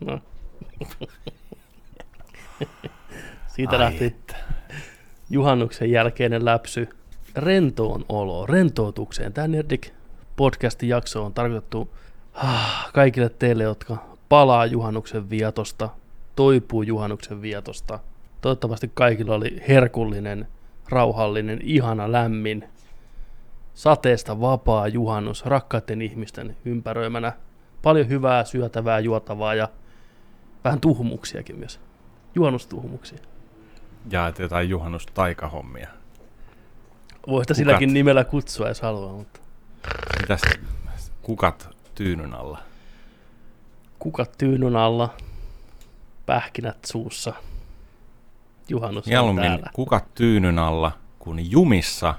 No. Siitä Ai lähti että. juhannuksen jälkeinen läpsy rentoon olo, rentoutukseen. Tämä Nerdik podcastin jakso on tarkoitettu ah, kaikille teille, jotka palaa juhannuksen vietosta, toipuu juhannuksen vietosta. Toivottavasti kaikilla oli herkullinen, rauhallinen, ihana, lämmin, sateesta vapaa juhannus rakkaiden ihmisten ympäröimänä. Paljon hyvää, syötävää, juotavaa ja vähän tuhmuksiakin myös. Juhannustuhmuksia. Ja jotain juhannustaikahommia. Voi sitä silläkin nimellä kutsua, jos haluaa. Mutta... Mitäs kukat tyynyn alla? Kukat tyynyn alla, pähkinät suussa. Juhannus Mieluummin täällä. kukat tyynyn alla kuin jumissa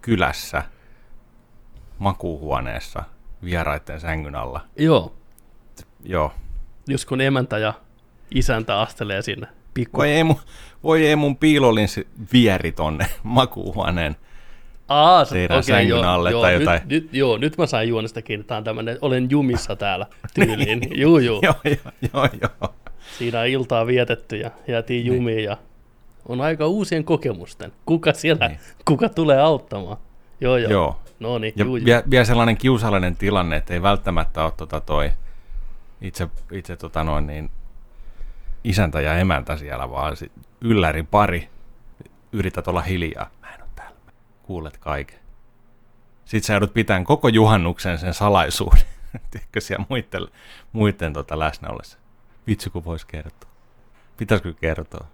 kylässä makuuhuoneessa vieraiden sängyn alla. Joo. Joo. Just kun emäntä ja isäntä astelee sinne. Pikku. Voi ei mun, voi ei mun piilolinsi vieri tonne makuuhuoneen Aa, teidän okay, sängyn joo, alle joo, tai jotain. Nyt, nyt, joo, nyt mä sain juonesta kiinni. Tämä on tämmöinen, olen jumissa täällä tyyliin. niin. Juu, juu. joo, joo, joo, joo. Siinä on iltaa vietetty ja jäätiin niin. jumiin ja on aika uusien kokemusten. Kuka siellä, niin. kuka tulee auttamaan? Joo, joo. joo. No niin, ja juu, juu. Vielä, vielä sellainen kiusallinen tilanne, että ei välttämättä ole tota toi itse, itse tota noin niin, isäntä ja emäntä siellä, vaan ylläri pari. Yrität olla hiljaa. Mä en ole täällä. Kuulet kaiken. Sitten sä joudut pitämään koko juhannuksen sen salaisuuden. Tiedätkö siellä muiden, muiden tota läsnä ollessa. Vitsi kun vois kertoa. Pitäisikö kertoa?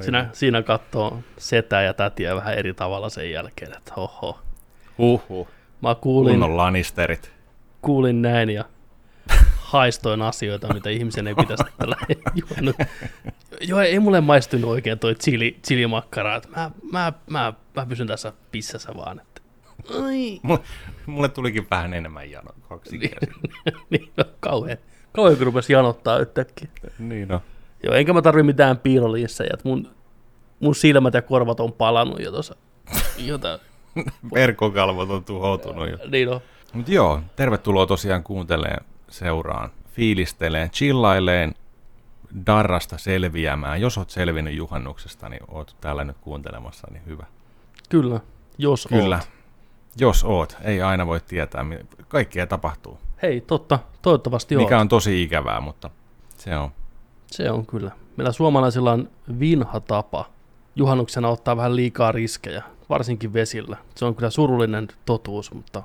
Siinä, siinä katsoo setä ja tätiä vähän eri tavalla sen jälkeen, että hoho. Huhhuh. Mä kuulin, Kunnon Lannisterit. Kuulin näin ja haistoin asioita, mitä ihmisen ei pitäisi tällä juonut. Joo, ei mulle maistunut oikein toi chili, chilimakkara. Mä, mä, mä, mä pysyn tässä pissässä vaan. Että. Ai. Mulle, mulle tulikin vähän enemmän jano kaksi niin, niin no, kauhean. Kauhean kun rupesi janottaa yhtäkkiä. Niin no. Joo, enkä mä tarvi mitään piiloliissejä. Mun, mun silmät ja korvat on palannut jo tuossa. Jotain. Verkkokalvot on tuhoutunut jo. Niin on. Mut joo, tervetuloa tosiaan kuuntelemaan seuraan, fiilisteleen, chillaileen, darrasta selviämään. Jos oot selvinnyt juhannuksesta, niin oot täällä nyt kuuntelemassa, niin hyvä. Kyllä, jos Kyllä. oot. Jos oot. Ei aina voi tietää, kaikkea tapahtuu. Hei, totta, toivottavasti Mikä oot. on tosi ikävää, mutta se on. Se on kyllä. Meillä suomalaisilla on vinha tapa juhannuksena ottaa vähän liikaa riskejä, varsinkin vesillä. Se on kyllä surullinen totuus, mutta...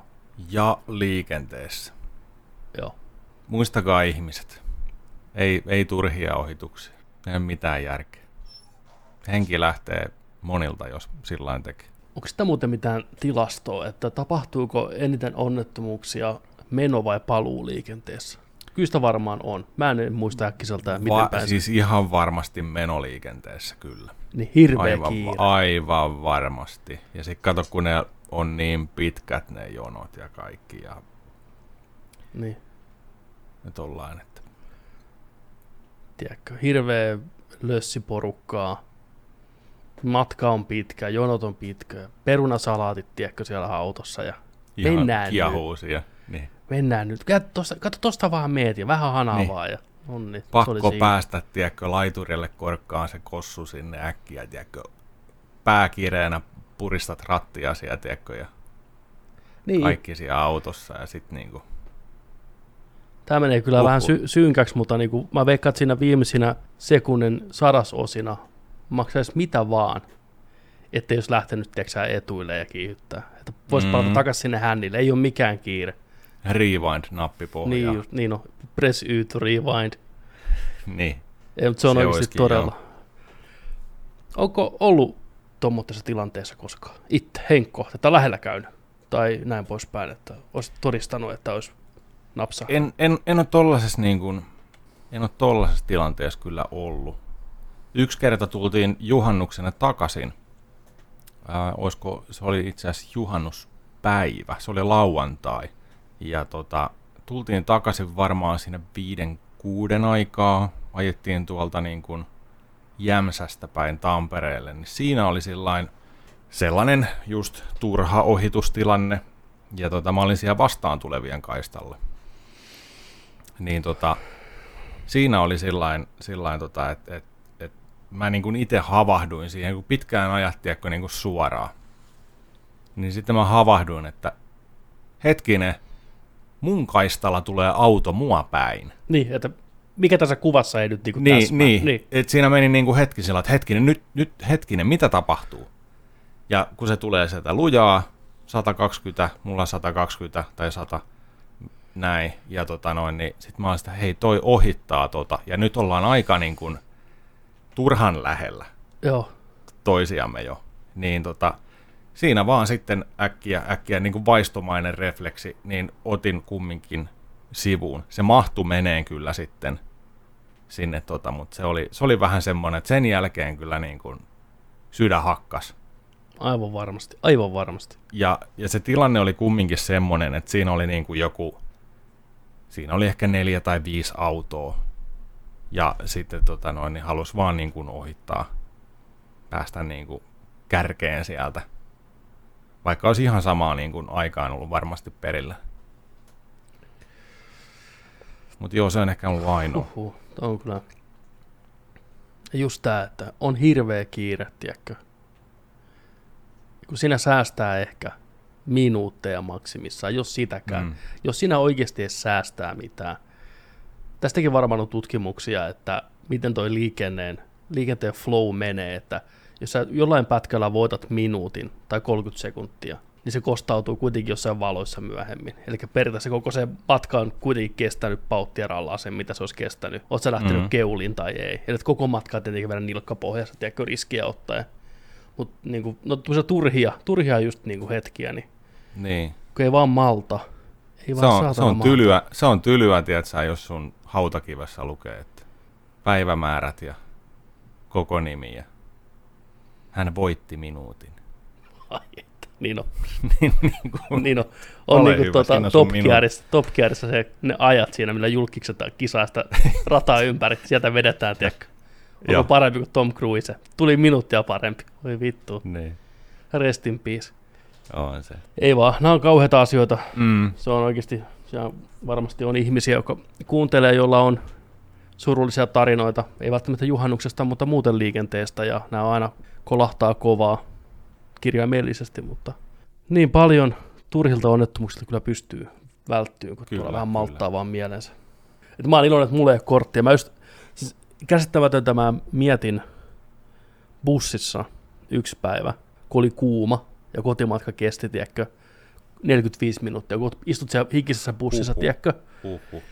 Ja liikenteessä. Joo. Muistakaa ihmiset, ei, ei turhia ohituksia, ei ole mitään järkeä. Henki lähtee monilta, jos sillä tekee. Onko sitä muuten mitään tilastoa, että tapahtuuko eniten onnettomuuksia meno- vai paluuliikenteessä? Kyllä sitä varmaan on. Mä en muista äkkiseltä, miten Va- päin Siis ihan varmasti menoliikenteessä kyllä. Niin hirveä aivan, kiire. Aivan varmasti. Ja sitten kato, kun ne on niin pitkät ne jonot ja kaikki. Ja... Niin nyt ollaan. Että... Tiedätkö, hirveä lössiporukkaa, matka on pitkä, jonot on pitkä, perunasalaatit, tiedätkö, siellä autossa ja Ihan mennään kiahuusia. Niin. Mennään nyt. Kato tosta, kato tosta vaan meet ja vähän hanaa niin. vaan ja on niin. Pakko päästä, tiedätkö, laiturille korkkaan se kossu sinne äkkiä, tiedätkö, pääkireenä puristat rattia siellä, tiedätkö, ja niin. kaikki siellä autossa ja sitten niinku Tämä menee kyllä Oho. vähän sy- synkäksi, mutta niin kuin mä veikkaan, että siinä viimeisinä sekunnin sadasosina maksaisi mitä vaan, ettei jos lähtenyt tiedätkö, etuille ja kiihyttää. Että voisi mm. palata takaisin sinne hännille, ei ole mikään kiire. Rewind-nappi pohjaa. Niin, just, niin no, press Y to rewind. niin. Ei, mutta se on se oikeasti todella. Joo. Onko ollut tuommoisessa tilanteessa koskaan? Itse, Henkko, tätä lähellä käynyt? Tai näin poispäin, että olisit todistanut, että olisi napsa. En, en, en ole tollaisessa niin kuin, en ole tollaisessa tilanteessa kyllä ollut. Yksi kerta tultiin juhannuksena takaisin. Ää, olisiko, se oli itse asiassa juhannuspäivä, se oli lauantai. Ja tota, tultiin takaisin varmaan siinä viiden kuuden aikaa. Ajettiin tuolta niin kuin Jämsästä päin Tampereelle. Niin siinä oli sellainen, sellainen just turha ohitustilanne. Ja tota, mä olin siellä vastaan tulevien kaistalla niin tota, siinä oli sillain, sillain tota, että et, et mä niin kuin itse havahduin siihen, kun pitkään ajattiin, että niin kuin suoraan. Niin sitten mä havahduin, että hetkinen, mun kaistalla tulee auto mua päin. Niin, että mikä tässä kuvassa ei nyt niinku Niin, täsmää. niin. niin. Et siinä meni niin kuin hetki sillä, että hetkinen, nyt, nyt hetkinen, mitä tapahtuu? Ja kun se tulee sieltä lujaa, 120, mulla 120 tai 100, näin, ja tota noin, niin sit mä oon sitä, hei toi ohittaa tota, ja nyt ollaan aika niin kuin turhan lähellä Joo. toisiamme jo, niin tota, siinä vaan sitten äkkiä, äkkiä niin kuin vaistomainen refleksi, niin otin kumminkin sivuun. Se mahtu meneen kyllä sitten sinne, tota, mutta se oli, se oli vähän semmoinen, että sen jälkeen kyllä niin kuin sydän hakkas. Aivan varmasti, aivan varmasti. Ja, ja se tilanne oli kumminkin semmoinen, että siinä oli niin kuin joku, siinä oli ehkä neljä tai viisi autoa. Ja sitten tota noin, niin halusi vaan niin kuin ohittaa, päästä niin kuin kärkeen sieltä. Vaikka olisi ihan samaa niin kuin aikaan ollut varmasti perillä. Mutta joo, se on ehkä ollut ainoa. Uhuh, on kyllä. Just tää, että on hirveä kiire, tiedätkö? Kun sinä säästää ehkä minuutteja maksimissaan, jos sitäkään. Mm. Jos sinä oikeasti edes säästää mitään. Tästäkin varmaan on tutkimuksia, että miten toi liikenteen, liikenteen flow menee, että jos sä jollain pätkällä voitat minuutin tai 30 sekuntia, niin se kostautuu kuitenkin jossain valoissa myöhemmin. Eli periaatteessa koko se matka on kuitenkin kestänyt pauttia rallaa sen, mitä se olisi kestänyt. Oot sä lähtenyt Mhm. mm. keulin tai ei. Eli että koko matka on tietenkin vielä nilkkapohjassa, tiedätkö, riskiä ottaen. Mutta niin no, turhia, turhia just niin kuin hetkiä, niin Niin. kun ei vaan malta. Ei Se vaan on, se on malta. tylyä, se on tylyä tiedätkö, jos sun hautakivessä lukee, että päivämäärät ja koko nimi ja hän voitti minuutin. Ai, että. Niin on. niin, niin kuin, niin on. On niin kuin tuota, Top. Gearissa, Top Gearissa se, ne ajat siinä, millä julkikset kisaa sitä rataa ympäri. Sieltä vedetään, tiedätkö. Joo. Onko parempi kuin Tom Cruise? Tuli minuuttia parempi. Oi vittu. niin, Rest in peace. on se. Ei vaan, nämä on kauheita asioita. Mm. Se on oikeasti, on, varmasti on ihmisiä, jotka kuuntelee, joilla on surullisia tarinoita, ei välttämättä juhannuksesta, mutta muuten liikenteestä, ja nämä aina kolahtaa kovaa kirjaimellisesti, mutta niin paljon turhilta onnettomuuksilta kyllä pystyy välttyyn, kun Kyllä, tuolla vähän kyllä. malttaa vaan mielensä. Et mä oon iloinen, että mulla ei ole korttia. Mä just, käsittämätöntä mä mietin bussissa yksi päivä, kun oli kuuma ja kotimatka kesti, tiedätkö, 45 minuuttia, kun istut siellä hikisessä bussissa, Uhu. tiedätkö, Uhuh.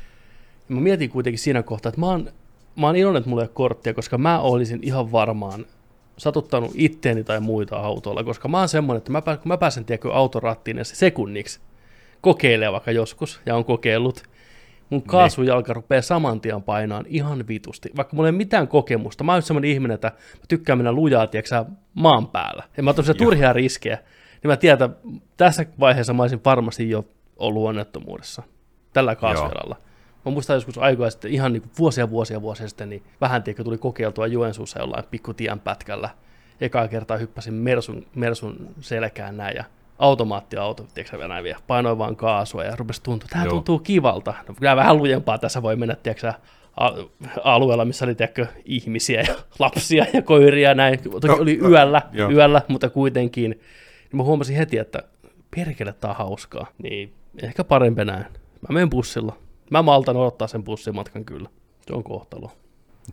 ja mä mietin kuitenkin siinä kohtaa, että mä oon, mä oon iloinen, että mulla ei ole korttia, koska mä olisin ihan varmaan satuttanut itteeni tai muita autolla, koska mä oon semmoinen, että mä, kun mä pääsen tiedätkö, autorattiin edes sekunniksi kokeilemaan vaikka joskus, ja on kokeillut, mun kaasujalka rupeaa saman tien painaan ihan vitusti. Vaikka mulla ei ole mitään kokemusta, mä oon semmoinen ihminen, että mä tykkään mennä lujaa, tiedätkö, maan päällä. Ja mä Joo. turhia riskejä, niin mä tiedän, että tässä vaiheessa mä olisin varmasti jo ollut onnettomuudessa tällä kaasujalalla. Mä muistan joskus aikoja sitten, ihan niin vuosia vuosia vuosia sitten, niin vähän tiedätkö, tuli kokeiltua Joensuussa jollain pikkutien pätkällä. Ekaa kertaa hyppäsin Mersun, Mersun selkään näin ja automaattiauto, tiedätkö näin vielä, painoin vaan kaasua ja rupesi tuntua, tämä tuntuu kivalta. No, kyllä vähän lujempaa tässä voi mennä, tiedätkö alueella, missä oli tiedätkö, ihmisiä ja lapsia ja koiria ja näin. Toki No, oli no, yöllä, joo. yöllä, mutta kuitenkin. Niin mä huomasin heti, että perkele, tää on hauskaa. Niin ehkä parempi näin. Mä menen bussilla. Mä maltan odottaa sen bussimatkan kyllä. Se on kohtalo.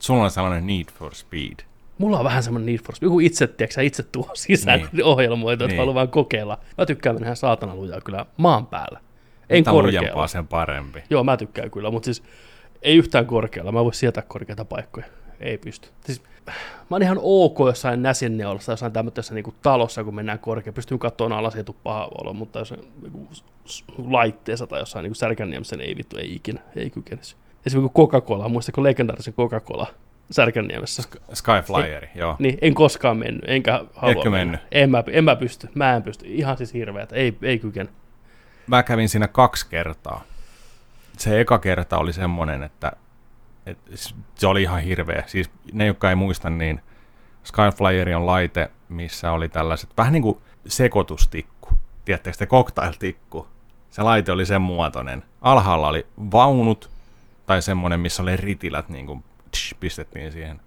Sulla on sellainen need for speed. Mulla on vähän semmoinen need for speed. Joku itse, tiedätkö, itse tuo sisään Niin. ohjelmoitu, että Niin. haluan vaan kokeilla. Mä tykkään mennä saatana lujaa kyllä maan päällä. En Mitä korkealla. sen parempi. Joo, mä tykkään kyllä, mutta siis ei yhtään korkealla. Mä voin sietää korkeita paikkoja. Ei pysty. Siis, mä oon ihan ok jossain näsinneolassa, jossain tämmöisessä niinku talossa, kun mennään korkeaan. Pystyn katsomaan alas, tule paha olo, mutta jos niinku, laitteessa tai jossain niinku Särkänniemessä, niin ei vittu, ei ikinä, ei kykenisi. Esimerkiksi Coca-Cola, muistatko legendaarisen Coca-Cola Särkänniemessä? Skyflyeri, joo. Niin, en koskaan mennyt, enkä halua Etkö mennä. mennyt? En mä, en mä pysty, mä en pysty. Ihan siis hirveät, ei, ei kykene. Mä kävin siinä kaksi kertaa. Se eka kerta oli semmoinen, että, että se oli ihan hirveä. Siis ne, jotka ei muista, niin Skyflyeri on laite, missä oli tällaiset, vähän niin kuin sekoitustikku. Tiedättekö te cocktailtikku? Se laite oli sen muotoinen. Alhaalla oli vaunut tai semmoinen, missä oli ritilät, niin kuin, tsh, pistettiin siihen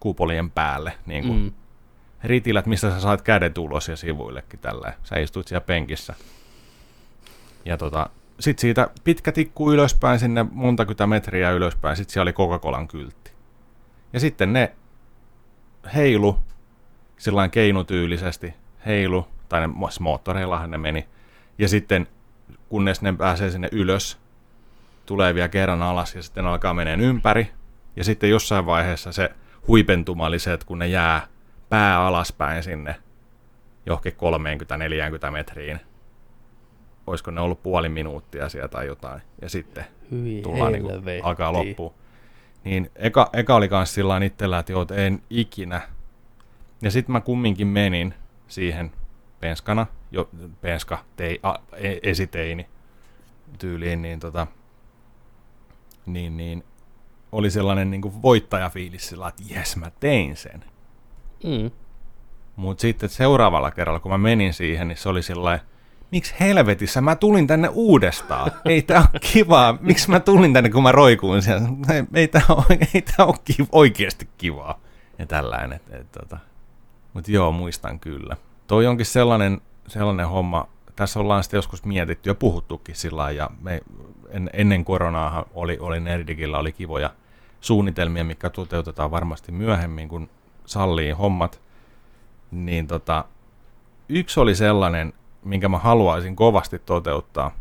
kupolien päälle. Niin kuin, mm. Ritilät, mistä sä saat kädet ulos ja sivuillekin tällä. Sä istuit siellä penkissä. Ja tota, sitten siitä pitkä tikku ylöspäin sinne monta kytä metriä ylöspäin, sitten siellä oli Coca-Colan kyltti. Ja sitten ne heilu sillain keinutyylisesti, heilu, tai ne moottoreillahan ne meni. Ja sitten kunnes ne pääsee sinne ylös, tulee vielä kerran alas ja sitten alkaa meneen ympäri. Ja sitten jossain vaiheessa se huipentuma oli se, että kun ne jää pää alaspäin sinne johonkin 30-40 metriin, olisiko ne ollut puoli minuuttia sieltä tai jotain, ja sitten Hyi tullaan niin kuin, alkaa loppuun. Niin eka, eka oli kans sillä itsellä, että joo, en ikinä. Ja sitten mä kumminkin menin siihen penskana, jo, penska, tei, a, e, esiteini tyyliin, niin tota, niin, niin oli sellainen niin kuin voittajafiilis sillä, että jes, mä tein sen. Mm. Mutta sitten seuraavalla kerralla, kun mä menin siihen, niin se oli sillä miksi helvetissä mä tulin tänne uudestaan? Ei tää ole kivaa. Miksi mä tulin tänne, kun mä roikuin siellä? Ei, ei tää ole, ei tää ole kiva, oikeasti kivaa. Ja tällainen. Et, et, tota. Mutta joo, muistan kyllä. Toi onkin sellainen, sellainen homma, tässä ollaan sitten joskus mietitty ja puhuttukin sillä ja me en, ennen koronaa oli, oli Nerdigillä oli kivoja suunnitelmia, mikä toteutetaan varmasti myöhemmin, kun sallii hommat. Niin tota, yksi oli sellainen, minkä mä haluaisin kovasti toteuttaa,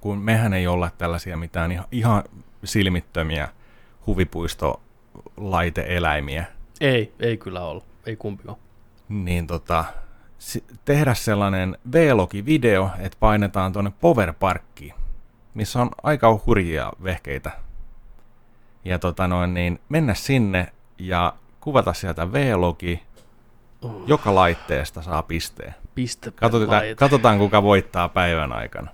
kun mehän ei olla tällaisia mitään ihan, ihan silmittömiä huvipuistolaiteeläimiä. Ei, ei kyllä ole. Ei kumpikaan. Niin tota, tehdä sellainen V-logi-video, että painetaan tuonne Powerparkkiin, missä on aika hurjia vehkeitä. Ja tota noin, niin mennä sinne ja kuvata sieltä V-logi, uh. joka laitteesta saa pisteen. Piste katsotaan, katsotaan, kuka voittaa päivän aikana.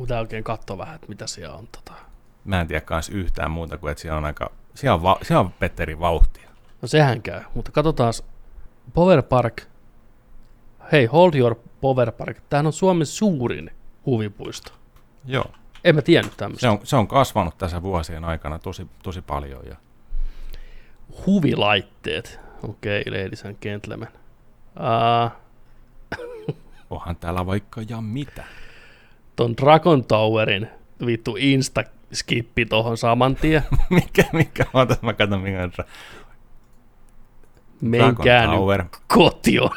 Pitää oikein katsoa vähän, että mitä siellä on. Tota. Mä en tiedä kans yhtään muuta kuin, että siellä on aika, siellä on, va, siellä on Petteri vauhtia. No sehän käy, mutta katsotaan Power Park. Hei, hold your Power Park. Tämähän on Suomen suurin huvipuisto. Joo. En mä tiennyt tämmöistä. Se on, se on kasvanut tässä vuosien aikana tosi, tosi paljon. Ja... Huvilaitteet. Okei, okay, ladies and gentlemen. Uh, Onhan täällä vaikka ja mitä. Ton Dragon Towerin vittu insta-skippi tohon saman tien. mikä, mikä, ota mä katson mikä on Menkää nyt kotion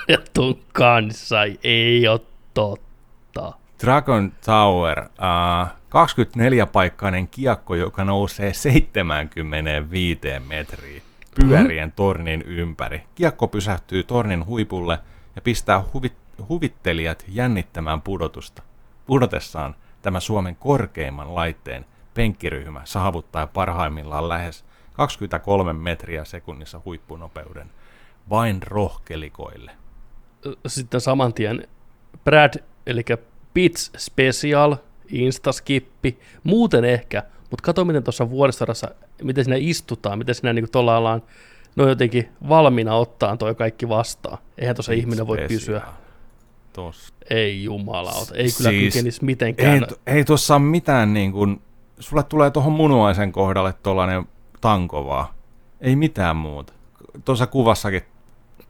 kanssa, ei ole totta. Dragon Tower, uh, 24-paikkainen kiekko, joka nousee 75 metriä pyörien mm-hmm. tornin ympäri. Kiekko pysähtyy tornin huipulle ja pistää huvit, huvittelijat jännittämään pudotusta. Pudotessaan tämä Suomen korkeimman laitteen penkkiryhmä saavuttaa parhaimmillaan lähes 23 metriä sekunnissa huippunopeuden vain rohkelikoille. Sitten saman tien Brad, eli Pits Special, Instaskippi, muuten ehkä, mutta kato miten tuossa vuoristorassa, miten siinä istutaan, miten siinä niin tuolla ollaan, no jotenkin valmiina ottaa toi kaikki vastaan. Eihän tuossa ihminen voi pysyä. Tossa. Ei jumalauta, ei kyllä siis, kykenisi mitenkään. Ei, ei tuossa ole mitään niin kuin, sulle tulee tuohon munuaisen kohdalle tuollainen tanko vaan. Ei mitään muuta. Tuossa kuvassakin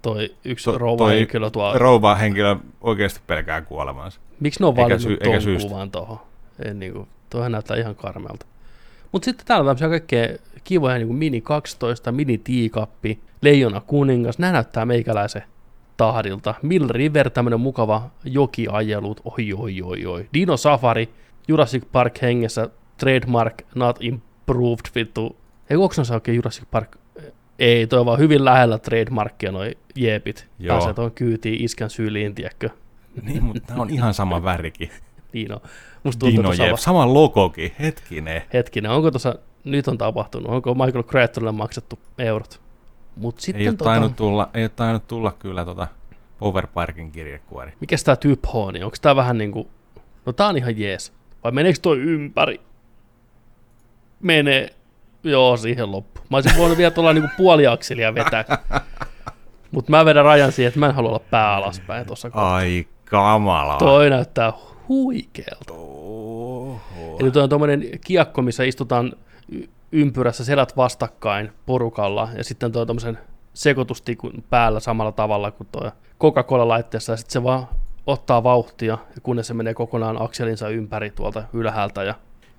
toi yksi to, rouva-henkilö tuo... Rouva-henkilö oikeasti pelkää kuolemansa. Miksi ne on valinnut sy- ton kuvan tuohon? Niin toihan näyttää ihan karmelta. Mutta sitten täällä on tämmöisiä kaikkea kivoja niin kuin Mini 12, Mini Tiikappi, Leijona Kuningas. Nämä näyttää meikäläisen tahdilta. Mill River, tämmöinen mukava jokiajelut. Oi, oi, oi, oi. Dino Safari, Jurassic Park hengessä, trademark not improved, vittu. Ei, onko se oikein Jurassic Park ei, toi on vaan hyvin lähellä trademarkkia noi jeepit. Joo. Pääsee tuon kyytiin iskän syliin, tiedätkö? Niin, mutta on ihan sama värikin. niin on. Musta tuntuu, Dino Jeep, sama logokin, hetkinen. Hetkinen, onko tuossa, nyt on tapahtunut, onko Michael Crichtonille maksettu eurot? Mut sitten ei, ole tota... tainnut tulla, ei ole tainnut tulla kyllä tota Power Parkin kirjekuori. Mikäs tää Typhoni, onko tää vähän niinku, no tää on ihan jees. Vai meneekö toi ympäri? Menee, joo, siihen loppu. Mä olisin voinut vielä tuolla niinku puoliakselia vetää. Mutta mä vedän rajan siihen, että mä en halua olla pää alaspäin tuossa Ai kamala. Toi näyttää huikealta. Oho. Eli tuo on tuommoinen kiekko, missä istutaan ympyrässä selät vastakkain porukalla, ja sitten tuo tuommoisen sekoitustikun päällä samalla tavalla kuin tuo Coca-Cola-laitteessa, ja sitten se vaan ottaa vauhtia, ja kunnes se menee kokonaan akselinsa ympäri tuolta ylhäältä, ja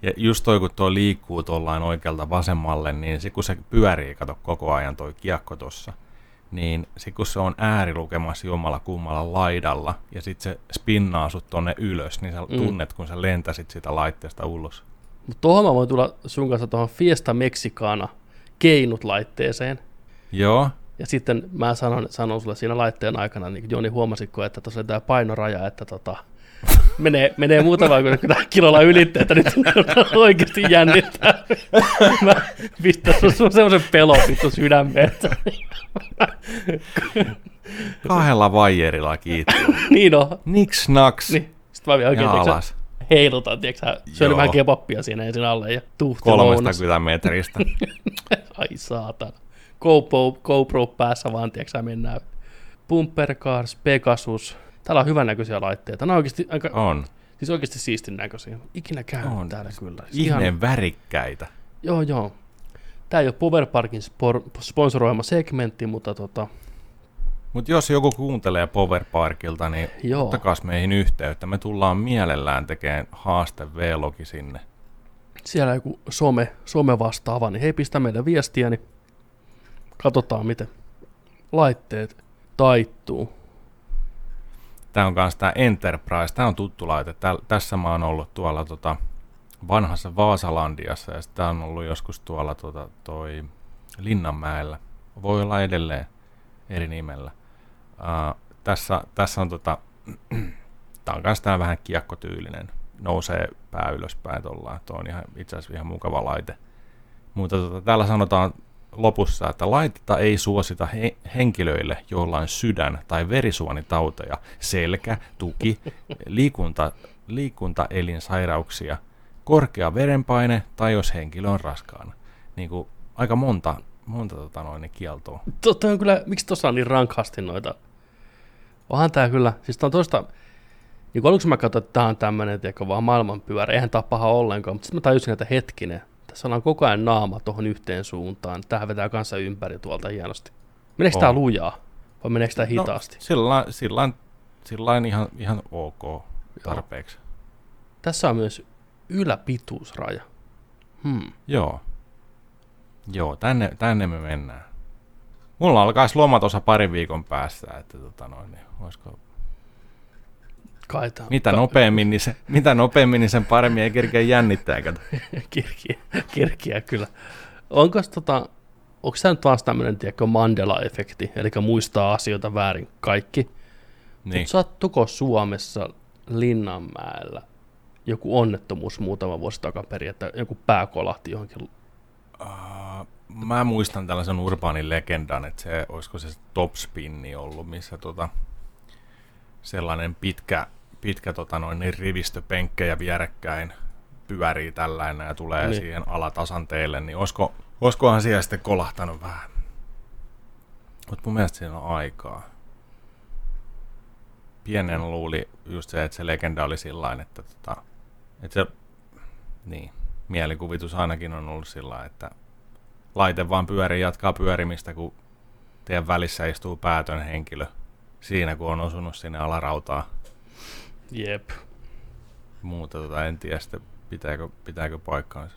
Ja just toi, kun tuo liikkuu tuollain oikealta vasemmalle, niin se kun se pyörii, kato koko ajan toi kiekko tossa, niin se kun se on äärilukemassa jommalla kummalla laidalla, ja sitten se spinnaa sut tonne ylös, niin sä Mm. tunnet, kun sä lentäsit sitä laitteesta ulos. Mutta tuohon mä voin tulla sun kanssa tuohon Fiesta Mexicana keinut laitteeseen. Joo, Ja sitten mä sanon, sanon sulle siinä laitteen aikana, niin Joni huomasitko, että tuossa tämä painoraja, että tota, menee, menee muutama kilolla ylitte, että nyt oikeasti jännittää. Mä pistän sun semmoisen pelon vittu sydämeen. kahdella vaijerilla kiitos. niin on. Niks naks Niin. Sitten mä vielä oikein ja alas. heilutan, tiiäksä, syön vähän kebappia siinä ensin alle ja tuhti lounas. 30 metristä. Ai saatana. GoPro, GoPro päässä vaan, tiiäksä, mennään. Bumper Cars, Pegasus. Täällä on hyvännäköisiä laitteita. Nämä on oikeasti, aika, On. siis oikeasti siistin näköisiä. Ikinä käynyt On. täällä kyllä. Siis Ihmeen värikkäitä. Joo, joo. Tämä ei ole Power Parkin spor, sponsoroima segmentti, mutta tota, Mutta jos joku kuuntelee Power Parkilta, niin joo. ottakaa meihin yhteyttä. Me tullaan mielellään tekemään haaste V-logi sinne. Siellä joku some, some vastaava, niin hei, pistä meille viestiä, niin katsotaan, miten laitteet taittuu. Tämä on myös tämä Enterprise. Tämä on tuttu laite. Tää, tässä mä oon ollut tuolla tota, vanhassa Vaasalandiassa ja tämä on ollut joskus tuolla tota, toi Linnanmäellä. Voi olla edelleen eri nimellä. Uh, tässä, tässä on tota, tämä on myös tää vähän kiekkotyylinen. Nousee pää ylöspäin tuolla. Tuo on ihan, itse asiassa ihan mukava laite. Mutta tota, täällä sanotaan lopussa, että laitetta ei suosita he- henkilöille, joilla on sydän- tai verisuonitauteja, selkä, tuki, liikunta, liikuntaelinsairauksia, korkea verenpaine tai jos henkilö on raskaana. Niin kuin aika monta, monta tota noin, niin kieltoa. Totta on kyllä, miksi tuossa on niin rankasti noita? Onhan tää kyllä, siis tää on toista, niin kun aluksi mä katsoin, että tää on tämmönen, tiedätkö, vaan maailmanpyörä, eihän ole paha ollenkaan, mutta sitten mä tajusin, että hetkinen, on koko ajan naama tuohon yhteen suuntaan, tähän vetää kanssa ympäri tuolta hienosti. Meneekö tää lujaa, vai meneekö tää hitaasti? No, sillä, sillä, sillä ihan, ihan ok tarpeeksi. Tässä on myös yläpituusraja. Hmm. Joo. Joo, tänne, tänne me mennään. Mulla alkaisi loma tuossa parin viikon päästä, että tota noin, niin olisiko Tää, Mitä nopeammin, niin se, mitä nopeammin, niin sen paremmin ei kerkeä jännittää. Kato. kirkiä, kirkiä kyllä. Onko tota, onko tämä nyt vaan tämmöinen, tiedätkö, Mandela-efekti, eli muistaa asioita väärin kaikki? Niin. Sattuko Suomessa Linnanmäellä joku onnettomuus muutama vuosi takaperin, että joku pää kolahti johonkin? Uh, mä muistan tällaisen urbaanin legendan, että se, olisiko se topspinni ollut, missä tota, sellainen pitkä, pitkä tota noin, niin rivistöpenkkejä vierekkäin pyörii tällainen ja tulee Niin. siihen alatasanteelle, niin olisiko, olisikohan siellä sitten kolahtanut vähän. Mutta mun mielestä siinä on aikaa. Pienen luuli just se, että se legenda oli sillain, että, tota, että se, niin, mielikuvitus ainakin on ollut sillä, että laite vaan pyörii, jatkaa pyörimistä, kun teidän välissä istuu päätön henkilö siinä, kun on osunut sinne alarautaa. Jep. Muuta tota, en tiedä sitten, pitääkö, pitääkö paikkaansa.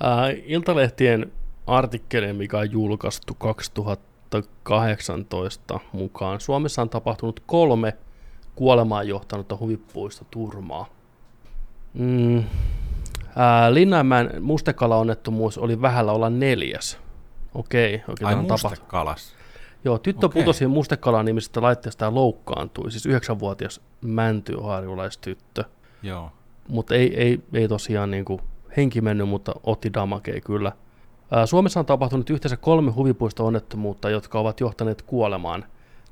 Ää, Iltalehtien artikkeli, mikä on julkaistu 2018 mukaan. Suomessa on tapahtunut kolme kuolemaan johtanutta huippuista turmaa. Mm. Ää, Linnanmäen mustekala-onnettomuus oli vähällä olla neljäs. Okei, okei. Ai mustekalas. Joo, tyttö Okei. putosi mustekala nimisestä laitteesta ja loukkaantui, siis yhdeksänvuotias mäntyharjulaistyttö. Joo. Mutta ei, ei, ei tosiaan niin kuin henki mennyt, mutta otti damakea kyllä. Ää, Suomessa on tapahtunut yhteensä kolme huvipuisto-onnettomuutta, jotka ovat johtaneet kuolemaan.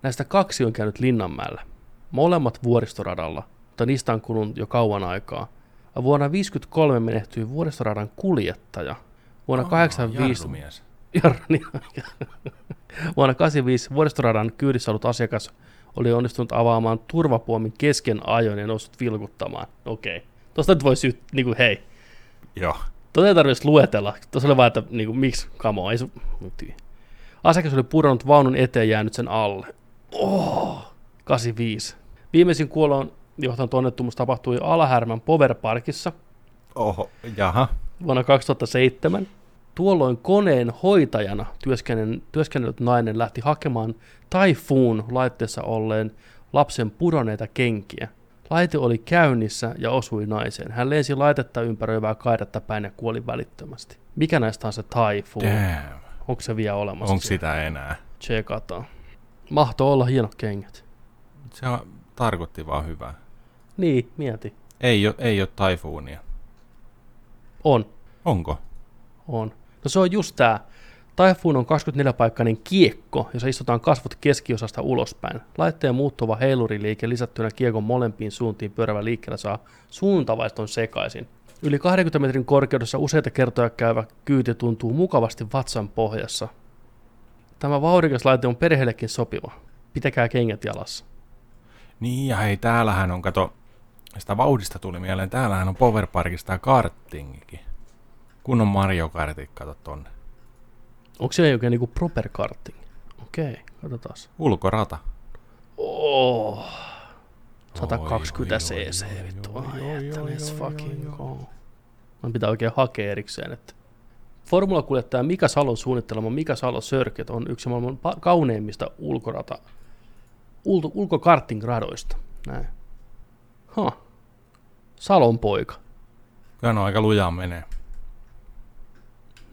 Näistä kaksi on käynyt Linnanmäellä. Molemmat vuoristoradalla, mutta niistä on kulunut jo kauan aikaa. Vuonna 1953 menehtyi vuoristoradan kuljettaja. Vuonna 1985 Jarrumies. Jarni. Vuonna 85 vuoristoradan kyydissä ollut asiakas oli onnistunut avaamaan turvapuomin kesken ajon ja noussut vilkuttamaan. Okei. Tuosta nyt voi syyt, niin kuin hei. Joo. Tota ei tarvitsisi luetella. Tuossa oli vaan, että niin kuin, miksi, kamo, ei su... Asiakas oli pudonnut vaunun eteen jäänyt sen alle. Oh, 85. Viimeisin kuoloon johtanut onnettomuus tapahtui Alahärmän Power Parkissa Oho, jaha. vuonna 2007. Tuolloin koneen hoitajana työskennellyt, nainen lähti hakemaan Typhoon laitteessa olleen lapsen pudonneita kenkiä. Laite oli käynnissä ja osui naiseen. Hän lensi laitetta ympäröivää kaidetta päin ja kuoli välittömästi. Mikä näistä on se Typhoon? Damn. Onko se vielä olemassa? Onko sitä enää? Tsekataan. Mahtoo olla hienot kengät. Se on, tarkoitti vaan hyvää. Niin, mieti. Ei ole, ei ole taifuunia. On, Onko? on. No se on just tää. Typhoon on 24-paikkainen kiekko, jossa istutaan kasvot keskiosasta ulospäin. Laitteen muuttuva heiluriliike lisättynä kiekon molempiin suuntiin pyörävä liikkeellä saa suuntavaiston sekaisin. Yli 20 metrin korkeudessa useita kertoja käyvä kyyti tuntuu mukavasti vatsan pohjassa. Tämä vauhdikas laite on perheellekin sopiva. Pitäkää kengät jalassa. Niin ja hei, täällähän on, kato, sitä vauhdista tuli mieleen, täällähän on Power Parkista kartingikin. Kunnon Mario Kartit, kato tonne. Onko se jokin niinku proper karting? Okei, katsotaan. Ulkorata. Oh. 120 Oi, oi, cc, oi, vittu. Ai fucking go. Man pitää oikein hakea erikseen, että Formula-kuljettaja Mika Salon suunnittelema Mika Salo Circuit on yksi maailman kauneimmista ulkorata, ulko, ulkokarting-radoista. Näin. Ha. Salon poika. Kyllä on aika lujaa menee.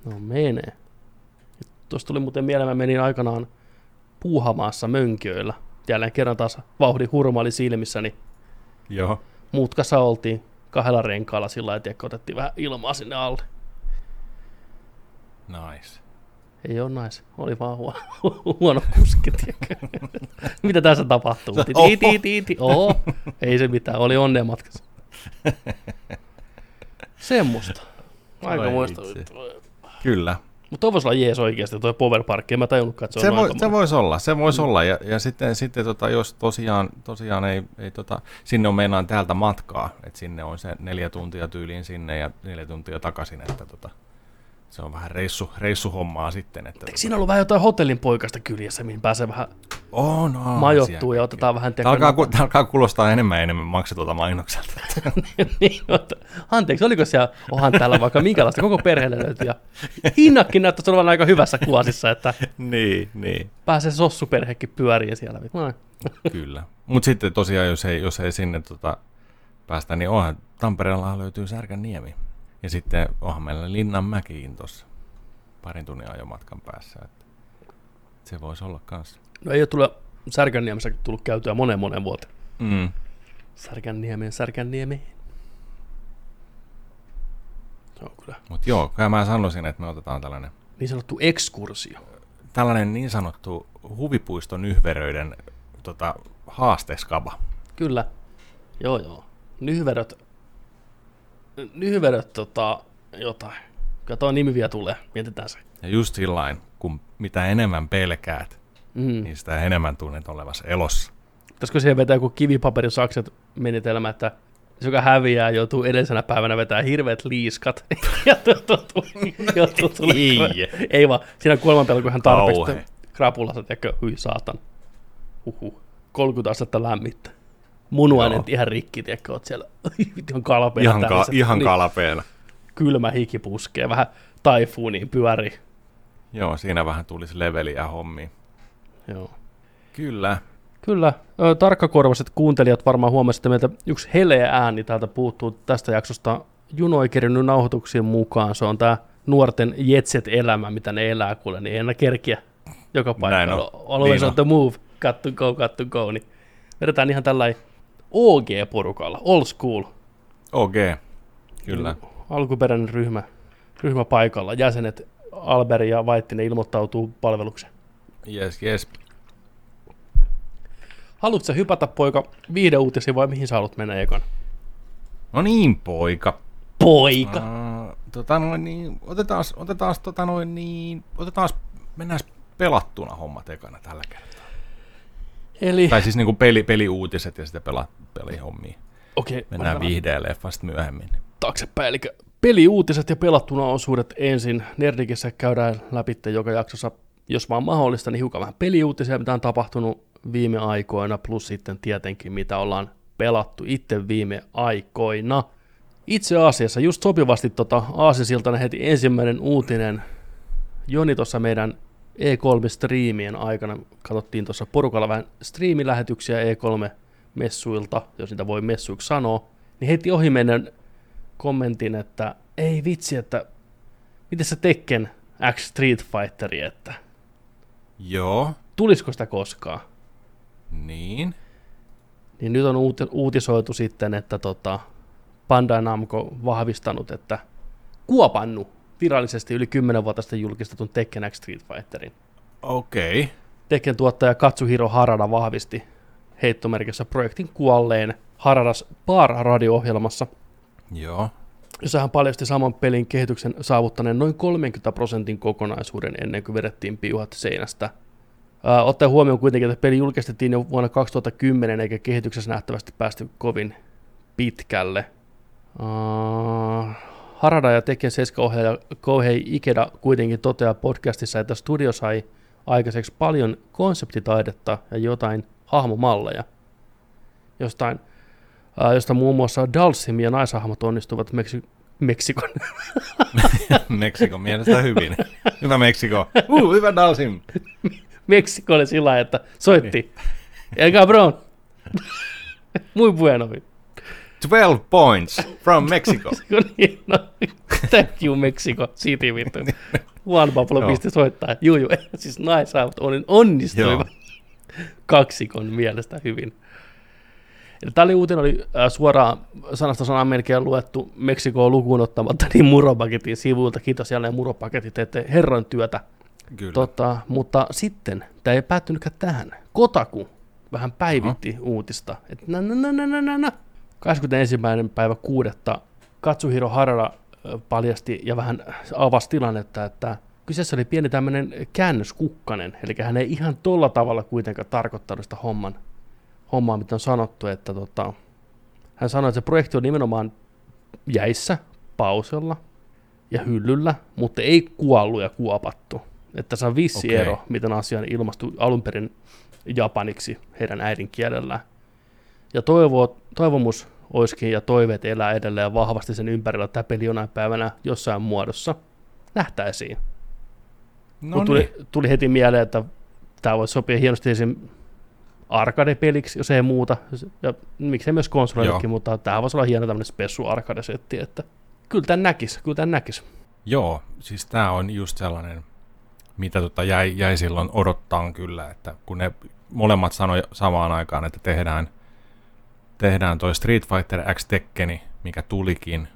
No menee. Tuosta tuli muuten mieleen, mä menin aikanaan puuhamaassa mönkiöillä. Jälleen kerran taas vauhdin hurma oli silmissä, niin Joo. mutkassa oltiin kahdella renkaalla sillä lailla, että otettiin vähän ilmaa sinne alle. Nice. Ei ole nais, oli vaan huono, huono kuski? Mitä tässä tapahtuu? Ti, ti, ti, ti, ti. Oho, ei se mitään, oli onnea matkassa. Semmoista. Aika muista. Kyllä. Mutta toi voisi olla jees oikeasti, toi Power Park. En mä tajunnutkaan, että se, voi, se voisi olla, se voisi olla. Ja, ja sitten, sitten tota, jos tosiaan, tosiaan ei, ei tota, sinne on meinaan täältä matkaa, että sinne on se neljä tuntia tyyliin sinne ja neljä tuntia takaisin, että tota, se on vähän reissu, reissuhommaa sitten. Että Eikö siinä ollut vähän jotain hotellin poikasta kyljessä, mihin pääsee vähän on, on, majoittuu ja otetaan vähän... Tämä alkaa, ku- tää alkaa kuulostaa enemmän ja enemmän maksetulta mainokselta. niin, anteeksi, oliko siellä, onhan täällä vaikka minkälaista koko perheelle löytyy. Ja hinnatkin näyttäisi olevan aika hyvässä kuosissa, että niin, niin. pääsee sossuperhekin pyöriin siellä. Noin. Kyllä. Mutta sitten tosiaan, jos ei, jos ei sinne tota, päästä, niin onhan Tampereella löytyy Särkänniemi. Ja sitten onhan meillä Linnanmäkiin tuossa parin tunnin ajomatkan päässä. Että se voisi olla kanssa. No ei ole tullut Särkänniemessä tullut käytyä moneen moneen vuoteen. Mm. Särkänniemeen, Särkänniemeen. Se on kyllä Mutta joo, kyllä mä sanoisin, että me otetaan tällainen, niin sanottu ekskursio. tällainen niin sanottu huvipuiston yhveröiden tota, haasteskaba. Kyllä. Joo, joo. Nyhveröt. Nyhveröt tota, jotain. Kyllä tuo nimi vielä tulee. Mietitään se. Ja just sillain, kun mitä enemmän pelkäät, Mm. niin sitä enemmän tunnet olevassa elossa. Pitäisikö siihen vetää joku kivipaperisakset menetelmä, että se, joka häviää, joutuu edellisenä päivänä vetää hirveät liiskat. ja joutuu joutuu tuli- Ei. Ei vaan, siinä kuoleman kun hän tarpeeksi krapulassa, tiedätkö, hyi saatan. Uhu. 30 astetta lämmittä. Munuainet Joo. ihan rikki, tiedätkö, oot siellä ihan kalpeena Ihan, ka- täysin. ihan Niin, kalapeena. Kylmä hiki puskee, vähän taifuuniin pyörii. Joo, siinä vähän tulisi leveliä hommiin. Joo. Kyllä. Kyllä, tarkkakorvaiset kuuntelijat varmaan huomasitte meiltä yksi heleä ääni täältä puuttuu tästä jaksosta. Juno ei kerinyt nauhoituksien mukaan. Se on tämä nuorten jetset-elämä, mitä ne elää kuule, niin ei enää kerkiä joka Näin paikalla. Always Niin on on. the move, got to go, got to go. Niin vedetään ihan tällainen OG-porukalla, old school. OG. Kyllä. Alkuperäinen ryhmä, ryhmä paikalla. Jäsenet Alberi ja Vaittinen ilmoittautuu palvelukseen. Jes, jes. Haluatko sä hypätä poika viihdeuutisiin vai mihin sä haluat mennä ekana? No niin, poika. Poika! Uh, tota noin niin, otetaan, otetaan tota noin niin, otetaan, mennään pelattuna hommat ekana tällä kertaa. Eli, Tai siis niinku peli, peliuutiset ja sitten pela, pelihommia. okei, Mennään okay, viihdeen leffasta myöhemmin. taaksepäin, eli Peliuutiset ja pelattuna osuudet ensin. Nerdikissä käydään läpi joka jaksossa, jos vaan mahdollista, niin hiukan vähän peliuutisia, mitä on tapahtunut viime aikoina, plus sitten tietenkin mitä ollaan pelattu itse viime aikoina. Itse asiassa just sopivasti tota Aasisiltana heti ensimmäinen uutinen. Joni tuossa meidän E3-striimien aikana, katsottiin tuossa porukalla vähän striimilähetyksiä E3-messuilta, jos niitä voi messuiksi sanoa, niin heti ohi meidän kommentin, että ei vitsi, että miten se Tekken X Street Fighteri, että Joo, tulisiko sitä koskaan? niin. Niin nyt on uut- uutisoitu sitten, että tota, Bandai Namco vahvistanut, että kuopannut virallisesti yli 10 vuotta sitten julkistetun Tekken X Street Fighterin. Okei. Okay. Tekken tuottaja Katsuhiro Harada vahvisti heittomerkissä projektin kuolleen Haradas Bar radio-ohjelmassa, Joo. jossa hän paljasti saman pelin kehityksen saavuttaneen noin 30 prosentin kokonaisuuden ennen kuin vedettiin piuhat seinästä. Ää, ottaen huomioon kuitenkin, että peli julkistettiin jo vuonna 2010 eikä kehityksessä nähtävästi päästy kovin pitkälle. Ää, Harada ja Tekken 7 ohjaaja Kohei Ikeda kuitenkin toteaa podcastissa, että studio sai aikaiseksi paljon konseptitaidetta ja jotain hahmomalleja. Jostain, ää, josta muun muassa Dalsim ja naishahmot onnistuvat Meksi- Meksikon Meksikon mielestä hyvin. Hyvä Meksiko. Uh, hyvä Dalsim. Meksikolle sillä lailla, että soitti. El cabrón. Muy bueno. 12 points from Mexico. Niin, no, Thank you Mexico City vittu. Juan Pablo Joo. pisti soittaa. Juu, juu. Siis naishahmot on- onnistuivat kaksikon mielestä hyvin. Eli tämä oli uutinen, oli äh, suoraan sanasta sanaan melkein luettu Meksikoa lukuun ottamatta, niin Muropaketin sivuilta. Kiitos jälleen Muropaketit, teette herran työtä. Kyllä. Tota, mutta sitten, tämä ei päättynytkään tähän. Kotaku vähän päivitti uutista, että na, na, na, na, na, na. 21. päivä kuudetta Katsuhiro Harada ö, paljasti ja vähän avasi tilannetta, että kyseessä oli pieni tämmöinen käännöskukkanen, eli hän ei ihan tolla tavalla kuitenkaan tarkoittanut sitä homman, hommaa, mitä on sanottu, että tota, hän sanoi, että se projekti on nimenomaan jäissä, pausella ja hyllyllä, mutta ei kuollut ja kuopattu. Että tässä on vissi Okei. ero, miten asia on ilmastu alun perin japaniksi heidän äidinkielellään. Ja toivo, toivomus olisikin ja toiveet elää edelleen vahvasti sen ympärillä, että tämä peli jonain päivänä jossain muodossa nähtäisiin. no Mut tuli, niin. tuli heti mieleen, että tämä voisi sopia hienosti esim. arcade-peliksi, jos ei muuta. Ja miksei myös konsoleillekin, Joo. mutta tämä voisi olla hieno tämmöinen spessu arcade-setti, että kyllä tämän näkisi, kyllä tämän näkisi. Joo, siis tämä on just sellainen, mitä tota jäi, jäi silloin odottaa kyllä, että kun ne molemmat sanoi samaan aikaan, että tehdään, tehdään toi Street Fighter X Tekkeni, mikä tulikin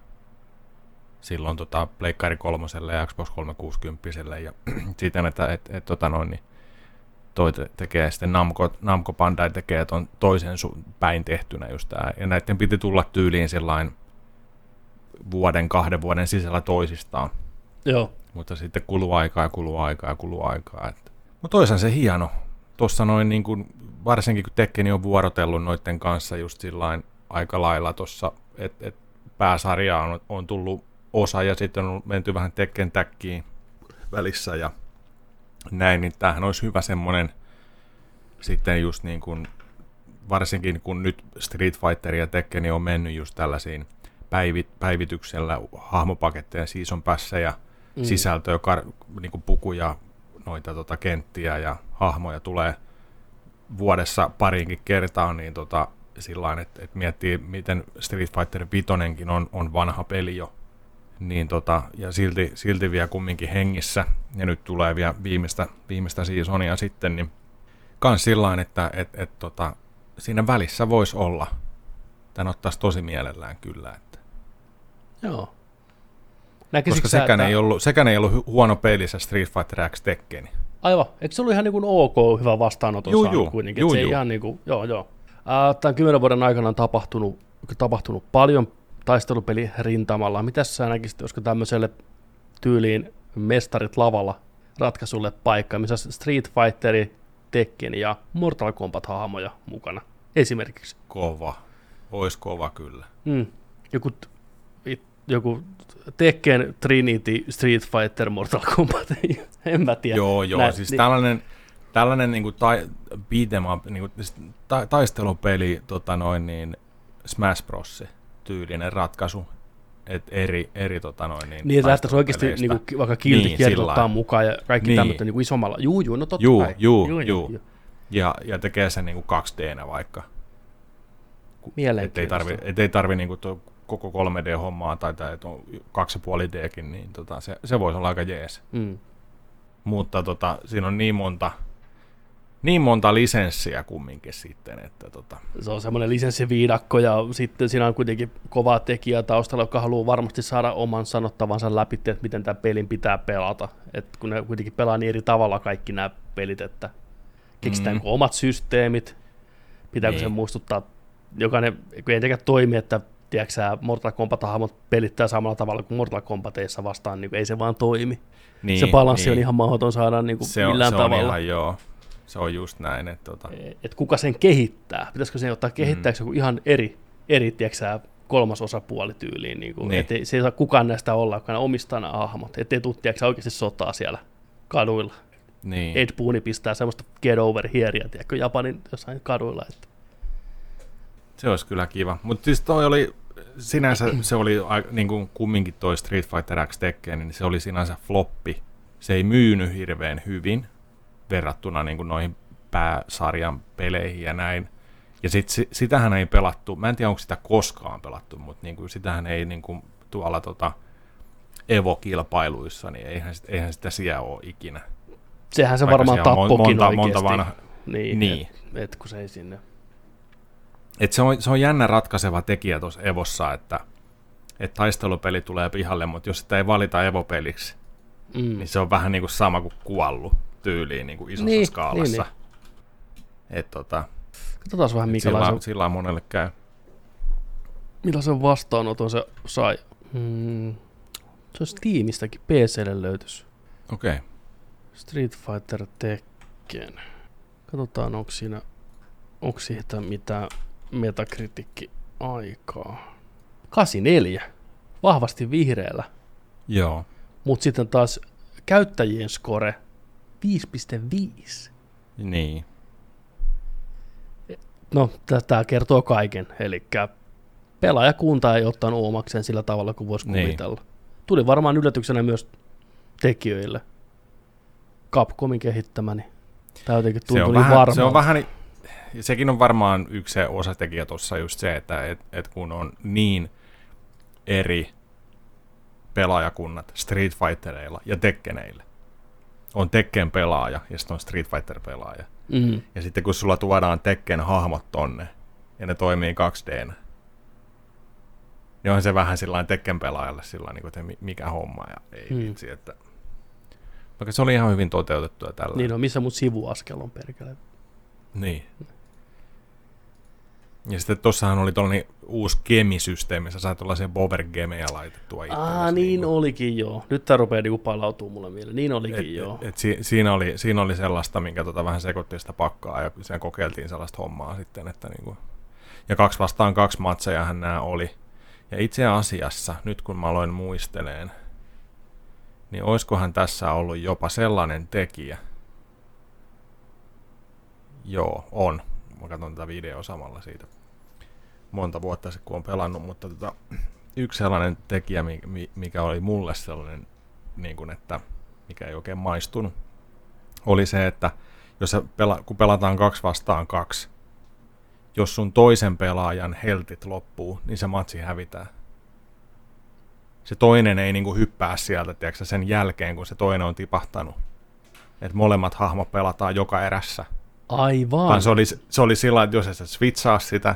silloin tota Pleikkari kolmoselle ja Xbox 360 ja siten, että et, et, tota noin, niin toi te- tekee sitten Namco, Namco Bandai tekee ton toisen su- päin tehtynä just tää. Ja näiden piti tulla tyyliin sellainen vuoden, kahden vuoden sisällä toisistaan. Joo, Mutta sitten kuluu aikaa ja kuluu aikaa ja kuluu aikaa. Että. Mutta toisaan se hieno. Tuossa noin niin kuin, varsinkin kun Tekkeni on vuorotellut noiden kanssa just sillain aika lailla tuossa, että et pääsarjaa on, on tullut osa ja sitten on menty vähän Tekken täkkiin välissä ja näin, niin tämähän olisi hyvä semmoinen sitten just niin kuin, varsinkin kun nyt Street Fighter ja Tekkeni on mennyt just tällaisiin päivi, päivityksellä hahmopaketteja, season passeja, mm. sisältöä, kar, niin kuin pukuja, noita tota, kenttiä ja hahmoja tulee vuodessa pariinkin kertaan, niin tota, sillain, että et miettii, miten Street Fighter 5 on, on vanha peli jo, niin tota, ja silti, silti vielä kumminkin hengissä, ja nyt tulee vielä viimeistä, viimeistä seasonia sitten, niin kans sillain, että et, et, tota, siinä välissä voisi olla. Tän ottaisi tosi mielellään kyllä, että joo. Näkisitkö koska sä, sekään, että- ei ollut, sekään ei ollut hu- huono peli se Street Fighter X Tekken. Aivan. Eikö se ollut ihan niin kuin ok hyvä vastaanoton Juu, saanut juu. kuitenkin? Juu, se juu. ihan niin kuin, joo, joo. Ää, Tämän kymmenen vuoden aikana on tapahtunut, tapahtunut paljon taistelupeli rintamalla. Mitäs sä näkisit, olisiko tämmöiselle tyyliin mestarit lavalla ratkaisulle paikka, missä Street Fighteri, Tekken ja Mortal Kombat-hahmoja mukana esimerkiksi. Kova. Ois kova kyllä. Mm. Joku joku Tekken, Trinity, Street Fighter, Mortal Kombat, en mä tiedä. Joo, joo, Näin, siis niin- tällainen, tällainen niin kuin tai, beat em up, niin kuin, ta, taistelupeli, tota noin, niin Smash Bros. tyylinen ratkaisu, että eri, eri tota noin, niin, Niin, että lähtäisi oikeasti niinku, vaikka kilti Niin, niin, sillä ottaa lailla. mukaan ja kaikki Niin. niin. tämmöistä niinku isommalla. Juu, juu, no totta Juu, kai. juu, juu. ja, ja tekee sen niin kuin 2D-nä vaikka. Ettei Mielenkiintoista. tarvi, et ei tarvi niin kuin tuo koko 3D-hommaa tai, tai että on 2,5Dkin, niin tota, se, se voisi olla aika jees. Mm. Mutta tota, siinä on niin monta, niin monta lisenssiä kumminkin sitten, että tota, Se on semmoinen lisenssiviidakko ja sitten siinä on kuitenkin kova tekijä taustalla, joka haluaa varmasti saada oman sanottavansa läpi, että miten tämä pelin pitää pelata. Et kun ne kuitenkin pelaa niin eri tavalla kaikki nämä pelit, että keksitäänkö Mm. omat systeemit, pitääkö Niin. se muistuttaa, jokainen, kun ei toimi, että tiedätkö Mortal Kombat-hahmot pelittää samalla tavalla kuin Mortal Kombateissa vastaan, niin ei se vaan toimi. niin, se balanssi niin, on ihan mahdoton saada niin kuin se on, millään se on tavalla. ihan joo. Se on just näin, että tota, että kuka sen kehittää. Pitäisikö sen ottaa kehittääkö joku ihan eri, eri tiedätkö kolmas osapuoli tyyliin. Niin kuin, Niin. ettei, se ei saa kukaan näistä olla, ne omistaa nämä hahmot. Ettei sä, oikeasti sotaa siellä kaduilla. niin. Ed Booni pistää semmoista get over hereä, tiedätkö, Japanin jossain kaduilla. Että. Se olisi kyllä kiva. Mutta siis toi oli, sinänsä se oli niin kuin kumminkin toi Street Fighter X Tekken, niin se oli sinänsä floppi. Se ei myynyt hirveän hyvin verrattuna niin kuin noihin pääsarjan peleihin ja näin. Ja sit, si- sitähän ei pelattu, mä en tiedä onko sitä koskaan pelattu, mutta niin kuin sitähän ei niin kuin tuolla tota Evo-kilpailuissa, niin eihän, sit- eihän sitä siellä ole ikinä. Sehän se Vaikka varmaan tappokin monta, oikeasti. monta vanha, Niin, Niin. Et, et, kun se ei sinne. Et se, on, se on jännä ratkaiseva tekijä tuossa Evossa, että, että taistelupeli tulee pihalle, mutta jos sitä ei valita Evo-peliksi, Mm. niin se on vähän niin kuin sama kuin kuollut tyyliin niin kuin isossa Niin, skaalassa. niin, Et tota, Katsotaan vähän, et sillä, minkälaisen, sillä monelle käy. millaisen vastaanoton se sai. Mm. Se olisi tiimistäkin PClle löytys. Okei. Okay. Street Fighter Tekken. Katsotaan, onko siinä onko siitä mitään metakritikki aikaa. 84. Vahvasti vihreällä. Joo. Mutta sitten taas käyttäjien score 5.5. Niin. No, tämä kertoo kaiken. Eli pelaajakunta ei ottanut omakseen sillä tavalla kuin voisi Niin. kuvitella. Tuli varmaan yllätyksenä myös tekijöille. Capcomin kehittämäni. Tämä jotenkin Se tuntui on, niin vähän, varmalta. se on vähän, sekin on varmaan yksi se osatekijä tuossa just se, että et, et kun on niin eri pelaajakunnat Street Fightereilla ja Tekkeneillä. On Tekken pelaaja ja sitten on Street Fighter pelaaja. Mm. Ja sitten kun sulla tuodaan Tekken hahmot tonne ja ne toimii 2D, niin on se vähän sillain Tekken pelaajalle sillä niin että mi- mikä homma ja ei Mm. vitsi, että vaikka se oli ihan hyvin toteutettua tällä. Niin on, missä mun sivuaskel on perkele. Niin. Ja sitten tossahan oli tuollainen uusi gemisysteemi, missä sai tuollaisia bover gemejä laitettua. Aa, niin niinku. olikin joo. Nyt tää rupeaa niinku palautuu mulle mieleen. Niin olikin Et, joo. et, et si, siinä, oli, siinä oli sellaista, minkä tota vähän sekoitti sitä pakkaa ja sen kokeiltiin sellaista hommaa sitten, että niinku, ja kaksi vastaan kaksi matsejahan nämä oli. Ja itse asiassa, nyt kun mä aloin muisteleen, niin oiskohan tässä ollut jopa sellainen tekijä. Joo, on. Mä katson tätä videoa samalla siitä monta vuotta sitten, kun on pelannut, mutta tota, yksi sellainen tekijä, mi- mi- mikä oli mulle sellainen, niin kuin, että mikä ei oikein maistunut, oli se, että jos sä pela- kun pelataan kaksi vastaan kaksi, jos sun toisen pelaajan heltit loppuu, niin se matsi hävitää. Se toinen ei niinku hyppää sieltä, tiedätkö, sen jälkeen, kun se toinen on tipahtanut. Että molemmat hahmot pelataan joka erässä. Aivan. Vaan se oli, se oli sillä että jos et sä switchaa sitä,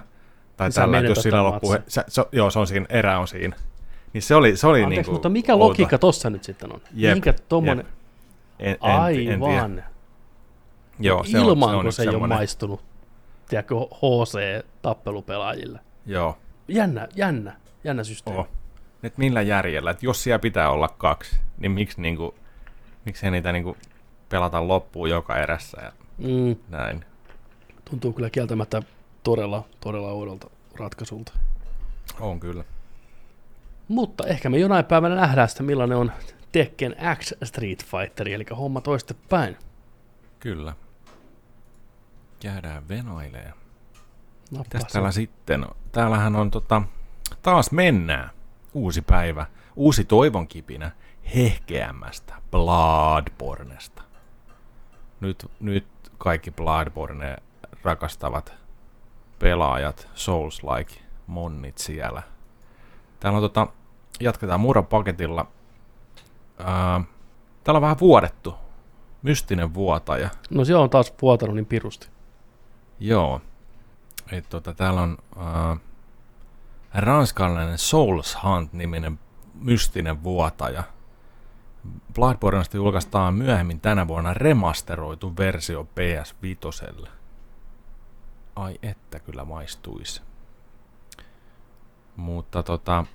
tai Niin tällä, että jos sillä loppuu, se, se, joo, se on siinä, erä on siinä. Niin se oli, se oli Anteeksi, niinku mutta mikä outo. logiikka tossa nyt sitten on? Jep, Minkä tommonen... En, en, en. Aivan. Joo, se on, Ilman, se on kun se ei ole maistunut. Tiedätkö, HC-tappelupelaajille. Joo, Jännä, jännä, jännä systeemi. oh. Nyt millä järjellä, että jos siellä pitää olla kaksi, niin miksi, niinku, miksi ei niitä niinku pelata loppuun joka erässä ja Mm, näin. tuntuu kyllä kieltämättä todella, todella oudolta ratkaisulta. On kyllä. Mutta ehkä me jonain päivänä nähdään sitä, millainen on Tekken X Street Fighter, eli homma toistepäin. Kyllä. Jäädään venoileen. No, Mitäs täällä sitten? Täällähän on tota, taas mennään. Uusi päivä, uusi toivonkipinä hehkeämmästä Bloodbornesta. Nyt, nyt kaikki Bloodborne rakastavat pelaajat, Souls-like monnit siellä. Täällä on tota, jatketaan Muran paketilla. Ää, täällä on vähän vuodettu. Mystinen vuotaja. No se on taas vuotanut niin pirusti. Joo. Et tota, täällä on ää, ranskalainen Souls Hunt-niminen mystinen vuotaja. Bloodborneista julkaistaan myöhemmin tänä vuonna remasteroitu versio PS5. Ai että kyllä maistuisi. Mutta tota,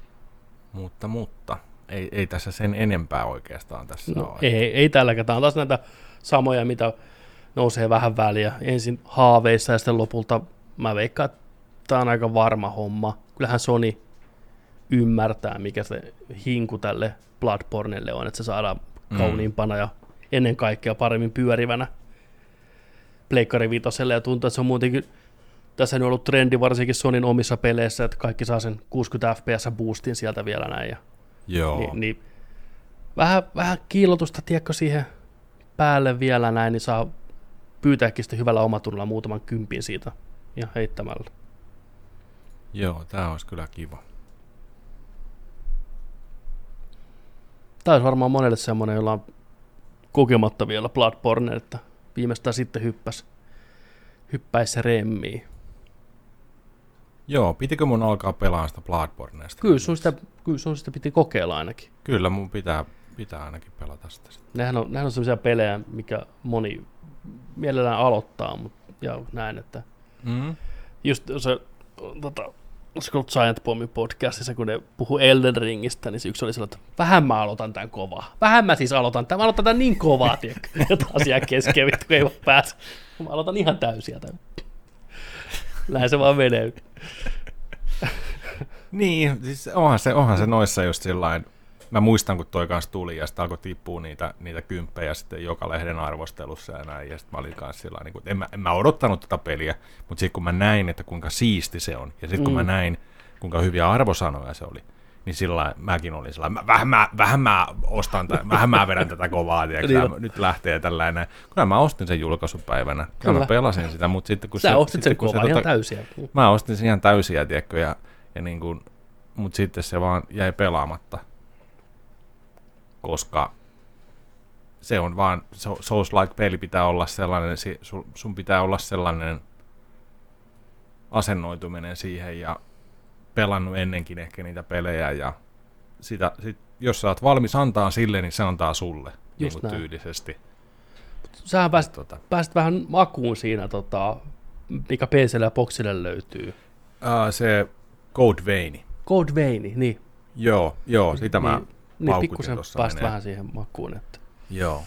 mutta, mutta, ei, ei tässä sen enempää oikeastaan tässä No, ole. ei, ei tälläkään. Tämä on taas näitä samoja, mitä nousee vähän väliä. Ensin haaveissa ja sitten lopulta mä veikkaan, että tämä on aika varma homma. Kyllähän Sony ymmärtää, mikä se hinku tälle Bloodbornelle on, että se saadaan Mm. kauniimpana ja ennen kaikkea paremmin pyörivänä Pleikkari Vitoselle ja tuntuu, että se on muutenkin tässä on ollut trendi varsinkin Sonin omissa peleissä, että kaikki saa sen 60 fps boostin sieltä vielä näin ja Joo, niin, niin vähän, vähän kiillotusta, tiedätkö, siihen päälle vielä näin, niin saa pyytääkin sitten hyvällä omatunnolla muutaman kympin siitä ja heittämällä. joo, tämä olisi kyllä kiva. Tämä olisi varmaan monelle semmoinen, jolla on kokematta vielä Bloodborne, että viimeistään sitten hyppäs, hyppäisi remmiin. Joo, pitikö mun alkaa pelaa sitä Bloodborneesta? Kyllä sun sitä, kyllä sun sitä piti kokeilla ainakin. Kyllä mun pitää, pitää ainakin pelata sitä. Nehän on, nehän on sellaisia pelejä, mikä moni mielellään aloittaa, mutta ja näin, että Mm. just se, tota, ollut Giant Bommin podcastissa, kun ne puhu Elden Ringistä, niin se yksi oli sellainen, että vähän mä aloitan tämän kovaa. Vähän mä siis aloitan tämän, mä aloitan tämän niin kovaa, tiedätkö, että asiaa kesken, vittu, kun ei voi pääse. Mä aloitan ihan täysiä tämän. Näin se vaan menee. Niin, siis onhan se, onhan se noissa just sillain, mä muistan kun toi kanssa tuli ja sitten alkoi tippua niitä, niitä kymppejä sitten joka lehden arvostelussa ja näin, ja sitten mä olin kanssa sillä niin kuin, en, mä, en mä odottanut tätä peliä, mutta sitten kun mä näin, että kuinka siisti se on, ja sitten kun Mm. mä näin, kuinka hyviä arvosanoja se oli, niin sillä mäkin olin sillä mä, vähän, mä, vähän mä ostan, tä, vähän mä vedän tätä kovaa, tiedätkö, Niin ja on. nyt lähtee tällainen. Kyllä mä ostin sen julkaisupäivänä, kyllä, Kyllä. mä pelasin sitä, mutta sitten kun Sä se... ostit sen kovaa se, ihan tota- täysiä. Mä ostin sen ihan täysiä, tiedätkö, ja, ja niin kuin, mutta sitten se vaan jäi pelaamatta, koska se on vaan, so- Souls-like-peli pitää olla sellainen, sun, pitää olla sellainen asennoituminen siihen ja pelannut ennenkin ehkä niitä pelejä ja sitä, sit, jos sä oot valmis antaa sille, niin se antaa sulle niin Just näin. tyylisesti. Sähän pääsit, Tota, pääsit vähän makuun siinä, tota, mikä PClle ja Boxille löytyy. uh, se Code Veini. Code Veini, niin. Joo, joo, sitä mä niin, pikkusen menee. vähän siihen makuun. Että. Joo.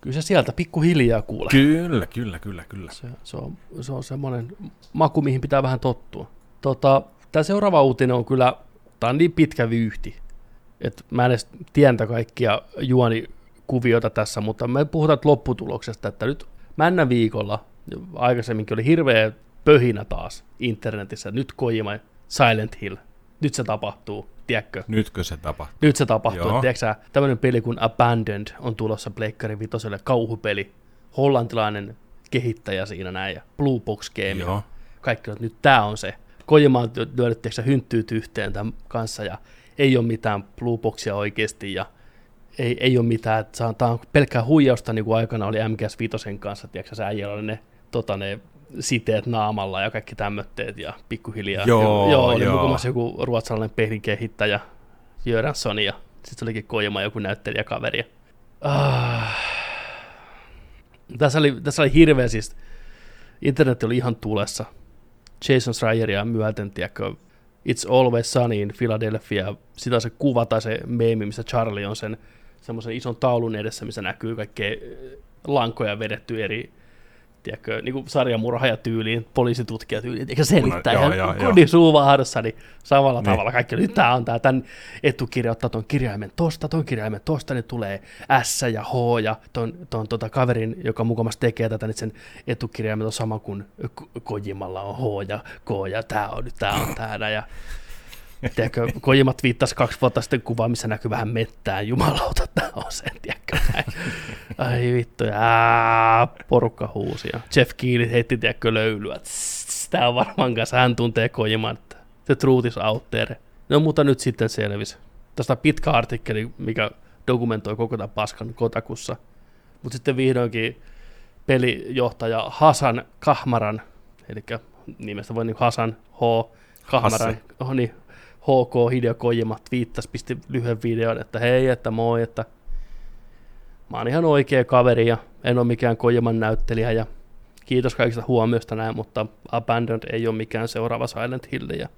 Kyllä se sieltä pikkuhiljaa kuulee. Kyllä, kyllä, kyllä, kyllä. Se, se, on, se on semmoinen maku, mihin pitää vähän tottua. Tota, tämä seuraava uutinen on kyllä, tämä on niin pitkä vyyhti, että mä en edes tientä kaikkia juonikuvioita tässä, mutta me puhutaan lopputuloksesta, että nyt männä viikolla, aikaisemminkin oli hirveä pöhinä taas internetissä, nyt Kojima Silent Hill, nyt se tapahtuu, tiedätkö? Nytkö se tapahtuu? Nyt se tapahtuu. Joo. Tiedätkö tämmöinen peli kuin Abandoned on tulossa Pleikkari Vitoselle, kauhupeli, hollantilainen kehittäjä siinä näin, ja Blue Box Game, Joo. kaikki on, nyt tämä on se. Kojima on sä, hynttyyt yhteen tämän kanssa, ja ei ole mitään Blue Boxia oikeasti, ja ei, ei ole mitään, tämä on pelkkää huijausta, niin kuin aikana oli MGS Vitosen kanssa, tiedätkö sä, äijällä oli ne, tota, ne siteet naamalla ja kaikki tämmötteet ja pikkuhiljaa. Joo, joo oli joo. mukamassa joku ruotsalainen pelin kehittäjä, Jöransson ja sitten olikin Kojima joku näyttelijäkaveri. Ah. Tässä, oli, tässä oli hirveä siis, internet oli ihan tulessa. Jason Schreieria myöten, tiedätkö, It's Always Sunny in Philadelphia, sitä se kuva tai se meemi, missä Charlie on sen semmoisen ison taulun edessä, missä näkyy kaikkea lankoja vedetty eri tiedätkö, niin kuin sarjamurhaaja tyyliin, poliisitutkija tyyliin, eikä selittää ihan kodin suuvahdossa, niin samalla Niin. tavalla kaikki, nyt tämä on tämä, tämän etukirja ottaa tuon kirjaimen tosta, tuon kirjaimen tosta, niin tulee S ja H, ja ton, ton tota kaverin, joka mukamassa tekee tätä, niin sen etukirjaimet on sama kuin Ko- Kojimalla on H ja K, ja tämä on nyt, tämä on täällä, ja Tiedätkö, Kojimat viittasi kaksi vuotta sitten kuvaan, missä näkyy vähän mettää, jumalauta, tämä on se, tiedätkö, näin. Ai vittu, ja porukka huusi, ja Jeff Keely heitti, tiedätkö, löylyä, tämä on varmaan kanssa, hän tuntee Kojiman, että the truth is out there. No mutta nyt sitten selvisi. Tästä pitkä artikkeli, mikä dokumentoi koko tämän paskan Kotakussa. Mutta sitten vihdoinkin pelijohtaja Hasan Kahmaran, eli nimestä voi niin Hasan H. Kahmaran, oh, niin, HK Hideo Kojima twiittasi, pisti lyhyen videon, että hei, että moi, että mä oon ihan oikea kaveri ja en ole mikään Kojiman näyttelijä ja kiitos kaikista huomiosta näin, mutta Abandoned ei ole mikään seuraava Silent Hill ja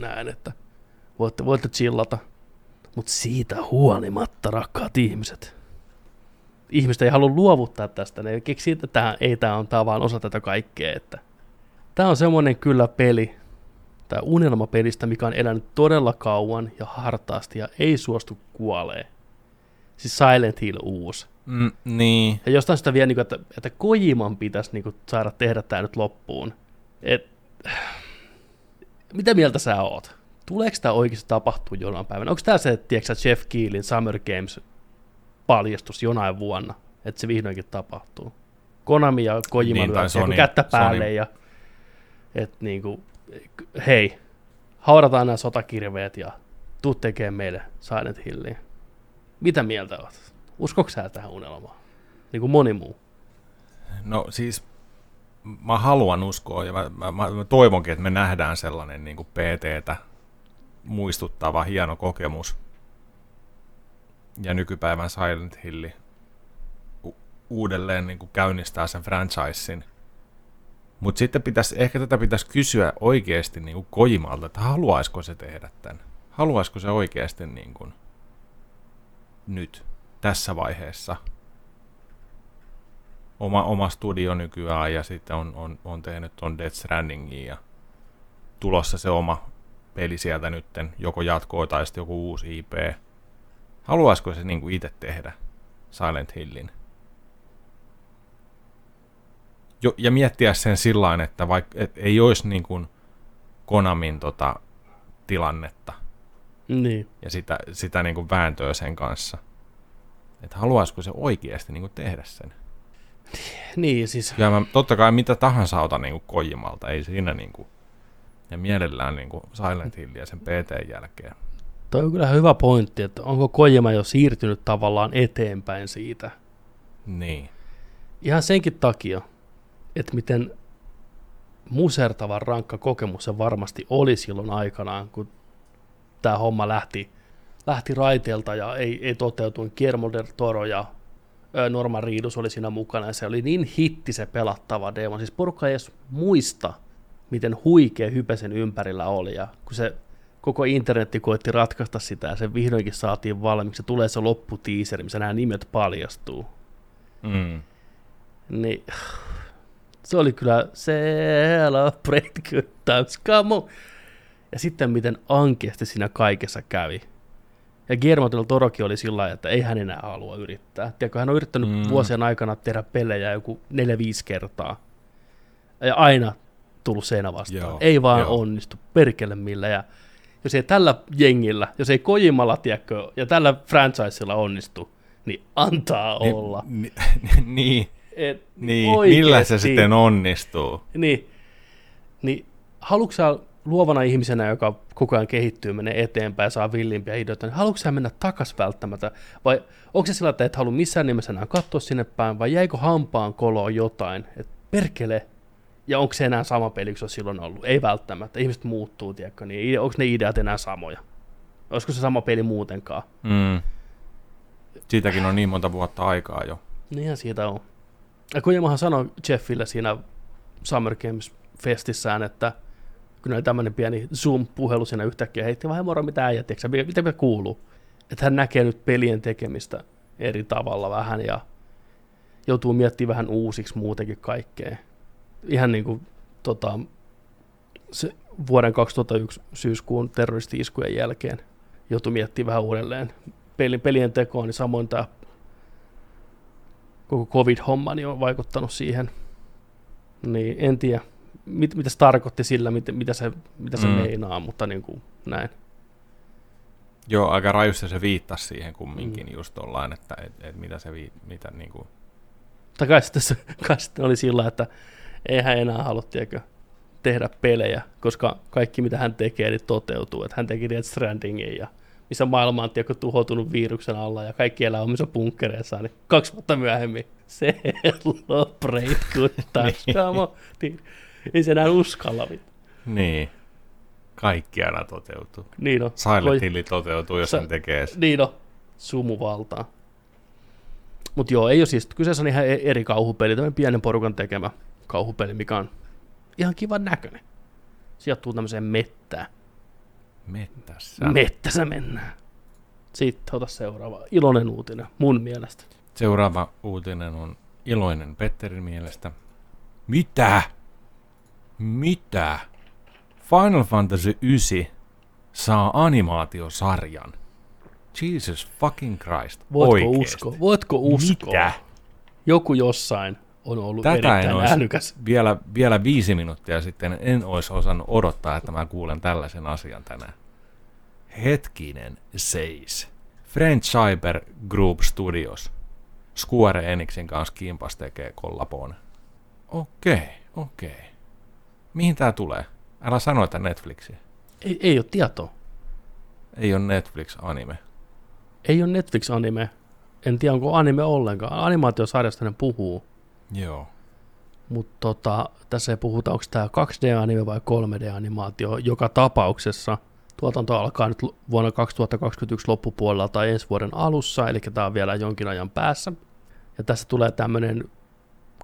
näin, että voitte, voitte chillata. Mutta siitä huolimatta, rakkaat ihmiset, ihmiset ei halua luovuttaa tästä, ne keksii, että tämä ei tämä on, on vaan osa tätä kaikkea, että tämä on semmoinen kyllä peli, tämä unelmapelistä, mikä on elänyt todella kauan ja hartaasti ja ei suostu kuolee. Siis Silent Hill uusi. Mm, niin. Ja jostain sitä vielä, niin kuin, että, että Kojiman pitäisi niin kuin, saada tehdä tämä nyt loppuun. Et, mitä mieltä sä oot? Tuleeko tämä oikeasti tapahtuu jonain päivänä? Onko tämä se, tiedätkö, Jeff Keelin Summer Games paljastus jonain vuonna, että se vihdoinkin tapahtuu? Konami ja Kojima Niin, tai lyö Sony- kättä päälle Sony. ja että niin kuin, hei, haudataan nämä sotakirveet ja tuu tekemään meille Silent Hilliin. Mitä mieltä oot? Uskoks sä tähän unelmaan? Niin kuin moni muu. No siis mä haluan uskoa ja mä, mä, mä, mä toivonkin, että me nähdään sellainen niin kuin PTtä muistuttava hieno kokemus. Ja nykypäivän Silent Hill u- uudelleen niin kuin käynnistää sen franchisein. Mutta sitten pitäisi, ehkä tätä pitäisi kysyä oikeasti niin kuin Kojimalta, että haluaisiko se tehdä tämän? Haluaisiko se oikeasti niin kuin nyt, tässä vaiheessa oma, oma studio nykyään ja sitten on, on, on tehnyt ton Death Strandingin ja tulossa se oma peli sieltä nytten, joko jatkoa tai sitten joku uusi IP. Haluaisiko se niinku itse tehdä Silent Hillin? Jo, ja miettiä sen sillä että vaikka et ei olisi niin kuin Konamin tota, tilannetta Niin. ja sitä, sitä niin kuin vääntöä sen kanssa. Että haluaisiko se oikeasti niin kuin tehdä sen? Niin, siis Kyllä mä totta kai mitä tahansa otan niin kuin Kojimalta, ei siinä niin kuin, ja mielellään niin kuin Silent Hill ja sen PT jälkeen. toi on kyllä hyvä pointti, että onko Kojima jo siirtynyt tavallaan eteenpäin siitä. Niin. Ihan senkin takia, että miten musertavan rankka kokemus se varmasti oli silloin aikanaan, kun tämä homma lähti, lähti raiteelta ja ei, ei toteutunut. Guillermo del Toro ja Norman Reedus oli siinä mukana ja se oli niin hitti se pelattava demo. Siis porukka ei edes muista, miten huikea hype sen ympärillä oli ja kun se koko internetti koitti ratkaista sitä ja se vihdoinkin saatiin valmiiksi, se tulee se lopputiiseri, missä nämä nimet paljastuu Mm. niin se oli kyllä celebrate good times, come on. Ja sitten miten ankeasti siinä kaikessa kävi. Ja Guillermo del Torokin oli sillä lailla, että ei hän enää halua yrittää. Tiedätkö, hän on yrittänyt Mm. vuosien aikana tehdä pelejä joku 4-5 kertaa. Ja aina tullut seinä vastaan. Joo, ei vaan joo. onnistu perkele millä. Ja jos ei tällä jengillä, jos ei Kojimalla, tiedätkö, ja tällä franchisella onnistu, niin antaa Ni- olla. Ni, niin, Et, niin. millä se sitten onnistuu? Niin, niin haluatko luovana ihmisenä, joka koko ajan kehittyy, menee eteenpäin ja saa villimpiä ideoita, niin haluatko sä mennä takas välttämättä? Vai onko se sillä, että et halua missään nimessä enää katsoa sinne päin, vai jäikö hampaan koloon jotain, että perkele, ja onko se enää sama peli kuin se on silloin ollut? Ei välttämättä, ihmiset muuttuu, tiedätkö, niin onko ne ideat enää samoja? Olisiko se sama peli muutenkaan? Mm. Siitäkin on niin monta vuotta aikaa jo. Niinhän siitä on. Ja Kojamahan sanoi Jeffille siinä Summer Games Festissään, että kun oli tämmöinen pieni Zoom-puhelu siinä yhtäkkiä, heitti vähän moro, mitä äijät, tiedätkö, sä, mitä, mitä kuuluu. Että hän näkee nyt pelien tekemistä eri tavalla vähän ja, joutuu miettimään vähän uusiksi muutenkin kaikkea. Ihan niin kuin tota, se vuoden 2001 syyskuun terroristi-iskujen jälkeen joutui miettimään vähän uudelleen pelien tekoa, niin samoin tämä koko covid-homma niin on vaikuttanut siihen. Niin en tiedä, mit, mitä se tarkoitti sillä, mit, mitä se, mitä se mm. meinaa, mutta niin kuin näin. Joo, aika rajusti se viittasi siihen kumminkin mm. just ollaan, että et, et mitä se vii, mitä niin kuin... Tai kai sitten, kai sitten oli sillä, että eihän enää halua, tiedäkö, tehdä pelejä, koska kaikki mitä hän tekee, niin toteutuu. Että hän teki Death Strandingin ja missä maailma on tiedätkö, tuhoutunut viruksen alla ja kaikki elää omissa punkkereissaan, niin kaksi vuotta myöhemmin celebrate good times, come on. Niin, ei se enää uskalla. Niin. Kaikki aina toteutuu. Niin on. Silent Hill toteutuu, jos Sa- sen tekee. Niin on. Sumuvaltaa. Mutta joo, ei ole siis, kyseessä on ihan e- eri kauhupeli, tämmöinen pienen porukan tekemä kauhupeli, mikä on ihan kivan näköinen. Sijoittuu tämmöiseen mettään. Mettässä? Mettässä mennään. Sitten ota seuraava. Iloinen uutinen, mun mielestä. Seuraava uutinen on iloinen Petterin mielestä. Mitä? Mitä? Final Fantasy 9 saa animaatiosarjan. Jesus fucking Christ. Voitko Oikeesti. uskoa? Voitko uskoa? Mitä? Joku jossain on ollut Tätä en erittäin olisi älykäs. vielä, vielä viisi minuuttia sitten en olisi osannut odottaa, että mä kuulen tällaisen asian tänään. Hetkinen seis. French Cyber Group Studios. Square Enixin kanssa kimpas tekee kollapoon. Okei, okei. Mihin tää tulee? Älä sano, että Netflixi. Ei, ei ole tietoa. Ei ole Netflix-anime. Ei ole Netflix-anime. En tiedä, onko anime ollenkaan. Animaatiosarjasta ne puhuu. Joo. Mutta tota, tässä ei puhuta, onko tämä 2D-anime vai 3D-animaatio. Joka tapauksessa tuotanto alkaa nyt vuonna 2021 loppupuolella tai ensi vuoden alussa, eli tämä on vielä jonkin ajan päässä. Ja tässä tulee tämmöinen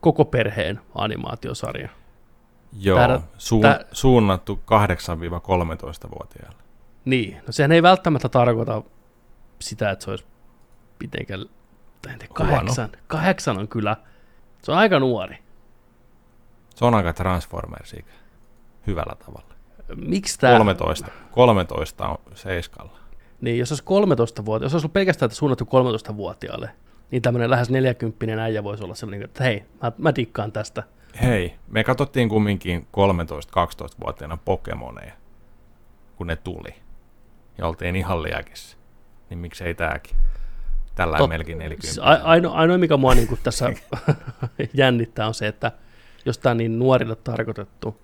koko perheen animaatiosarja. Joo, Tää- suun, tää- suunnattu 8-13-vuotiaille. Niin, no sehän ei välttämättä tarkoita sitä, että se olisi mitenkään, tai kahdeksan. Kahdeksan on kyllä, se on aika nuori. Se on aika transformers. Hyvällä tavalla. Miksi tämä? 13. 13 on seiskalla. Niin, jos olisi 13 vuotta, jos olisi ollut pelkästään että suunnattu 13-vuotiaalle, niin tämmöinen lähes 40 äijä voisi olla sellainen, että hei, mä, mä dikkaan tästä. Hei, me katsottiin kumminkin 13-12-vuotiaana Pokemoneja, kun ne tuli. Ja oltiin ihan liekissä. Niin miksei tääkin? Tällä Tot- melkein Siis 40. a- ainoa, mikä mua niin tässä jännittää, on se, että jos tämä on niin nuorille tarkoitettu,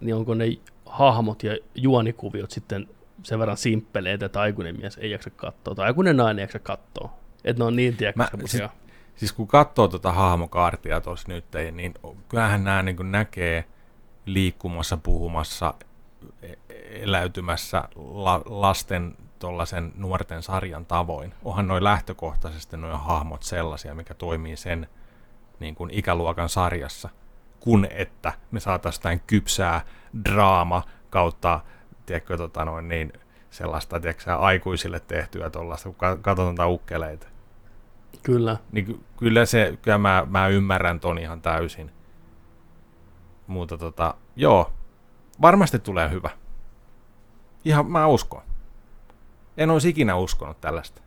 niin onko ne hahmot ja juonikuviot sitten sen verran simppeleitä, että aikuinen mies ei jaksa katsoa, tai aikuinen nainen ei jaksa katsoa. Että ne on niin, tiedätkö, Mä- semmosia... Siis kun katsoo tuota hahmokaartia tuossa nyt, niin kyllähän nämä niin näkee liikkumassa, puhumassa, e- eläytymässä la- lasten tuollaisen nuorten sarjan tavoin. Onhan noin lähtökohtaisesti noin hahmot sellaisia, mikä toimii sen niin kuin ikäluokan sarjassa, kun että me saataisiin tämän kypsää draama kautta, tiedätkö, tota noin, niin sellaista tiedätkö, aikuisille tehtyä tuollaista, kun ka- katsotaan ukkeleita Kyllä. niin ky- kyllä se, kyllä mä, mä ymmärrän ton ihan täysin. Mutta tota, joo, varmasti tulee hyvä. Ihan mä uskon. En olisi ikinä uskonut tällaista.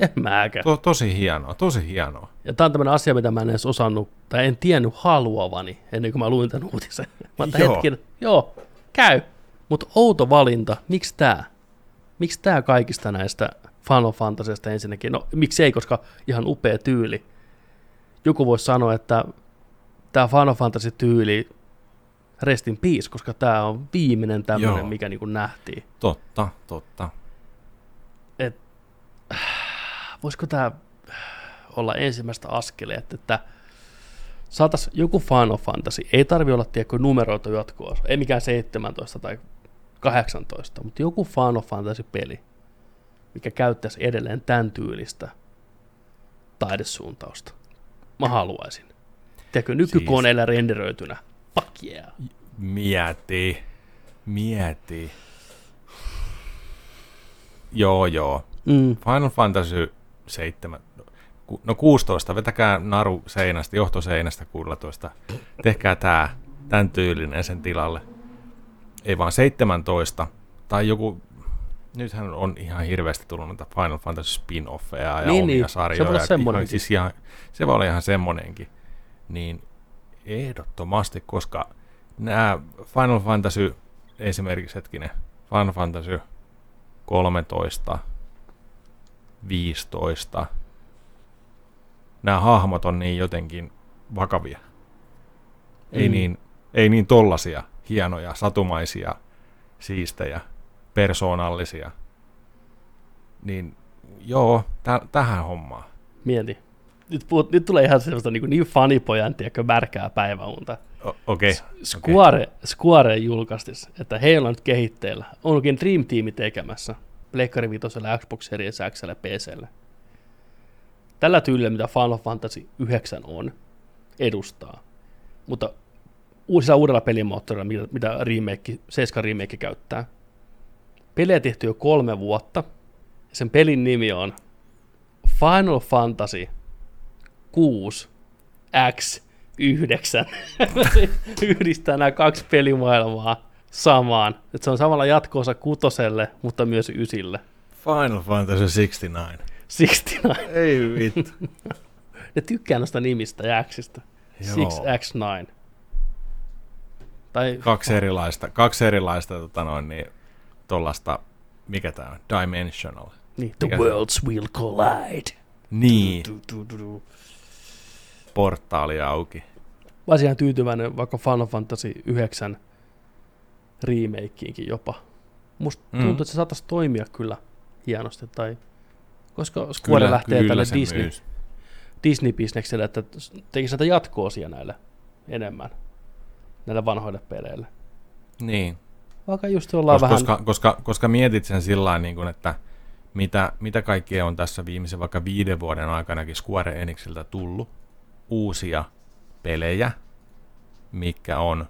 En mäkään. To, tosi hienoa, tosi hienoa. Ja tämä on tämmöinen asia, mitä mä en edes osannut, tai en tiennyt haluavani, ennen kuin mä luin tämän uutisen. Mä Joo. hetken, joo, käy. Mutta outo valinta, miksi tämä? Miksi tämä kaikista näistä Final Fantasysta ensinnäkin? No, miksi ei, koska ihan upea tyyli. Joku voisi sanoa, että tämä Final Fantasy-tyyli rest in peace, koska tämä on viimeinen tämmöinen, mikä niin nähtiin. Totta, totta. Voisiko tämä olla ensimmäistä askeleet, että saataisiin joku Final Fantasy, ei tarvi olla tiedätkö, numeroitu jatkoa, ei mikään 17 tai 18, mutta joku Final Fantasy-peli, mikä käyttäisi edelleen tämän tyylistä taidesuuntausta. Mä haluaisin. Tiedätkö, nykykoneella siis... renderöitynä. Fuck yeah. Mieti, mieti. Joo, joo. Mm. Final Fantasy 7. ku- no 16, vetäkää naru seinästä, johtoseinästä 16, tehkää tää, tämän tyylinen sen tilalle. Ei vaan 17, tai joku, nythän on ihan hirveästi tullut noita Final Fantasy spin-offeja ja Niin, omia niin. Se sarjoja. voi olla ihan, siis ihan, se voi olla ihan semmonenkin. Niin ehdottomasti, koska nämä Final Fantasy, esimerkiksi hetkinen, Final Fantasy 13, 15, nämä hahmot on niin jotenkin vakavia. Ei, Mm. niin, ei niin tollasia hienoja, satumaisia, siistejä, persoonallisia. Niin joo, tä- tähän hommaan. Mieti. Nyt, puhut, nyt tulee ihan sellaista niin, niin fanipojan, tiedätkö, märkää päiväunta. O- Okei. Square, Square julkaistis, että heillä on nyt kehitteillä. On oikein Dream Team tekemässä. Pleikkari 5, Xbox Series X ja PClle. Tällä tyylillä, mitä Final Fantasy 9 on, edustaa. Mutta uusilla uudella pelimoottorilla, mitä, mitä remake, 7 remake käyttää. Pelejä tehty jo kolme vuotta. Sen pelin nimi on Final Fantasy 6 X 9. Yhdistää nämä kaksi pelimaailmaa samaan. Et se on samalla jatkoosa kutoselle, mutta myös ysille. Final Fantasy 69. 69. Ei vittu. Ne tykkää noista nimistä ja Xistä. Joo. 6X9. Tai kaksi erilaista, kaksi erilaista tota noin, niin, tollasta, mikä tää on, dimensional. niin, The mikä se? Worlds Will Collide. Niin, Du, du, du, du. portaali auki. Mä olisin ihan tyytyväinen vaikka Final Fantasy 9 remakeinkin jopa. Musta Mm. tuntuu, että se saattaisi toimia kyllä hienosti. Tai, koska Square lähtee tälle se Disney, myys. Disney-bisnekselle, että tekisi näitä jatko-osia näille enemmän, näille vanhoille peleille. Niin, Vaikka just ollaan koska, vähän... koska, koska, koska mietit sen sillä niin kuin, että mitä, mitä kaikkea on tässä viimeisen vaikka viiden vuoden aikanakin Square Enixiltä tullut uusia pelejä, mikä on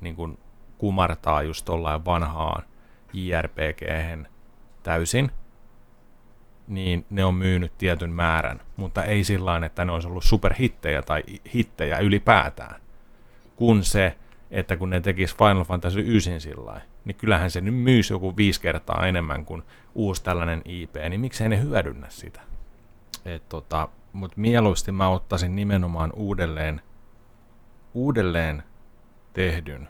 niin kuin kumartaa just tollain vanhaan jrpg täysin, niin ne on myynyt tietyn määrän, mutta ei sillä että ne olisi ollut superhittejä tai hittejä ylipäätään, kun se, että kun ne tekis Final Fantasy 9 sillä niin kyllähän se nyt myys joku viisi kertaa enemmän kuin uusi tällainen IP, niin miksei ne hyödynnä sitä. Tota, Mutta mieluusti mä ottaisin nimenomaan uudelleen, uudelleen tehdyn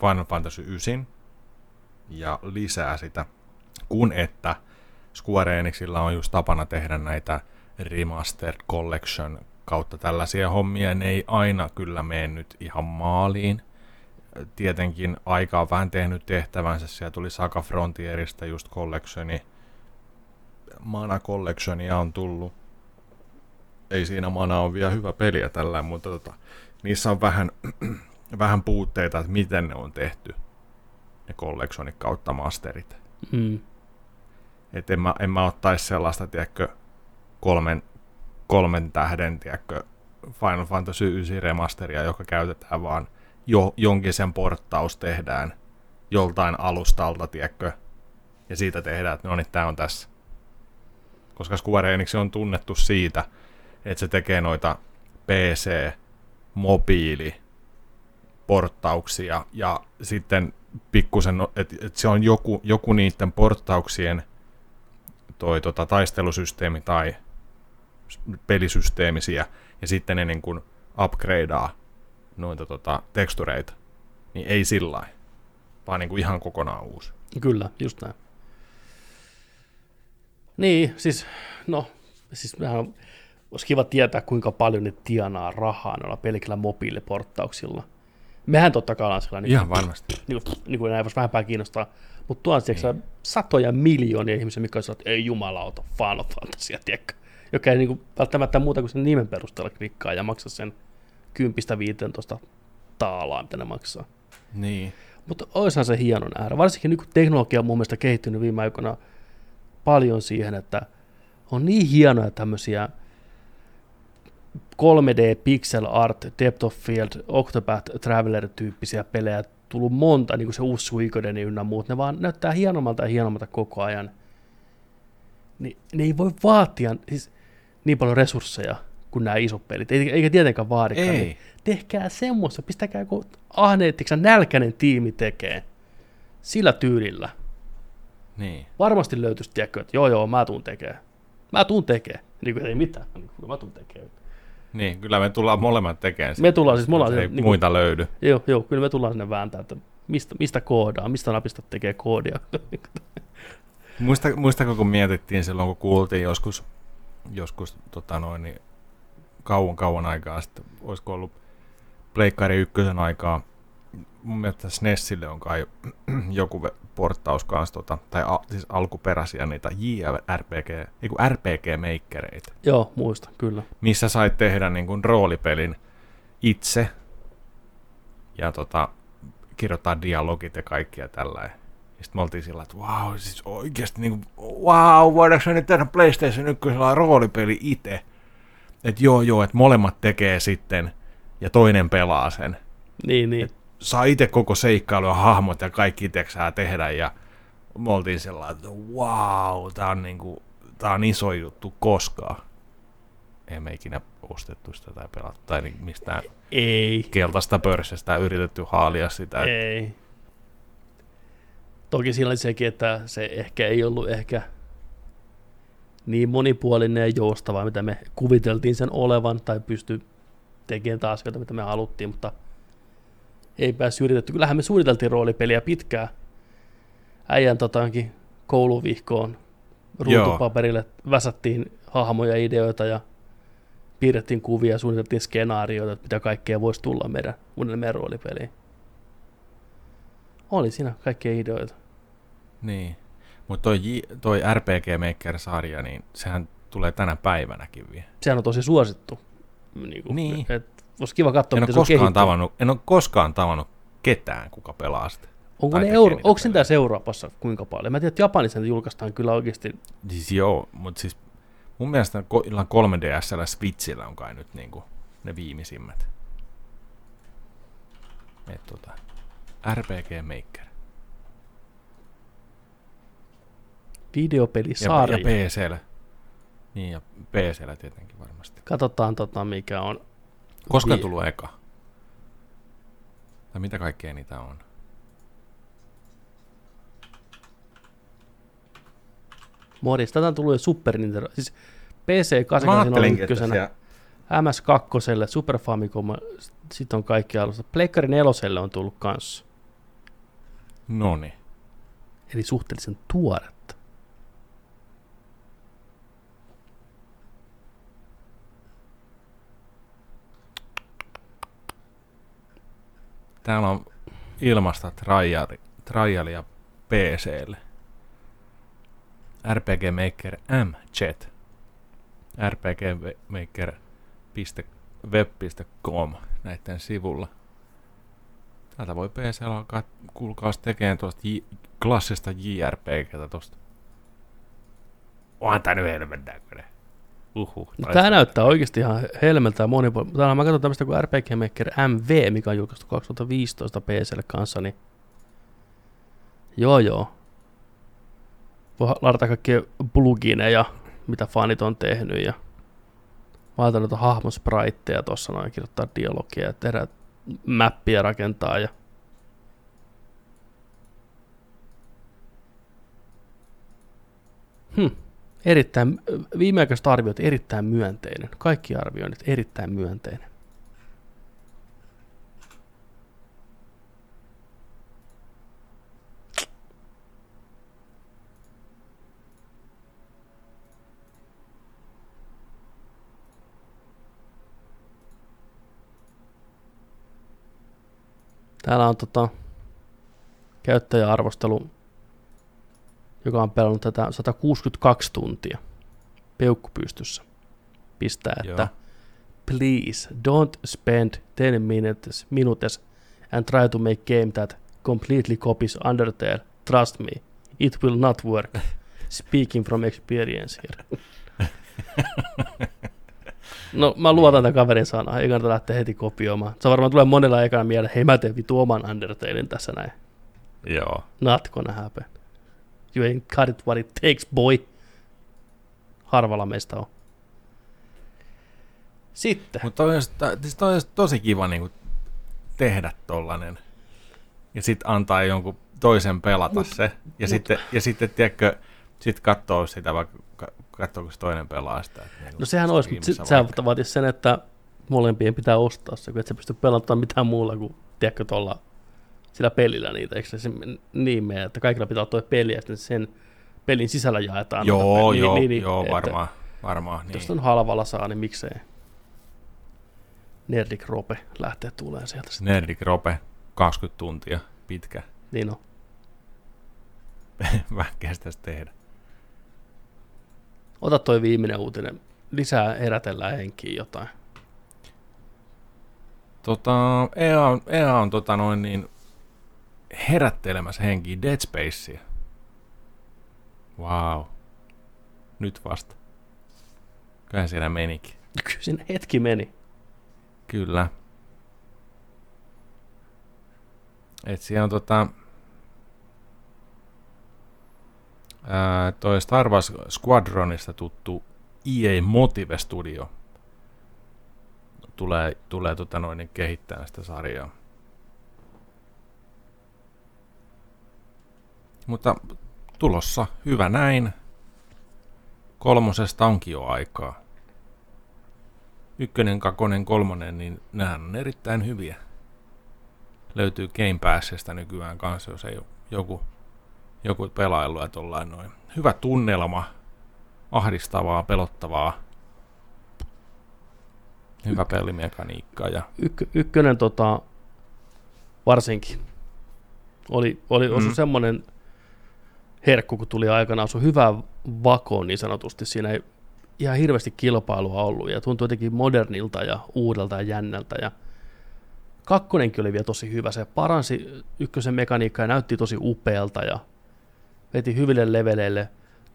Final Fantasy 9 ja lisää sitä, kun että Square Enixillä on just tapana tehdä näitä Remastered Collection kautta tällaisia hommia. Ne ei aina kyllä mene nyt ihan maaliin. Tietenkin aika on vähän tehnyt tehtävänsä. Siellä tuli Saga Frontierista just collectioni. Mana Collectionia on tullut. Ei siinä Mana on vielä hyvä peliä tällä, mutta tota, niissä on vähän, vähän puutteita, että miten ne on tehty. Ne collectionit kautta masterit. Mm. Että en mä, en mä ottaisi sellaista, tiedätkö, kolmen, kolmen tähden, tiedätkö, Final Fantasy 9 remasteria, joka käytetään vaan jo, jonkin sen porttaus tehdään joltain alustalta, tiedätkö, ja siitä tehdään, että no niin, tää on tässä. Koska Square Enix on tunnettu siitä, että se tekee noita PC, mobiili, porttauksia ja sitten pikkusen, että et se on joku, joku niiden porttauksien toi tota, taistelusysteemi tai pelisysteemisiä, ja sitten ne niin kuin upgradeaa noita tota, tekstureita, niin ei sillä vaan niin kuin ihan kokonaan uusi. Kyllä, just näin. Niin, siis, no, siis mehän olisi kiva tietää, kuinka paljon ne tienaa rahaa noilla pelkillä mobiiliporttauksilla. Mehän totta kai ollaan sellainen, Ihan varmasti. niin, kuin, niin kuin näin voisi vähempää kiinnostaa, mutta tuon niin. satoja miljoonia ihmisiä, mikä sanoo, että ei jumalauta, Final Fantasia, tiedätkö? Joka ei niin kuin, välttämättä muuta kuin sen nimen perusteella klikkaa ja maksaa sen 10-15 taalaa, mitä ne maksaa. Niin. Mutta olisihan se hienon äärä. Varsinkin nyt kun teknologia on mun mielestä kehittynyt viime aikoina paljon siihen, että on niin hienoja tämmöisiä 3D pixel art, depth of field, Octopath Traveler-tyyppisiä pelejä tullut monta, niin kuin se uusi Suikoden ynnä muut, ne vaan näyttää hienommalta ja hienommalta koko ajan. Ni, ne ei voi vaatia, siis niin paljon resursseja kuin nämä isot pelit. Eikä, eikä tietenkään vaadikaan. Ei. Niin tehkää semmoista, pistäkää joku ahneettiksen nälkäinen tiimi tekee sillä tyylillä. Niin. Varmasti löytyisi, tiedätkö, että joo joo, mä tuun tekemään. Mä tuun tekemään. Niin kuin ei mitään, niin kuin mä tuun tekemään. Niin, kyllä me tullaan molemmat tekemään sitä. Me tullaan siis, ollaan Ei niin muita löydy. joo, joo, kyllä me tullaan sinne vääntää, että mistä, mistä koodaa, mistä napista tekee koodia. Muista, muistako, kun mietittiin silloin, kun kuultiin joskus, joskus tota noin, niin kauan kauan aikaa sitten, olisiko ollut Pleikkari ykkösen aikaa, mun mielestä SNESille on kai joku porttaus kanssa, tota, tai a, siis alkuperäisiä niitä JRPG, kun RPG-meikkereitä, joo, muista, kyllä. missä sait tehdä niin kuin roolipelin itse ja tota, kirjoittaa dialogit ja kaikkia tällä. Sitten me oltiin sillä, että wow, siis oikeasti niin kuin, wow, voidaanko nyt tehdä PlayStation 1 roolipeli itse? Että joo, joo, että molemmat tekee sitten ja toinen pelaa sen. Niin, niin. Saa itse koko seikkailu ja hahmot ja kaikki itseksää tehdä ja me oltiin sellainen, että wow, tää on, niinku, tää on iso juttu koskaan. Ei me ikinä ostettu sitä tai pelattu tai niin mistään Ei, keltaista pörssistä yritetty haalia sitä. ei. Toki siinä oli sekin, että se ehkä ei ollut ehkä niin monipuolinen ja joustava, mitä me kuviteltiin sen olevan, tai pysty tekemään taas asioita, mitä me haluttiin, mutta ei päässyt yritetty. Kyllähän me suunniteltiin roolipeliä pitkään. Äijän tota, johonkin kouluvihkoon ruutupaperille väsättiin hahmoja, ideoita ja piirrettiin kuvia ja suunniteltiin skenaarioita, että mitä kaikkea voisi tulla meidän uudelle meidän roolipeliin. Oli siinä kaikkia ideoita. Niin. Mutta toi, J- toi RPG Maker-sarja, niin sehän tulee tänä päivänäkin vielä. Sehän on tosi suosittu. Niin. Kuin, Niin. Et, olisi kiva katsoa, En miten se on koskaan kehittynyt. tavannut, en ole koskaan tavannut ketään, kuka pelaa sitä. Onko ne euro, onko sen tässä Euroopassa kuinka paljon? Mä tiedän, että Japanissa ne julkaistaan kyllä oikeasti. Siis joo, mutta siis mun mielestä illan 3DSllä ja Switchillä on kai nyt niinku ne viimeisimmät. Et tota, RPG Maker. Ja, Videopelisarja. ja PCllä. Niin, ja PCllä tietenkin varmasti. Katsotaan, tota, mikä on. Koska Vi- tullut eka? Tai mitä kaikkea niitä on? Modis. Tätä on tullut jo Super Nintendo. Siis PC Mä 8 on ajattelinkin, että ykkösenä. siellä... MS2, Super Famicom, sitten on kaikki alusta. Pleikkari 4 on tullut kanssa. Noni. Eli suhteellisen tuoretta. Täällä on ilmasta triali, trialia PClle. RPG Maker M-Chat. rpgmaker.web.com näiden sivulla. Täältä voi PC alkaa kuulkaas tekemään tuosta J- klassista JRPGtä tosta. Onhan tää nyt näköinen. Uhuh. No, tämä näyttää oikeasti ihan helmeltä ja monipuolista. Täällä mä katson tämmöistä kuin RPG Maker MV, mikä on julkaistu 2015 PClle kanssa, niin joo joo. Voi ladata kaikkia plugineja, mitä fanit on tehnyt ja valita noita hahmospriteja tuossa noin, kirjoittaa dialogia ja tehdä mappia rakentaa ja Hmm. Erittäin, viimeaikaiset arviot erittäin myönteinen. Kaikki arvioinnit erittäin myönteinen. Täällä on tota, käyttäjäarvostelu joka on pelannut tätä 162 tuntia peukku pystyssä. Pistää, että Joo. please don't spend 10 minutes, minutes and try to make game that completely copies Undertale. Trust me, it will not work. Speaking from experience here. No mä luotan tämän kaverin sanaa, ei kannata lähteä heti kopioimaan. Se varmaan tulee monella ekana mieleen, hei mä teen vitu oman Undertalein tässä näin. Joo. Not gonna happen. You ain't got it what it takes, boy. Harvalla meistä on. Sitten. Mutta toi, olisi- siis toi olisi tosi kiva niin kuin tehdä tollanen. Ja sitten antaa jonkun toisen pelata Mut- se. Ja, mut- sitten, ja sitten, tiedätkö, sitten katsoo sitä, vaikka ka- katsooko se toinen pelaa sitä. Että niin No sehän olisi, mutta sit, sehän vaikka. vaatisi sen, että molempien pitää ostaa se, kun et sä pysty pelaamaan mitään muulla kuin, tiedätkö, tuolla sillä pelillä niitä, eikö se niin mene, että kaikilla pitää olla toi peli ja sitten sen pelin sisällä jaetaan. Joo, pe- joo, niin, niin, joo että varmaan. varmaan Jos niin. on halvalla saa, niin miksei. Nerdik Rope lähtee tulee sieltä sitten. Nerdik Rope, 20 tuntia pitkä. Niin on. Vähän kestäisi tehdä. Ota toi viimeinen uutinen. Lisää herätellään henkiin jotain. Tota, EA, on- EA on tota noin niin herättelemässä henkiä Dead Spacea. Wow. Nyt vasta. Kyllä siellä menikin. Kyllä siinä hetki meni. Kyllä. Et siellä on tota... Ää, toi Star Wars Squadronista tuttu EA Motive Studio tulee, tulee tota noin, kehittämään sitä sarjaa. Mutta tulossa hyvä näin. Kolmosesta onkin jo aikaa ykkönen, kakkonen, kolmonen, niin nehän on erittäin hyviä. Löytyy Game Passista nykyään kanssa, jos ei joku, joku pelailu ja tollain noin. Hyvä tunnelma, ahdistavaa, pelottavaa. Hyvä pelimekaniikka ja Ykkö, ykkönen tota, varsinkin oli, oli osu Mm. semmoinen herkku, kun tuli aikanaan, sun hyvä vako niin sanotusti. Siinä ei ihan hirveästi kilpailua ollut ja tuntui jotenkin modernilta ja uudelta ja jännältä. Ja kakkonenkin oli vielä tosi hyvä. Se paransi ykkösen mekaniikkaa ja näytti tosi upealta ja veti hyville leveleille.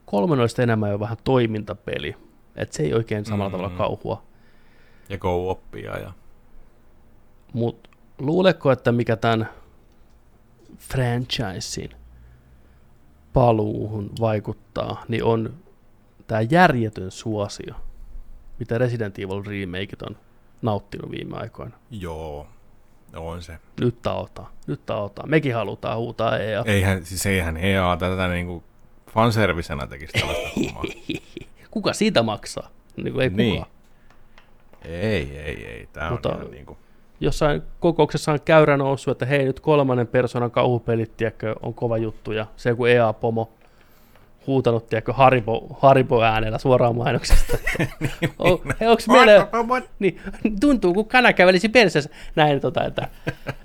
Kolmen oli sitten enemmän jo vähän toimintapeli. Et se ei oikein samalla Mm. tavalla kauhua. ja go-oppia. Ja... Mutta luuletko, että mikä tämän franchisein paluuhun vaikuttaa, niin on tämä järjetön suosio, mitä Resident Evil remakeit on nauttinut viime aikoina. Joo, on se. Nyt taotaan, nyt taotaan. Mekin halutaan huutaa EA. Eihän, siis eihän EA tätä niinku fanservisenä tekisi tällaista hommaa. Kuka siitä maksaa? Niin kuin ei Niin. kukaan. Ei, ei, ei. Tää on Mutta- ihan niinku... Jossain kokouksessa on käyrä noussut, että hei nyt kolmannen persoonan kauhupelit, tiedätkö, on kova juttu. Ja se joku EA-pomo huutanut, tiedätkö, Haribo, Haribo äänellä suoraan mainoksesta. hei, onks meillä, niin, tuntuu kun kana kävelisi perseessä. Näin, tota, että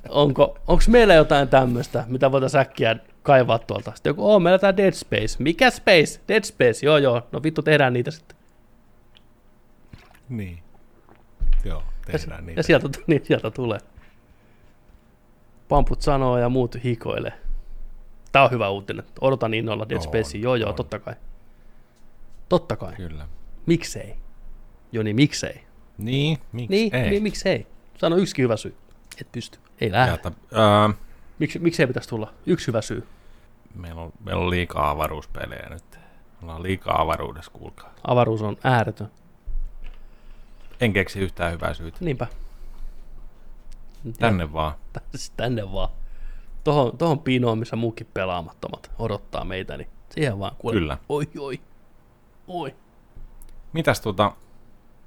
onko, onks meillä jotain tämmöistä, mitä voitaisiin äkkiä kaivaa tuolta. Sitten joku, oo, meillä tää Dead Space. Mikä Space? Dead Space, joo joo, no vittu tehdään niitä sitten. Niin. Joo, Ja, tehdään niitä. ja sieltä, niin, sieltä tulee. Pamput sanoo ja muut hikoilee. Tää on hyvä uutinen. Odotan innolla Dead On, Spacea. Joo, joo, on. totta kai. Totta kai. Kyllä. Miksei? Joni, miksei? Niin, miksi Niin, ei? niin, miksei? Sano yksi hyvä syy. Et pysty. Ei lähde. Ja, ta, ää, Miksi, miksei pitäisi tulla? Yksi hyvä syy. meillä, on, meillä on liikaa avaruuspelejä nyt. Me ollaan liikaa avaruudessa, kuulkaa. Avaruus on ääretön. En keksi yhtään hyvää syytä. Niinpä. Tänne vaan. Ja, siis tänne vaan. Tohon, tohon pinoon, missä muukin pelaamattomat odottaa meitä, niin siihen vaan kuule. Kyllä. Oi, oi. Oi. Mitäs tota,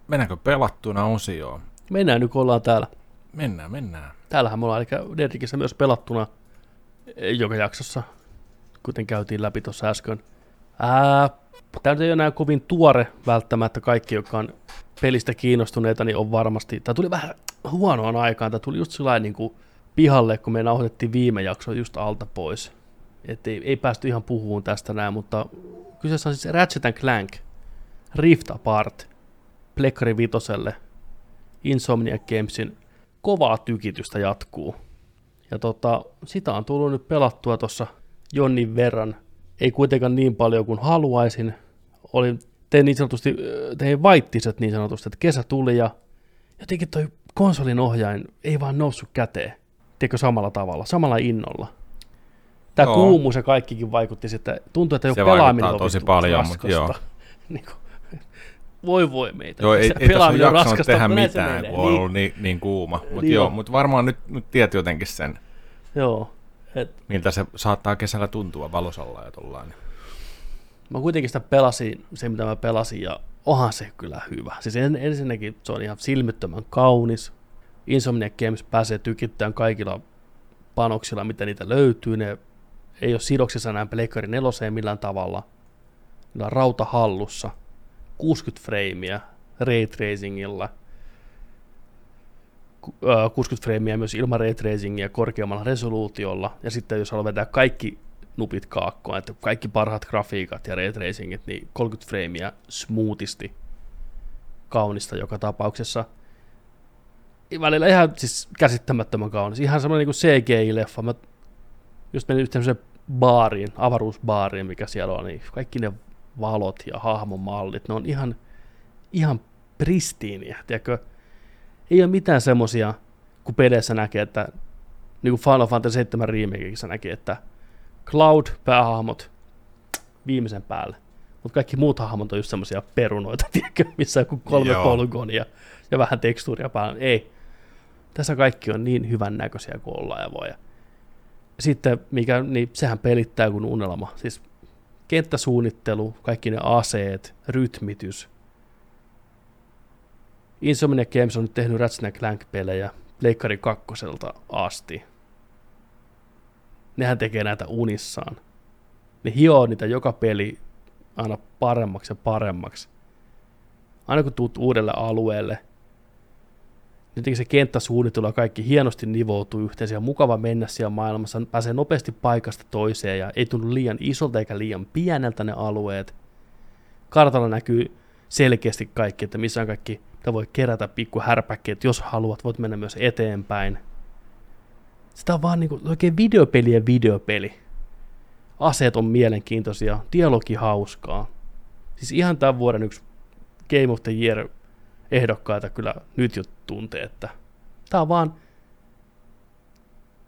mennäänkö pelattuna osioon? Mennään nyt, kun ollaan täällä. Mennään, mennään. Täällähän me ollaan, eli Dedikissä myös pelattuna eh, joka jaksossa, kuten käytiin läpi tuossa äsken. Ää, tämä nyt ei ole enää kovin tuore välttämättä. Kaikki, jotka on pelistä kiinnostuneita, niin on varmasti... Tämä tuli vähän huonoon aikaan. Tämä tuli just sillä niin kuin pihalle, kun me nauhoitettiin viime jakso just alta pois. Et ei, ei päästy ihan puhumaan tästä näin, mutta kyseessä on siis Ratchet Clank Rift Apart Plekkari Vitoselle Insomniac Gamesin kovaa tykitystä jatkuu. Ja tota, sitä on tullut nyt pelattua tuossa jonnin verran. Ei kuitenkaan niin paljon kuin haluaisin. Olin, tein niin sanotusti, tein vaittiset niin sanotusti, että kesä tuli ja jotenkin toi konsolin ohjain ei vaan noussut käteen. Tiedätkö samalla tavalla, samalla innolla. Tämä Joo. kuumuus ja kaikkikin vaikutti sitten, tuntui, että jo Se pelaaminen on tosi paljon, mut raskasta. joo. niin kuin, voi voi meitä. Joo, ei, ei tässä ole jaksanut tehdä mutta mitään, kun on ollut niin, niin kuuma. Mutta Niin joo, on. mut varmaan nyt, nyt tiedät jotenkin sen, Joo. Et miltä se saattaa kesällä tuntua valosalla ja tollain. Mä kuitenkin sitä pelasin, se mitä mä pelasin, ja onhan se kyllä hyvä. Siis en, ensinnäkin se on ihan silmittömän kaunis. Insomniac Games pääsee tykittämään kaikilla panoksilla, mitä niitä löytyy. Ne ei ole sidoksissa näin Pleikkari neloseen millään tavalla. Niillä on rauta hallussa. 60 freimiä ray tracingilla. Ku- ö, 60 freimiä myös ilman ray tracingia korkeammalla resoluutiolla. Ja sitten jos haluaa vetää kaikki nupit kaakkoon, että kaikki parhaat grafiikat ja ray tracingit, niin 30 freimiä smoothisti kaunista joka tapauksessa. Välillä ihan siis käsittämättömän kaunis. Ihan semmoinen niin CGI-leffa. Mä just menin yhteen baariin, avaruusbaariin, mikä siellä on, niin kaikki ne valot ja hahmomallit, ne on ihan, ihan pristiiniä, tiedätkö? Ei ole mitään semmosia, kun peleissä näkee, että niin kuin Final Fantasy 7 remakeissa näkee, että Cloud, päähahmot, viimeisen päälle. Mutta kaikki muut hahmot on just semmoisia perunoita, tiedätkö, missä on kolme Joo. polygonia ja vähän tekstuuria päällä. Ei. Tässä kaikki on niin hyvän näköisiä kuin ollaan ja voi. Ja sitten, mikä, niin sehän pelittää kuin unelma. Siis kenttäsuunnittelu, kaikki ne aseet, rytmitys. Insomniac Games on nyt tehnyt Ratchet Clank-pelejä Pleikkari kakkoselta asti. Nehän tekee näitä unissaan. Ne hioo niitä joka peli aina paremmaksi ja paremmaksi. Aina kun tuut uudelle alueelle, niin jotenkin se kenttäsuunnittelu ja kaikki hienosti nivoutuu yhteen. On mukava mennä siellä maailmassa, pääsee nopeasti paikasta toiseen ja ei tunnu liian isolta eikä liian pieneltä ne alueet. Kartalla näkyy selkeästi kaikki, että missä on kaikki, mitä voi kerätä pikku härpäkkeet, jos haluat, voit mennä myös eteenpäin. Sitä on vaan niinku oikein videopelien videopeli. Aseet on mielenkiintoisia, dialogi hauskaa. Siis ihan tämän vuoden yksi Game of the Year ehdokkaita kyllä nyt jo tuntee, että tää on vaan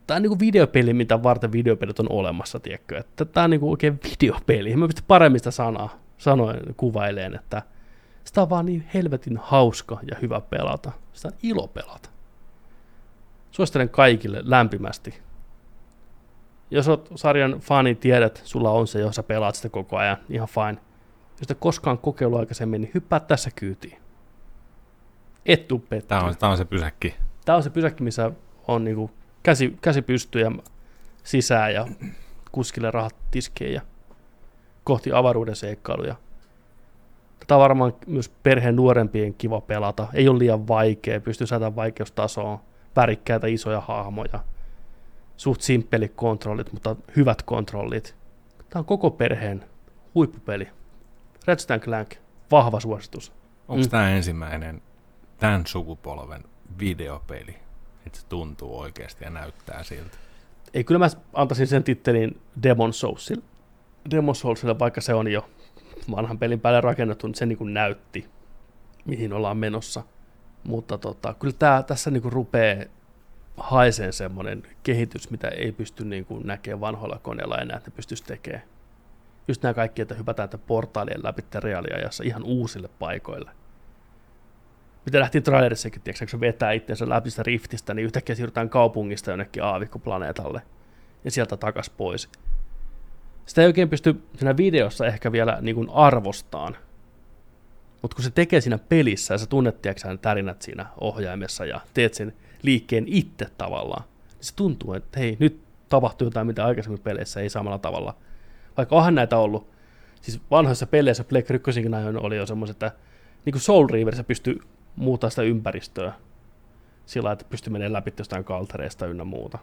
tää on niinku videopeli, mitä varten videopelit on olemassa, tiedätkö, että tää on niinku oikein videopeli. Mä pystyn paremmin sitä sanaa, sanoen kuvaileen, että sitä on vaan niin helvetin hauska ja hyvä pelata. Sitä on ilo pelata. Suosittelen kaikille lämpimästi. Jos oot sarjan fani, tiedät, sulla on se, jos sä pelaat sitä koko ajan, ihan fine. Jos et koskaan kokeillut aikaisemmin, niin hyppää tässä kyytiin. Et tuu. Tämä on, tää on se pysäkki. Tämä on se pysäkki, missä on niinku käsi, käsi pystyy ja sisään ja kuskille rahat tiskeen ja kohti avaruuden seikkailuja. Tätä on varmaan myös perheen nuorempien kiva pelata. Ei ole liian vaikea, pystyy säätämään vaikeustasoon, värikkäitä isoja hahmoja. Suht simppelit kontrollit, mutta hyvät kontrollit. Tämä on koko perheen huippupeli. Ratchet Clank, vahva suositus. Onko Mm. mm. tämä ensimmäinen tämän sukupolven videopeli? Että se tuntuu oikeasti ja näyttää siltä. Ei, kyllä mä antaisin sen tittelin Demon Soulsille. Demon Soulsille, vaikka se on jo vanhan pelin päälle rakennettu, niin se niin kuin näytti, mihin ollaan menossa. Mutta tota, kyllä tää, tässä niin kuin rupeaa haiseen semmoinen kehitys, mitä ei pysty niin kuin näkemään vanhoilla koneilla enää, että ne pystyisi tekemään. Just nämä kaikki, että hypätään että portaalien läpi reaaliajassa ihan uusille paikoille. Mitä nähtiin trailerissakin, tiedätkö, kun se vetää itsensä läpi sitä riftistä, niin yhtäkkiä siirrytään kaupungista jonnekin aavikkoplaneetalle ja sieltä takas pois. Sitä ei oikein pysty siinä videossa ehkä vielä niin kuin arvostaan. Mutta kun se tekee siinä pelissä ja sä tunnet, tiedätkö, tärinät siinä ohjaimessa ja teet sen liikkeen itse tavallaan, niin se tuntuu, että hei, nyt tapahtuu jotain, mitä aikaisemmin peleissä ei samalla tavalla. Vaikka onhan näitä ollut, siis vanhoissa peleissä Black 1 ajoin oli jo semmoiset, että niin kuin Soul Reaverissa pystyy muuttaa sitä ympäristöä sillä että pystyy menemään läpi jostain kaltereista ynnä muuta.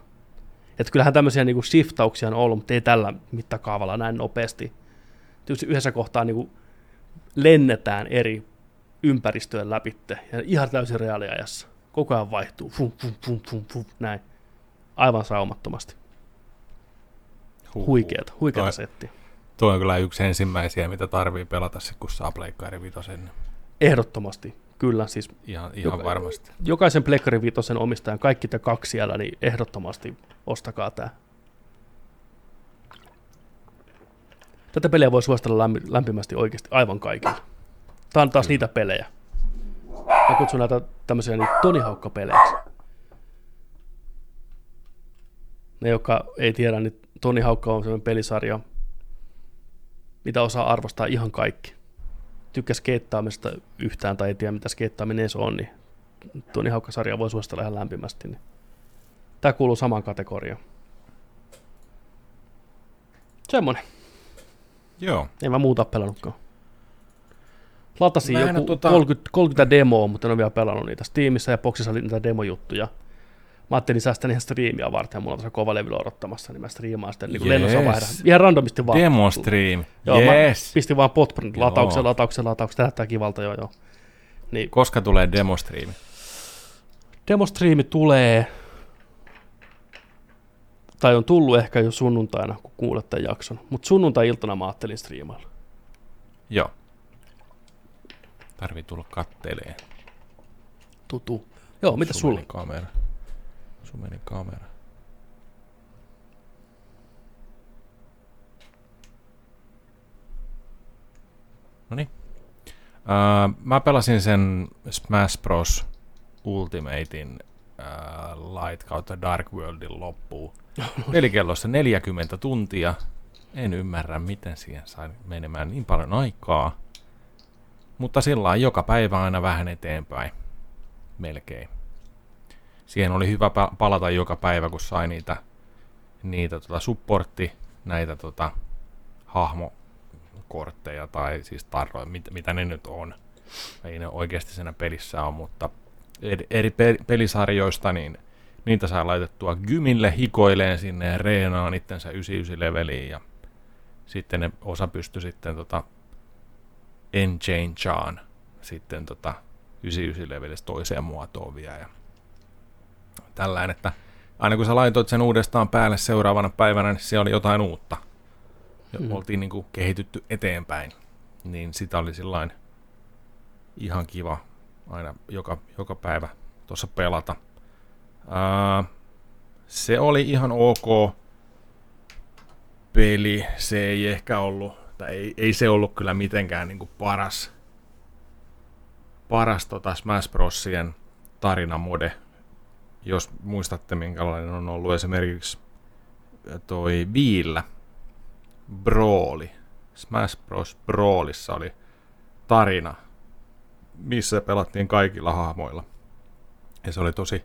Että kyllähän tämmöisiä niin kuin shiftauksia on ollut, mutta ei tällä mittakaavalla näin nopeasti. Tietysti yhdessä kohtaa niin kuin lennetään eri ympäristöjen läpi ja ihan täysin reaaliajassa. Koko ajan vaihtuu, fum, fum, fum, fum, fum, näin. Aivan saumattomasti. Huhhuh. Huikeeta, huikeeta Toi- setti. Tuo on kyllä yksi ensimmäisiä, mitä tarvii pelata kun saa Pleikkari Vitosen. Ehdottomasti, kyllä. Siis Ihan, ihan Joka- varmasti. jokaisen Plekkari Vitosen omistajan, kaikki te kaksi siellä, niin ehdottomasti ostakaa tämä. Tätä peliä voi suositella lämpi- lämpimästi oikeasti aivan kaikille. Tää on taas niitä pelejä. Mä kutsun näitä tämmöisiä niin Tonihaukka-peleiksi. Ne, jotka ei tiedä, niin Toni Haukka on sellainen pelisarja, mitä osaa arvostaa ihan kaikki. Tykkää skeittaamista yhtään tai ei tiedä, mitä skeittaaminen edes on, niin Toni Haukka-sarjaa voi suositella ihan lämpimästi. Niin. Tämä kuuluu samaan kategoriaan. Semmonen. Joo. En mä muuta pelannutkaan. Latasin Mä joku oo tota- 30, 30 demoa, mutta en ole vielä pelannut niitä. Steamissa ja Boxissa oli niitä demojuttuja. Mä ajattelin säästän ihan striimiä varten, ja mulla on tuossa kova levyllä odottamassa, niin mä striimaan sitten niin Yes. lennossa vaihdan. Ihan randomisti vaan. Demo stream. Joo, yes. mä pistin vaan potprint latauksen, latauksen, latauksen, tämä näyttää kivalta, joo, joo. Niin, Koska tulee demo stream? demostriimi tulee, tai on tullut ehkä jo sunnuntaina, kun kuulet tämän jakson, mutta sunnuntai-iltana mä ajattelin striimailla. Joo. Tarvii tulla katteleen. Tutu. Joo, mitä sulla? kamera. Sun meni kamera. Noniin. Uh, mä pelasin sen Smash Bros. Ultimatein uh, Light kautta Dark Worldin loppuun. Pelikellossa 40 tuntia. En ymmärrä, miten siihen sai menemään niin paljon aikaa. Mutta sillä lailla joka päivä aina vähän eteenpäin. Melkein. Siihen oli hyvä pa- palata joka päivä, kun sai niitä, niitä tota supportti, näitä tota, hahmokortteja tai siis tarroja, mit, mitä ne nyt on. Ei ne oikeasti siinä pelissä on, mutta eri, eri pe- pelisarjoista niin niitä saa laitettua gymille hikoileen sinne ja reenaan itsensä 99 leveliin ja sitten ne osa pystyi sitten tota Enchangeaan sitten tota 99 levelistä toiseen muotoon vielä ja tällainen, että aina kun sä laitoit sen uudestaan päälle seuraavana päivänä, niin siellä oli jotain uutta. Ja mm. oltiin niin kuin kehitytty eteenpäin. Niin sitä oli sillain ihan kiva aina joka, joka päivä tuossa pelata. Ää, se oli ihan ok peli. Se ei ehkä ollut, tai ei, ei se ollut kyllä mitenkään niin kuin paras, paras tota Smash Brosien tarinamode jos muistatte minkälainen on ollut esimerkiksi toi Viillä Brawli. Smash Bros. Brawlissa oli tarina, missä pelattiin kaikilla hahmoilla. Ja se oli tosi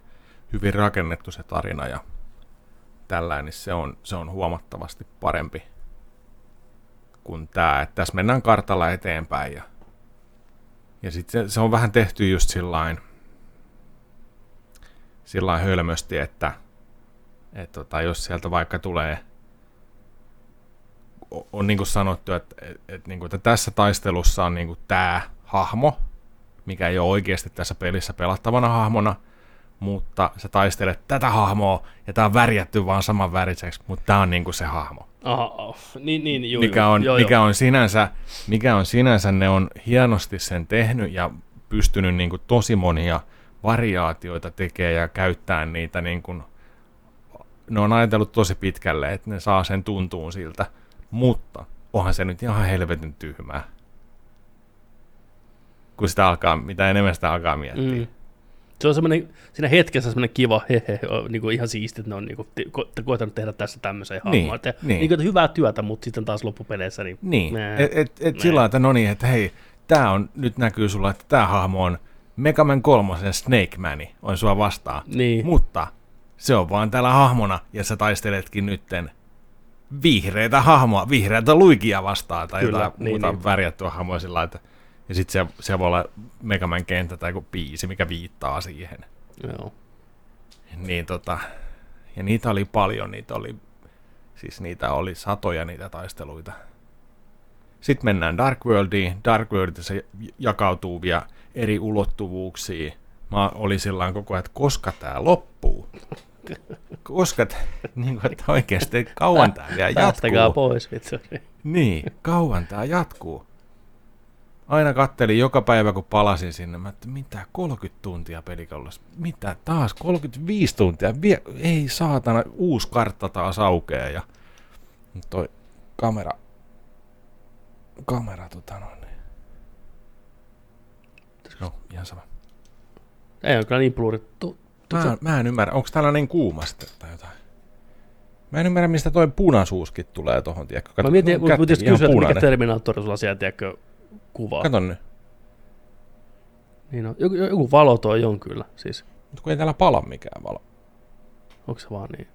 hyvin rakennettu se tarina ja tällainen, niin se on, se on huomattavasti parempi kuin tämä. Että tässä mennään kartalla eteenpäin ja, ja sitten se, se, on vähän tehty just sillain, sillä hölmösti, että et tota, jos sieltä vaikka tulee, on, niin kuin sanottu, että, et, et, niin kuin, että tässä taistelussa on niin kuin tämä hahmo, mikä ei ole oikeasti tässä pelissä pelattavana hahmona, mutta sä taistelet tätä hahmoa, ja tämä on värjätty vaan saman väriseksi, mutta tämä on niin kuin se hahmo. Aha, niin, niin, juu, mikä on, joo, mikä joo. on sinänsä, mikä on sinänsä, ne on hienosti sen tehnyt ja pystynyt niin kuin tosi monia variaatioita tekee ja käyttää niitä niin kuin, ne on ajatellut tosi pitkälle, että ne saa sen tuntuun siltä, mutta onhan se nyt ihan helvetin tyhmää. Kun sitä alkaa, mitä enemmän sitä alkaa miettiä. Mm. Se on semmoinen, siinä hetkessä semmoinen kiva, hehe, niin kuin ihan siisti, että ne on niin kuin, ko- koetanut tehdä tässä tämmöisen Niin, hahmon. Että, niin. niin. kuin, että hyvää työtä, mutta sitten taas loppupeleissä, niin, Niin, Nää. et, et, sillä että no niin, että hei, tää on, nyt näkyy sulla, että tämä hahmo on Mega Man 3 Snake Mani, on sua vastaan. niin. Mutta se on vaan täällä hahmona, ja sä taisteletkin nytten vihreitä hahmoa, vihreitä luikia vastaan, tai Kyllä, jotain niin, muuta niin. värjättyä hahmoa sillä että ja sitten se, se voi olla Mega Man kenttä tai joku biisi, mikä viittaa siihen. Joo. Niin tota, ja niitä oli paljon, niitä oli, siis niitä oli satoja niitä taisteluita. Sitten mennään Dark Worldiin. Dark Worldissa jakautuu vielä eri ulottuvuuksiin. Mä olin sillä koko ajan, että koska tää loppuu. Koska, t- niin kuin, että oikeasti kauan tää vielä Päästäkää jatkuu. pois, vitsi. Niin, kauan tää jatkuu. Aina kattelin joka päivä, kun palasin sinne, mä että mitä, 30 tuntia pelikallossa? Mitä, taas 35 tuntia? Vie, ei saatana, uusi kartta taas aukeaa ja toi kamera, kamera tota noin, niin. No, ihan sama. Ei ole kyllä niin pluuri. Tu, tu, Mä, mä en ymmärrä, onko täällä niin kuuma sitten tai jotain? Mä en ymmärrä, mistä toi punaisuuskin tulee tohon, tiedätkö? mä mietin, mutta ihan kysyä, että mikä. Terminaattori sulla siellä, tiedätkö, kuvaa. Kato nyt. Niin on. Joku, joku valo toi on kyllä, siis. Mutta kun ei täällä pala mikään valo. Onko se vaan niin?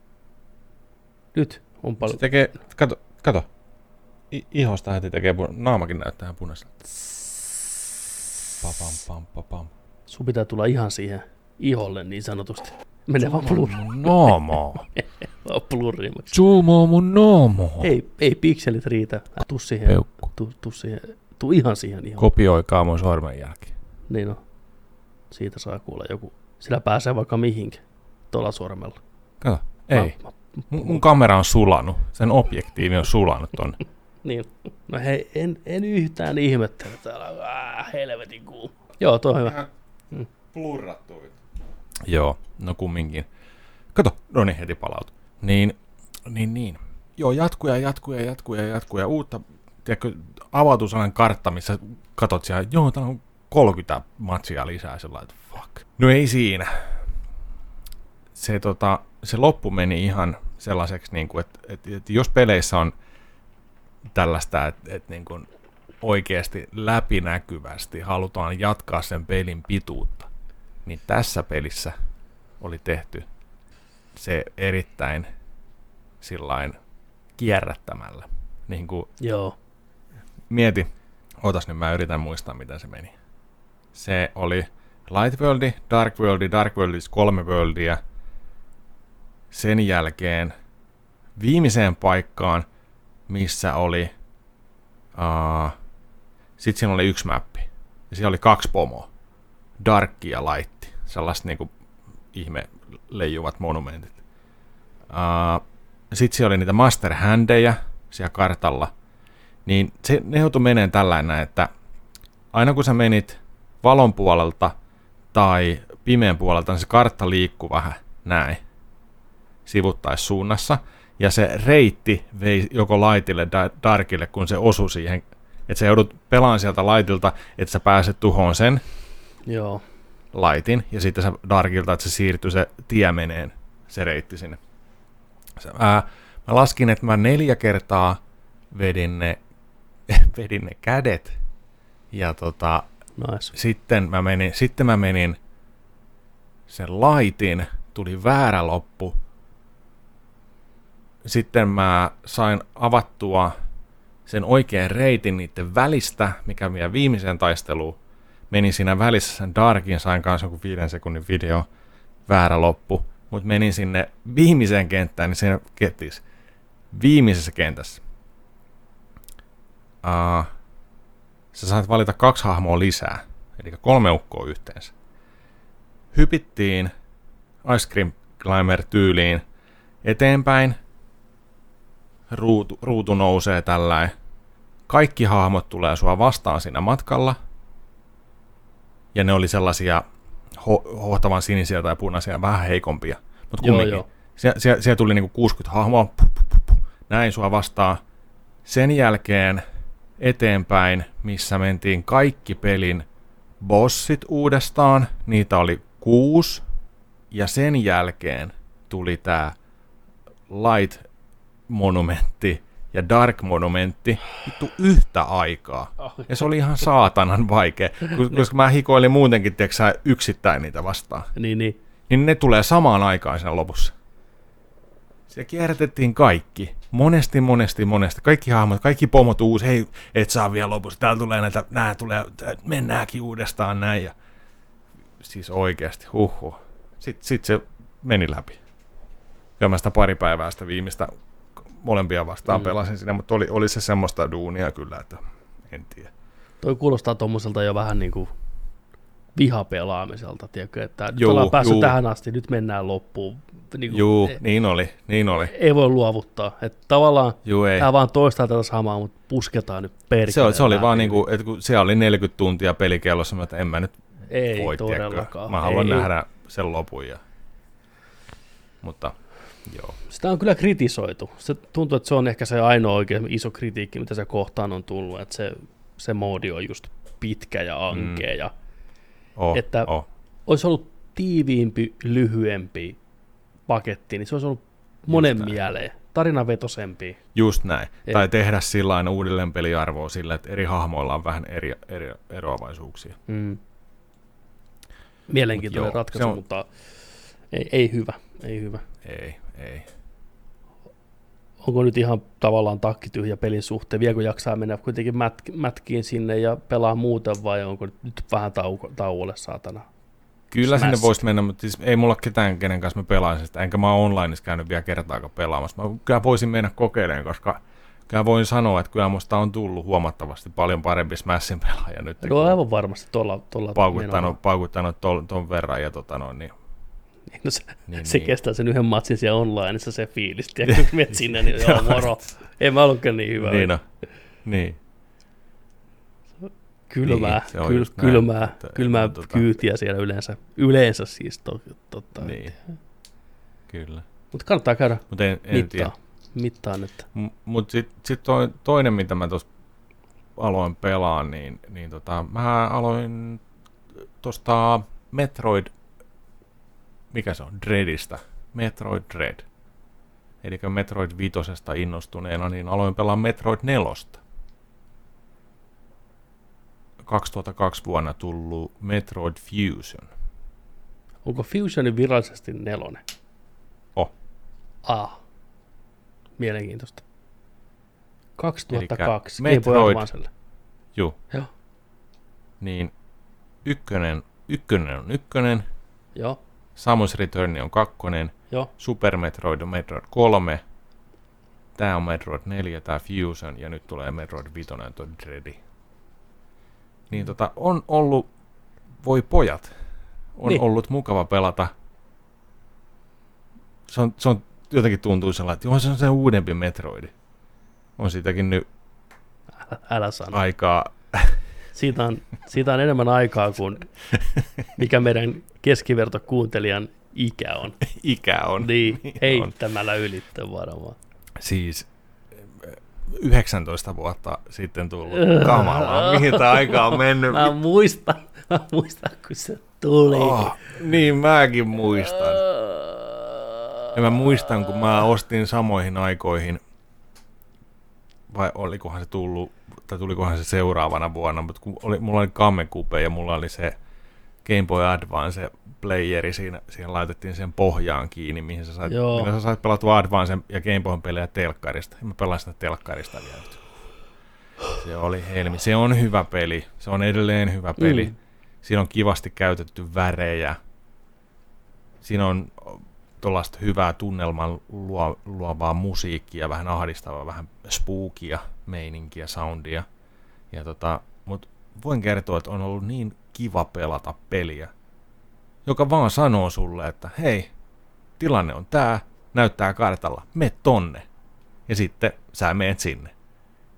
Nyt on Se paljon. tekee, kato, kato. I, ihosta heti tekee, puna- naamakin näyttää punaisella. Papam, pam, papam. Sun pitää tulla ihan siihen iholle niin sanotusti. Menee vaan blur, mun noomo. vaan blurriimmaksi. Zoomo mun noomo. Ei, ei pikselit riitä. Tuu siihen, Peukku. tuu, tuu siihen, tuu ihan siihen iholle. Kopioikaa mun sormenjälki. Niin on. Siitä saa kuulla joku. Sillä pääsee vaikka mihinkin. Tuolla sormella. Kato. Ei. Mä, mä, Mun, mun kamera on sulanut. Sen objektiivi on sulanut tonne. niin. No hei, en, en yhtään ihmettele täällä. Äh, helvetin kuuma. Joo, toi on hyvä. Plurrattu. Joo, no kumminkin. Kato, no niin, heti palautu. Niin, niin, niin. Joo, jatkuu ja jatkuu ja jatkuu ja jatkuu ja uutta, tiedätkö, avautuu sellainen kartta, missä katot siellä, joo, täällä on 30 matsia lisää, sellainen, että fuck. No ei siinä. Se, tota, se loppu meni ihan sellaiseksi, niin kuin, että, että, että jos peleissä on tällaista, että, että niin kuin oikeasti läpinäkyvästi halutaan jatkaa sen pelin pituutta, niin tässä pelissä oli tehty se erittäin sillain kierrättämällä. Niin kuin Joo. Mieti, otas nyt mä yritän muistaa miten se meni. Se oli Light Worldi, Dark Worldi, Dark Worldis kolme worldia. Sen jälkeen viimeiseen paikkaan, missä oli... Uh, Sitten siinä oli yksi mappi. Ja siellä oli kaksi pomoa. Darkki ja Light. Sellaiset niinku ihme leijuvat monumentit. Uh, Sitten siellä oli niitä Master Handejä siellä kartalla. Niin se, ne joutui menemään tällainen, että aina kun sä menit valon puolelta tai pimeän puolelta, niin se kartta liikkuu vähän näin sivuttaissuunnassa. Ja se reitti vei joko laitille da- darkille, kun se osui siihen. Että sä joudut pelaamaan sieltä laitilta, että sä pääset tuhoon sen Joo. laitin, ja sitten se darkilta, että se siirtyy se tie meneen, se reitti sinne. Ää, mä laskin, että mä neljä kertaa vedin ne, vedin ne kädet, ja tota, Nice. sitten mä menin, sitten mä menin sen laitin, tuli väärä loppu. Sitten mä sain avattua sen oikean reitin niiden välistä, mikä vielä viimeiseen taisteluun menin siinä välissä sen Darkin, sain kanssa joku viiden sekunnin video, väärä loppu, mutta menin sinne viimeiseen kenttään, niin siinä kettis, viimeisessä kentässä. Uh, sä saat valita kaksi hahmoa lisää, eli kolme ukkoa yhteensä. Hypittiin Ice Cream Climber tyyliin eteenpäin, ruutu, ruutu nousee tällainen. Kaikki hahmot tulee sua vastaan siinä matkalla, ja ne oli sellaisia ho- hohtavan sinisiä tai punaisia, vähän heikompia. Mutta Joo, kumminkin. joo. Sie- sie- siellä tuli niinku 60 hahmoa, puh, puh, puh, puh, näin sua vastaan. Sen jälkeen eteenpäin, missä mentiin kaikki pelin bossit uudestaan, niitä oli kuusi. Ja sen jälkeen tuli tää Light Monumentti ja Dark Monumentti vittu yhtä aikaa. Ja se oli ihan saatanan vaikea, kos- koska mä hikoilin muutenkin, tiedätkö yksittäin niitä vastaan. Niin, niin. Niin ne tulee samaan aikaan siinä lopussa. Siellä kierrätettiin kaikki. Monesti, monesti, monesti. Kaikki hahmot, kaikki pomot uusi. Hei, et saa vielä lopussa. Täällä tulee näitä, nää tulee, mennäänkin uudestaan näin. Ja... Siis oikeasti, huhhuh. Sitten sit se meni läpi. Ja mä sitä pari päivää sitä viimeistä molempia vastaan Mm. mm. pelasin siinä, mutta oli, oli se semmoista duunia kyllä, että en tiedä. Toi kuulostaa tommoselta jo vähän niinku vihapelaamiselta, tiedätkö, että nyt Juu, ollaan päässyt juu. tähän asti, nyt mennään loppuun. Niin Juu, ei, niin oli, niin oli. ei voi luovuttaa. Että tavallaan Juu, ei. tämä vaan toistaa tätä samaa, mutta pusketaan nyt perkele. Se, oli- se oli vaan niinku, että kun siellä oli 40 tuntia pelikellossa, mä että en mä nyt Ei voi, tiedätkö. todellakaan. Mä haluan ei. nähdä sen lopun. Ja... Mutta joo. Sitä on kyllä kritisoitu. Se tuntuu, että se on ehkä se ainoa oikein iso kritiikki, mitä se kohtaan on tullut, että se, se moodi on just pitkä ja ankea mm. ja Oh, että oh. olisi ollut tiiviimpi, lyhyempi paketti, niin se olisi ollut monen näin. mieleen. Tarinavetosempi. Just näin. Ei. Tai tehdä sillä uudelleen peliarvoa sillä, että eri hahmoilla on vähän eri, eri eroavaisuuksia. Mm. Mielenkiintoinen Mut joo, ratkaisu, on- mutta ei, ei hyvä. Ei hyvä. Ei, ei. Onko nyt ihan tavallaan takki tyhjä pelin suhteen? Viekö jaksaa mennä kuitenkin mät, mätkiin sinne ja pelaa muuten vai onko nyt vähän tauko, tauolle saatana? Kyllä Smash. sinne voisi mennä, mutta siis ei mulla ketään, kenen kanssa mä pelaisin sitä. Enkä mä oon onlineissa käynyt vielä kertaakaan pelaamassa. Mä kyllä voisin mennä kokeilemaan, koska kyllä voin sanoa, että kyllä musta on tullut huomattavasti paljon parempi Smashin pelaaja nyt. No aivan varmasti tuolla, tuolla paukuttanut, paukuttanut ton, ton verran ja tota noin, niin, No se, niin, se niin. kestää sen yhden matsin siellä onlineissa se fiilis. Ja kun menet sinne, niin joo, moro. Ei mä ollutkaan niin hyvä. Niin, no. niin. Kylmää, Niin, kyl, just näin, kylmää, että- kylmää että tota- kyytiä siellä yleensä. Yleensä siis to, totta. niin. Kyllä. Mutta kannattaa käydä Mutta en, en tiedä. mittaa. Mittaan, että Mutta sitten sit toi, toinen, mitä mä tuossa aloin pelaa, niin, niin tota, mä aloin tuosta Metroid, mikä se on, Dreadista. Metroid Dread. Eli Metroid Vitosesta innostuneena, niin aloin pelaa Metroid 4. 2002 vuonna tullut Metroid Fusion. onko Fusionin virallisesti nelonen? Oh. Ah. Mielenkiintoista. 2002 Elikkä Game Boy Metroid- Advancelle. Juu. Joo. Niin ykkönen, ykkönen on ykkönen, Joo, Samus Return on kakkonen, joo. Super Metroid on Metroid 3, tää on Metroid 4, tää Fusion, ja nyt tulee Metroid 5, tuo Dreadi. Niin tota, on ollut, voi pojat, on Niin. ollut mukava pelata. Se on, se on jotenkin tuntuu sellainen, että joo, se on se uudempi Metroid. On siitäkin nyt Älä, älä sano. aikaa, Siitä on, siitä on enemmän aikaa kuin mikä meidän keskiverto kuuntelijan ikä on. ikä on. Niin, on. heittämällä ylittä varmaan. Siis eh, 19 vuotta sitten tullut kamalaa. Mihin tämä aika on mennyt? Mä muistan, mä muistan kun se tuli. Oh, niin mäkin muistan. Ja mä muistan, kun mä ostin samoihin aikoihin, vai olikohan se tullut, tai tulikohan se seuraavana vuonna, mutta kun oli, mulla oli Kamekupe ja mulla oli se Game Boy Advance playeri, siinä, siihen laitettiin sen pohjaan kiinni, mihin sä sait, millä sä sait pelattua Advance ja Game Boyn pelejä telkkarista. Ja mä pelasin sitä telkkarista vielä. Se oli helmi. Se on hyvä peli. Se on edelleen hyvä peli. Mm. Siinä on kivasti käytetty värejä. Siinä on tuollaista hyvää tunnelman luo, luovaa musiikkia, vähän ahdistavaa, vähän spookia, meininkiä, soundia. Ja tota, mut voin kertoa, että on ollut niin kiva pelata peliä, joka vaan sanoo sulle, että hei, tilanne on tää, näyttää kartalla, me tonne. Ja sitten sä meet sinne.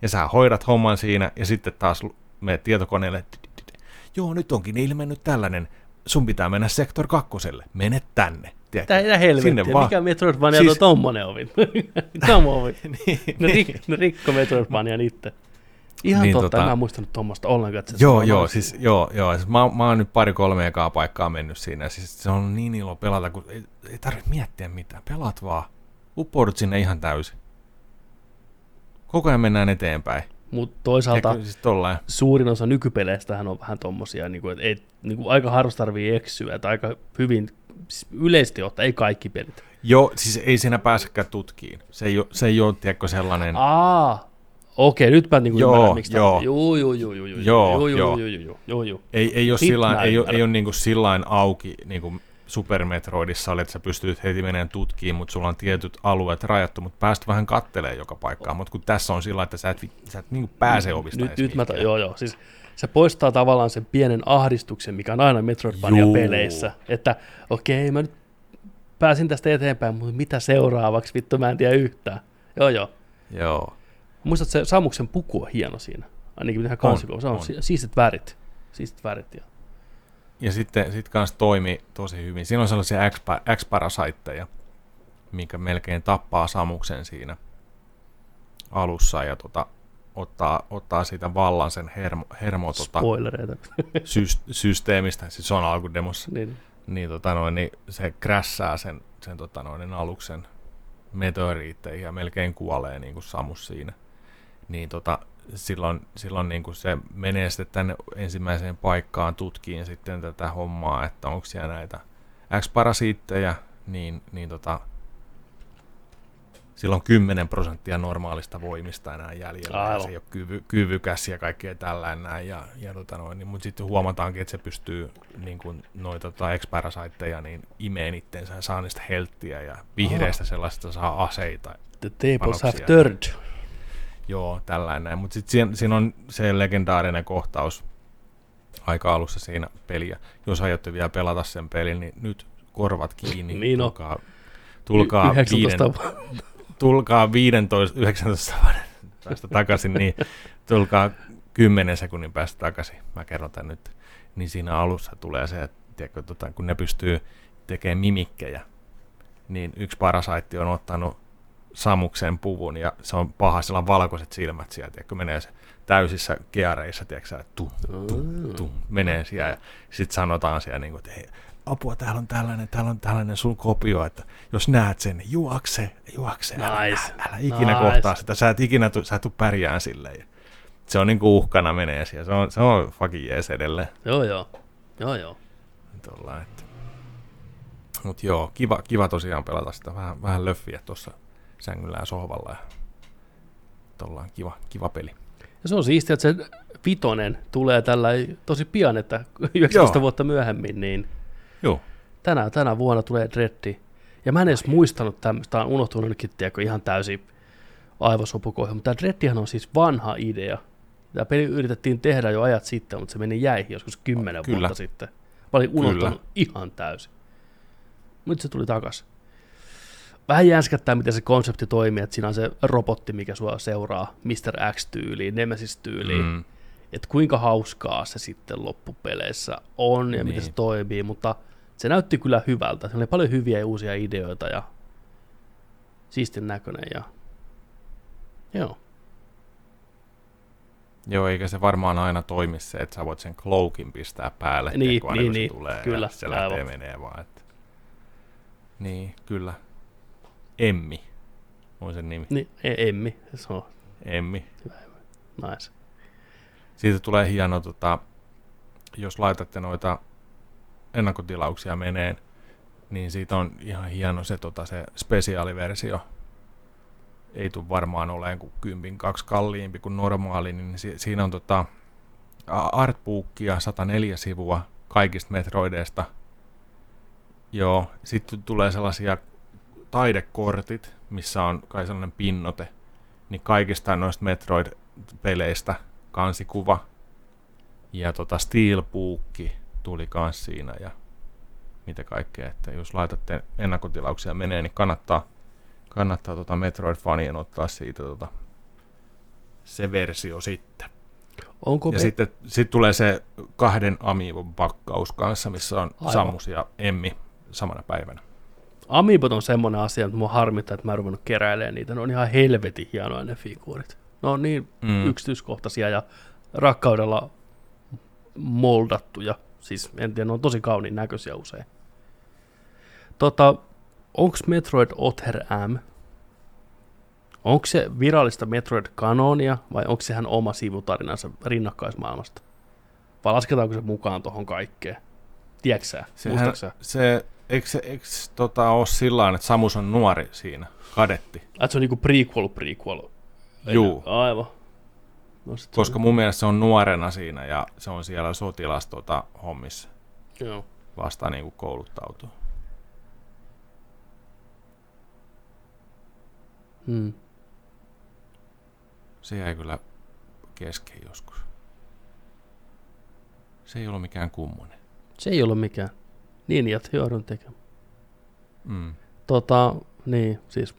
Ja sä hoidat homman siinä, ja sitten taas meet tietokoneelle, joo, nyt onkin ilmennyt tällainen, sun pitää mennä sektor kakkoselle, mene tänne. Tiedätkö? Tää helvettiä, Sinne vaan. mikä Metroidvania siis... Siis- tommonen ovi. Come on. niin, Ne, rik, ne rikko Metroidvanian itse. Ihan Niin, totta, tota- en mä muistanut tuommoista ollenkaan. Että se Joo, joo, siis, joo, joo. Siis mä, mä oon nyt pari-kolme ekaa paikkaa mennyt siinä. Siis se on niin ilo pelata, kun ei, ei tarvitse miettiä mitään. Pelaat vaan. Uppoudut sinne ihan täysin. Koko ajan mennään eteenpäin. Mutta toisaalta Ja siis suurin osa nykypeleistähän on vähän tommosia, niin kuin, että ei, niin kuin aika harvoin tarvii eksyä, että aika hyvin, siis yleisesti ottaen, ei kaikki pelit. Joo, siis ei siinä pääsekään tutkiin. Se ei ole, se ei ole tiedätkö, sellainen... Aa, okei, nyt mä niin kuin Joo, ymmärrän, miksi joo. tämä Joo, joo, joo, joo, joo, Joo, joo, joo, joo. joo, joo, joo, joo, joo. Ei, ei ole, Sit sillain, mä ei ole, ymmärrän. ei ole niin kuin sillain auki niin kuin Super Metroidissa oli, että sä pystyt heti menemään tutkiin, mutta sulla on tietyt alueet rajattu, mutta pääst vähän kattelee joka paikkaan. Mutta kun tässä on sillä, että sä et, sä et niin pääse ovista Nyt, nyt mä, ta- joo, joo, siis se poistaa tavallaan sen pienen ahdistuksen, mikä on aina Metroidvania-peleissä, että okei, mä nyt pääsin tästä eteenpäin, mutta mitä seuraavaksi, vittu, mä en tiedä yhtään. Joo, joo. Joo. Muistat, se Samuksen puku on hieno siinä. Ainakin ihan kansikuva. Se on, on. si- siistit värit. Siistit värit, joo. Ja sitten sit kanssa toimi tosi hyvin. Siinä on sellaisia X-parasaitteja, mikä melkein tappaa Samuksen siinä alussa. Ja tota, ottaa, ottaa siitä vallan sen hermo, hermo tota, Spoilereita. systeemistä, siis se on alkudemossa, niin. niin, tota noin, niin se krässää sen, sen tota noin, niin aluksen meteoriitteihin ja melkein kuolee niin kuin Samus siinä. Niin tota, silloin, silloin niin kuin se menee sitten tänne ensimmäiseen paikkaan tutkiin sitten tätä hommaa, että onko siellä näitä X-parasiitteja, niin, niin tota, silloin 10 prosenttia normaalista voimista enää jäljellä, ja Aivan. se ei ole kyvy, kyvykäs ja kaikkea tällainen näin, ja, ja tota noin, niin, mutta sitten huomataankin, että se pystyy niin kuin noita tota, X-parasiteja niin imeen itteensä ja saa niistä helttiä, ja vihreistä sellaista saa aseita, The tables have turned. Joo, tällainen. Mutta sitten siinä, siinä on se legendaarinen kohtaus aika alussa siinä peliä. Jos aiotte vielä pelata sen pelin, niin nyt korvat kiinni. Niin on. tulkaa, tulkaa, 19 viiden, tulkaa 15, 19 vuoden päästä takaisin, niin tulkaa 10 sekunnin päästä takaisin. Mä kerron tämän nyt. Niin siinä alussa tulee se, että tiedätkö, tota, kun ne pystyy tekemään mimikkejä, niin yksi parasaitti on ottanut Samuksen puvun ja se on paha, sillä on valkoiset silmät siellä, tiedätkö, menee se täysissä keareissa, tiedätkö, sä, tum, tum, tum, menee siellä ja sitten sanotaan siellä, niin kuin, että hei, apua, täällä on tällainen, täällä on tällainen sun kopio, että jos näet sen, niin juokse, juokse, älä, Nice. älä, älä ikinä Nice. kohtaa sitä, sä et ikinä tu, sä et tuu pärjään silleen. Ja se on niin kuin uhkana menee siellä, se on, se on fucking jees edelleen. Joo, joo. Joo, joo. Tuolla, että. Mut joo, kiva, kiva tosiaan pelata sitä vähän, vähän löffiä tuossa sängyllä ja sohvalla. Ja tollaan kiva, kiva peli. Ja se on siistiä, että se vitonen tulee tällä tosi pian, että 19 Joo. vuotta myöhemmin, niin Joo. tänä, tänä vuonna tulee Dreddi. Ja mä en edes muistanut tämmöistä, tää on unohtunut nytkin, tiedätkö, ihan täysin aivosopukoihin, mutta tämä on siis vanha idea. Tämä peli yritettiin tehdä jo ajat sitten, mutta se meni jäihin joskus kymmenen Kyllä. vuotta sitten. Mä olin unohtanut Kyllä. ihan täysin. Nyt se tuli takas. Vähän jänskättää, miten se konsepti toimii, että siinä on se robotti, mikä sua seuraa Mr. X-tyyliin, Nemesis-tyyliin. Mm, Että kuinka hauskaa se sitten loppupeleissä on ja niin. miten Niin. se toimii, mutta se näytti kyllä hyvältä. Se oli paljon hyviä ja uusia ideoita ja siistin näköinen ja joo. joo, eikä se varmaan aina toimi se, että sä voit sen cloakin pistää päälle, Niin, niin, kun se niin, tulee kyllä, ja se lähtee aivan. menee vaan. Että... Niin, kyllä. Emmi on sen nimi. Niin, e- Emmi, se on Emmi. nice. Siitä tulee hieno, tota, jos laitatte noita ennakkotilauksia meneen, niin siitä on ihan hieno se, tota, se spesiaaliversio. Ei tule varmaan olemaan kuin kympin kaksi kalliimpi kuin normaali, niin si- siinä on tota, artbookia 104 sivua kaikista Metroideista. Joo, sitten tulee sellaisia taidekortit, missä on kai sellainen pinnote, niin kaikista noista Metroid-peleistä kansikuva ja tota Steelbookki tuli kans siinä ja mitä kaikkea, että jos laitatte ennakkotilauksia menee, niin kannattaa, kannattaa tota Metroid-fanien ottaa siitä tota, se versio sitten. Onko Ja me... sitten sit tulee se kahden Amiibon pakkaus kanssa, missä on Aivan. Samus ja Emmi samana päivänä. Amiibot on semmoinen asia, että mua harmittaa, että mä en ruvennut keräilemään niitä. Ne on ihan helvetin hienoja ne figuurit. Ne on niin Mm. yksityiskohtaisia ja rakkaudella moldattuja. Siis en tiedä, ne on tosi kauniin näköisiä usein. Tota, onko Metroid Other M? Onko se virallista Metroid kanonia vai onko sehän oma sivutarinansa rinnakkaismaailmasta? Vai lasketaanko se mukaan tuohon kaikkeen? Tiedätkö sä? Sehän, se, eikö, eikö tota, ole sillä että Samus on nuori siinä, kadetti? Että se on niinku prequel prequel. Juu. Aivan. No Koska mun mielestä se on nuorena siinä ja se on siellä sotilas tota, hommissa on- Joo. vasta niin kuin kouluttautuu. Hmm. Se jäi kyllä kesken joskus. Se ei ollut mikään kummonen. Se ei ollut mikään. Niin, ja joudun tekemään. Mm. Tota, niin, siis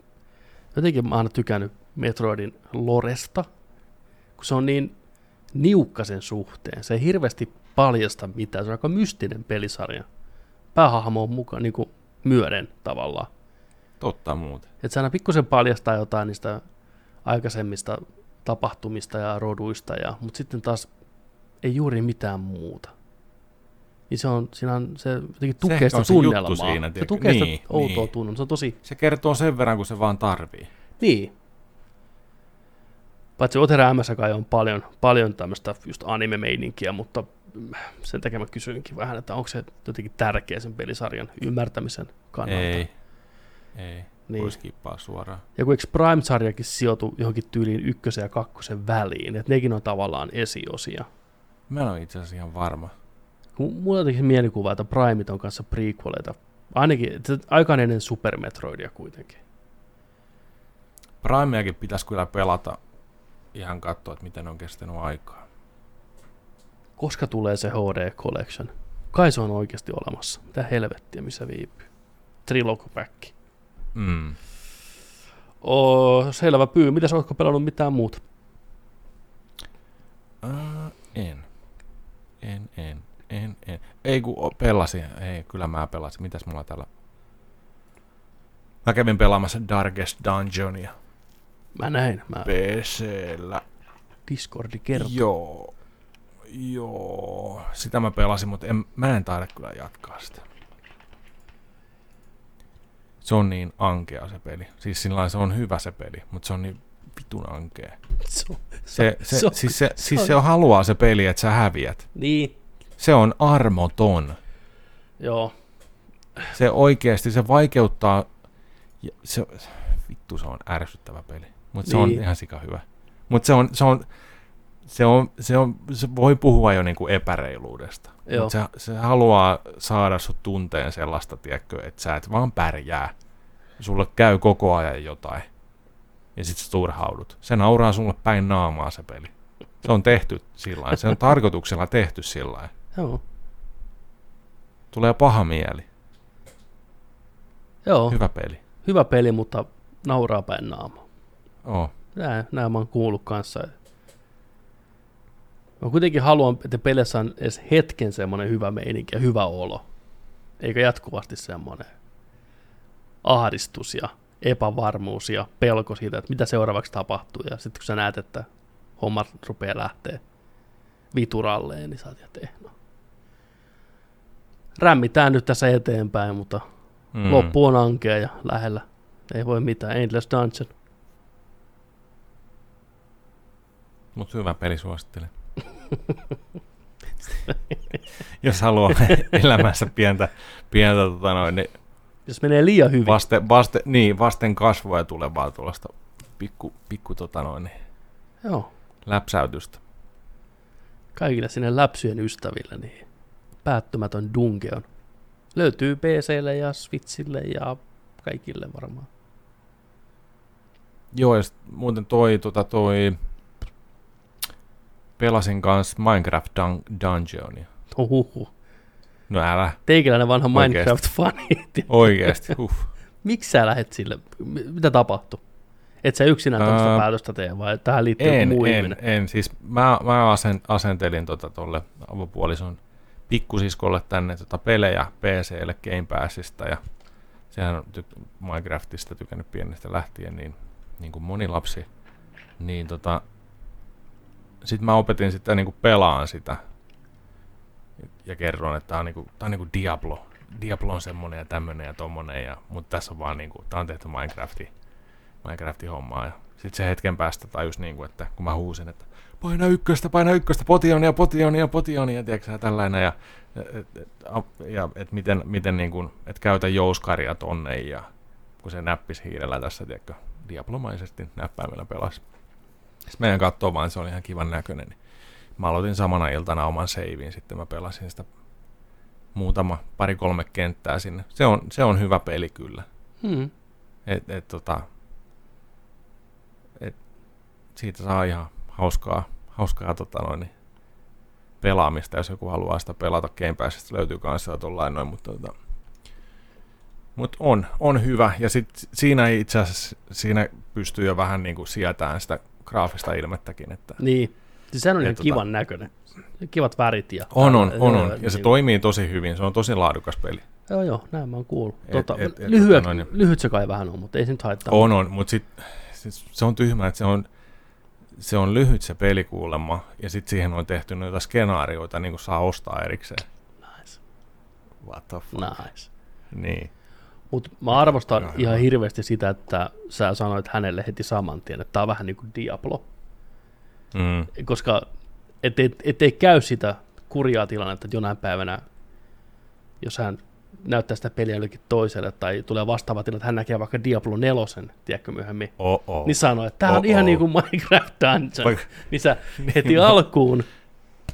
jotenkin mä oon tykännyt Metroidin loresta, kun se on niin niukka sen suhteen. Se ei hirveästi paljasta mitään, se on aika mystinen pelisarja. Päähahmo on mukaan niin myöden tavallaan. Totta muuten. Että se aina pikkusen paljastaa jotain niistä aikaisemmista tapahtumista ja roduista, ja, mutta sitten taas ei juuri mitään muuta. Niin se on, siinä on, se jotenkin tukee ehkä sitä on se tunnelmaa. siinä, se tukee Niin, sitä outoa niin. tunnelmaa. Se on tosi, Se kertoo sen verran, kun se vaan tarvii. niin. Paitsi Otera MS kai on paljon, paljon tämmöistä just anime-meininkiä, mutta sen takia mä kysyinkin vähän, että onko se jotenkin tärkeä sen pelisarjan ymmärtämisen kannalta. Ei. Ei. Niin. Niin. Voi skippaa suoraan. Ja kun eikö Prime-sarjakin sijoitu johonkin tyyliin ykkösen ja kakkosen väliin, että nekin on tavallaan esiosia. Mä en ole itse asiassa ihan varma. Mulla on jotenkin mielikuva, että Primeit on kanssa prequeleita. Ainakin aikaan ennen Super Metroidia kuitenkin. Primeakin pitäisi kyllä pelata ihan katsoa, että miten on kestänyt aikaa. Koska tulee se HD Collection? Kai se on oikeasti olemassa. Mitä helvettiä, missä viipyy. Trilogy Pack. Mm. Oo, selvä pyy. Mitäs ootko pelannut mitään muuta? Uh, en. En, en, en, en. Ei kun pelasin. Ei, kyllä mä pelasin. Mitäs mulla täällä? Mä kävin pelaamassa Darkest Dungeonia Mä näin. Mä PCllä. Discordi kertoo. Joo. Joo. Sitä mä pelasin, mutta en, mä en taida kyllä jatkaa sitä. Se on niin ankea se peli. Siis sillä se on hyvä se peli, mutta se on niin vitun ankea. Se, on- Se, se, se on- siis se, se siis on- se haluaa se peli, että sä häviät. niin, Se on armoton. joo. Se oikeasti, se vaikeuttaa. Se, vittu, se on ärsyttävä peli. Mutta se on Niin. ihan sika hyvä. Mutta se on, se on, se on, se on, se voi puhua jo niinku epäreiluudesta. Joo. Se, se haluaa saada sut tunteen sellaista, tiedätkö, että sä et vaan pärjää. Sulle käy koko ajan jotain. Ja sit sä turhaudut. Se nauraa sulle päin naamaa se peli. Se on tehty sillä. Se on tarkoituksella tehty sillä lailla. Joo. Tulee paha mieli. Joo. Hyvä peli. Hyvä peli, mutta nauraa päin naama. Oo. Nää, nää mä oon kuullut kanssa. Mä kuitenkin haluan, että pelissä on edes hetken semmoinen hyvä meininki ja hyvä olo. Eikä jatkuvasti semmoinen ahdistus ja epävarmuus ja pelko siitä, että mitä seuraavaksi tapahtuu. Ja sitten kun sä näet, että hommat rupeaa lähteä vituralleen, niin sä oot, että eh, no. Rämmitään nyt tässä eteenpäin, mutta mm. loppu on ankea ja lähellä. Ei voi mitään. Endless Dungeon. Mutta hyvä peli suosittelen. Jos haluaa elämässä pientä, pientä tota noin, niin Jos menee liian hyvin. vasten, vasten, niin, vasten kasvua ja tulevaa tuollaista pikku, pikku tota noin, niin Joo. läpsäytystä. Kaikille sinne läpsyjen ystäville, niin päättymätön Dungeon. Löytyy PClle ja Switchille ja kaikille varmaan. Joo, ja muuten toi, tota toi, pelasin kanssa Minecraft Dun- Dungeonia. Huhhuh. No älä, Teikäläinen vanha Oikeesti. Minecraft-fani. oikeesti, huh. Miksi sä lähet sille? Mitä tapahtui? Et sä yksinään tällaista Ää, päätöstä tee, vai tähän liittyy En, muu en, ihminen? en. Siis mä, mä asen, asentelin tota tolle avopuolison pikkusiskolle tänne tota pelejä PClle Game Passista ja sehän on ty- Minecraftista tykännyt pienestä lähtien, niin, niin kuin moni lapsi. Niin tota, sitten mä opetin sitä niin kuin pelaan sitä ja kerron, että tää on, niin kuin, tää on niin kuin Diablo. Diablo on semmonen ja tämmönen ja tommonen, ja, mutta tässä on vaan niin kuin, tää on tehty Minecraftiin. Minecraftin hommaa. Ja sitten se hetken päästä tajus, niin kuin, että kun mä huusin, että paina ykköstä, paina ykköstä, potionia, potionia, potionia, tiedätkö tällainen. Ja, et, et, ja et miten, miten niin kuin, et käytä jouskaria tonne ja kun se näppis hiirellä tässä, tiedätkö, diaplomaisesti näppäimellä pelasi. Sitten meidän kattoo vaan, se oli ihan kivan näköinen. Niin mä aloitin samana iltana oman seivin, sitten mä pelasin sitä muutama, pari-kolme kenttää sinne. Se on, se on hyvä peli kyllä. Hmm. Et, et, tota, siitä saa ihan hauskaa, hauskaa tota noin, niin pelaamista, jos joku haluaa sitä pelata Game Passista, löytyy kanssa tuollain noin, mutta tota, mut on, on hyvä, ja sit siinä itse asiassa siinä pystyy jo vähän niin kuin sietään sitä graafista ilmettäkin, että Niin. Siis sehän on ihan tota- kivan näköinen. Kivat värit ja... on, on, on, on, ja se niin- toimii tosi hyvin, se on tosi laadukas peli. Joo, joo, näin mä oon kuullut. Et- Tota, et- et- lyhyet, tota noin, niin- lyhyt se kai vähän on, mutta ei se nyt haittaa. On, on, mutta sit, siis se on tyhmä, että se on, se on lyhyt se peli kuulemma, ja sitten siihen on tehty noita skenaarioita, niin kuin saa ostaa erikseen. Nice. What the fuck? Nice. Niin. Mutta mä arvostan Ihan ihan hyvä. hirveästi sitä, että sä sanoit hänelle heti saman tien, että tää on vähän niin kuin Diablo. Mm. Koska ettei, ettei käy sitä kurjaa tilannetta, että jonain päivänä, jos hän näyttää sitä peliä jollekin toiselle, tai tulee vastaava tilanne, että hän näkee vaikka Diablo 4, tiedätkö myöhemmin, Oh, oh. niin sanoo, että tämä on Oh, ihan oh. niin kuin Minecraft Dungeon. Vaikka- Niin sä heti alkuun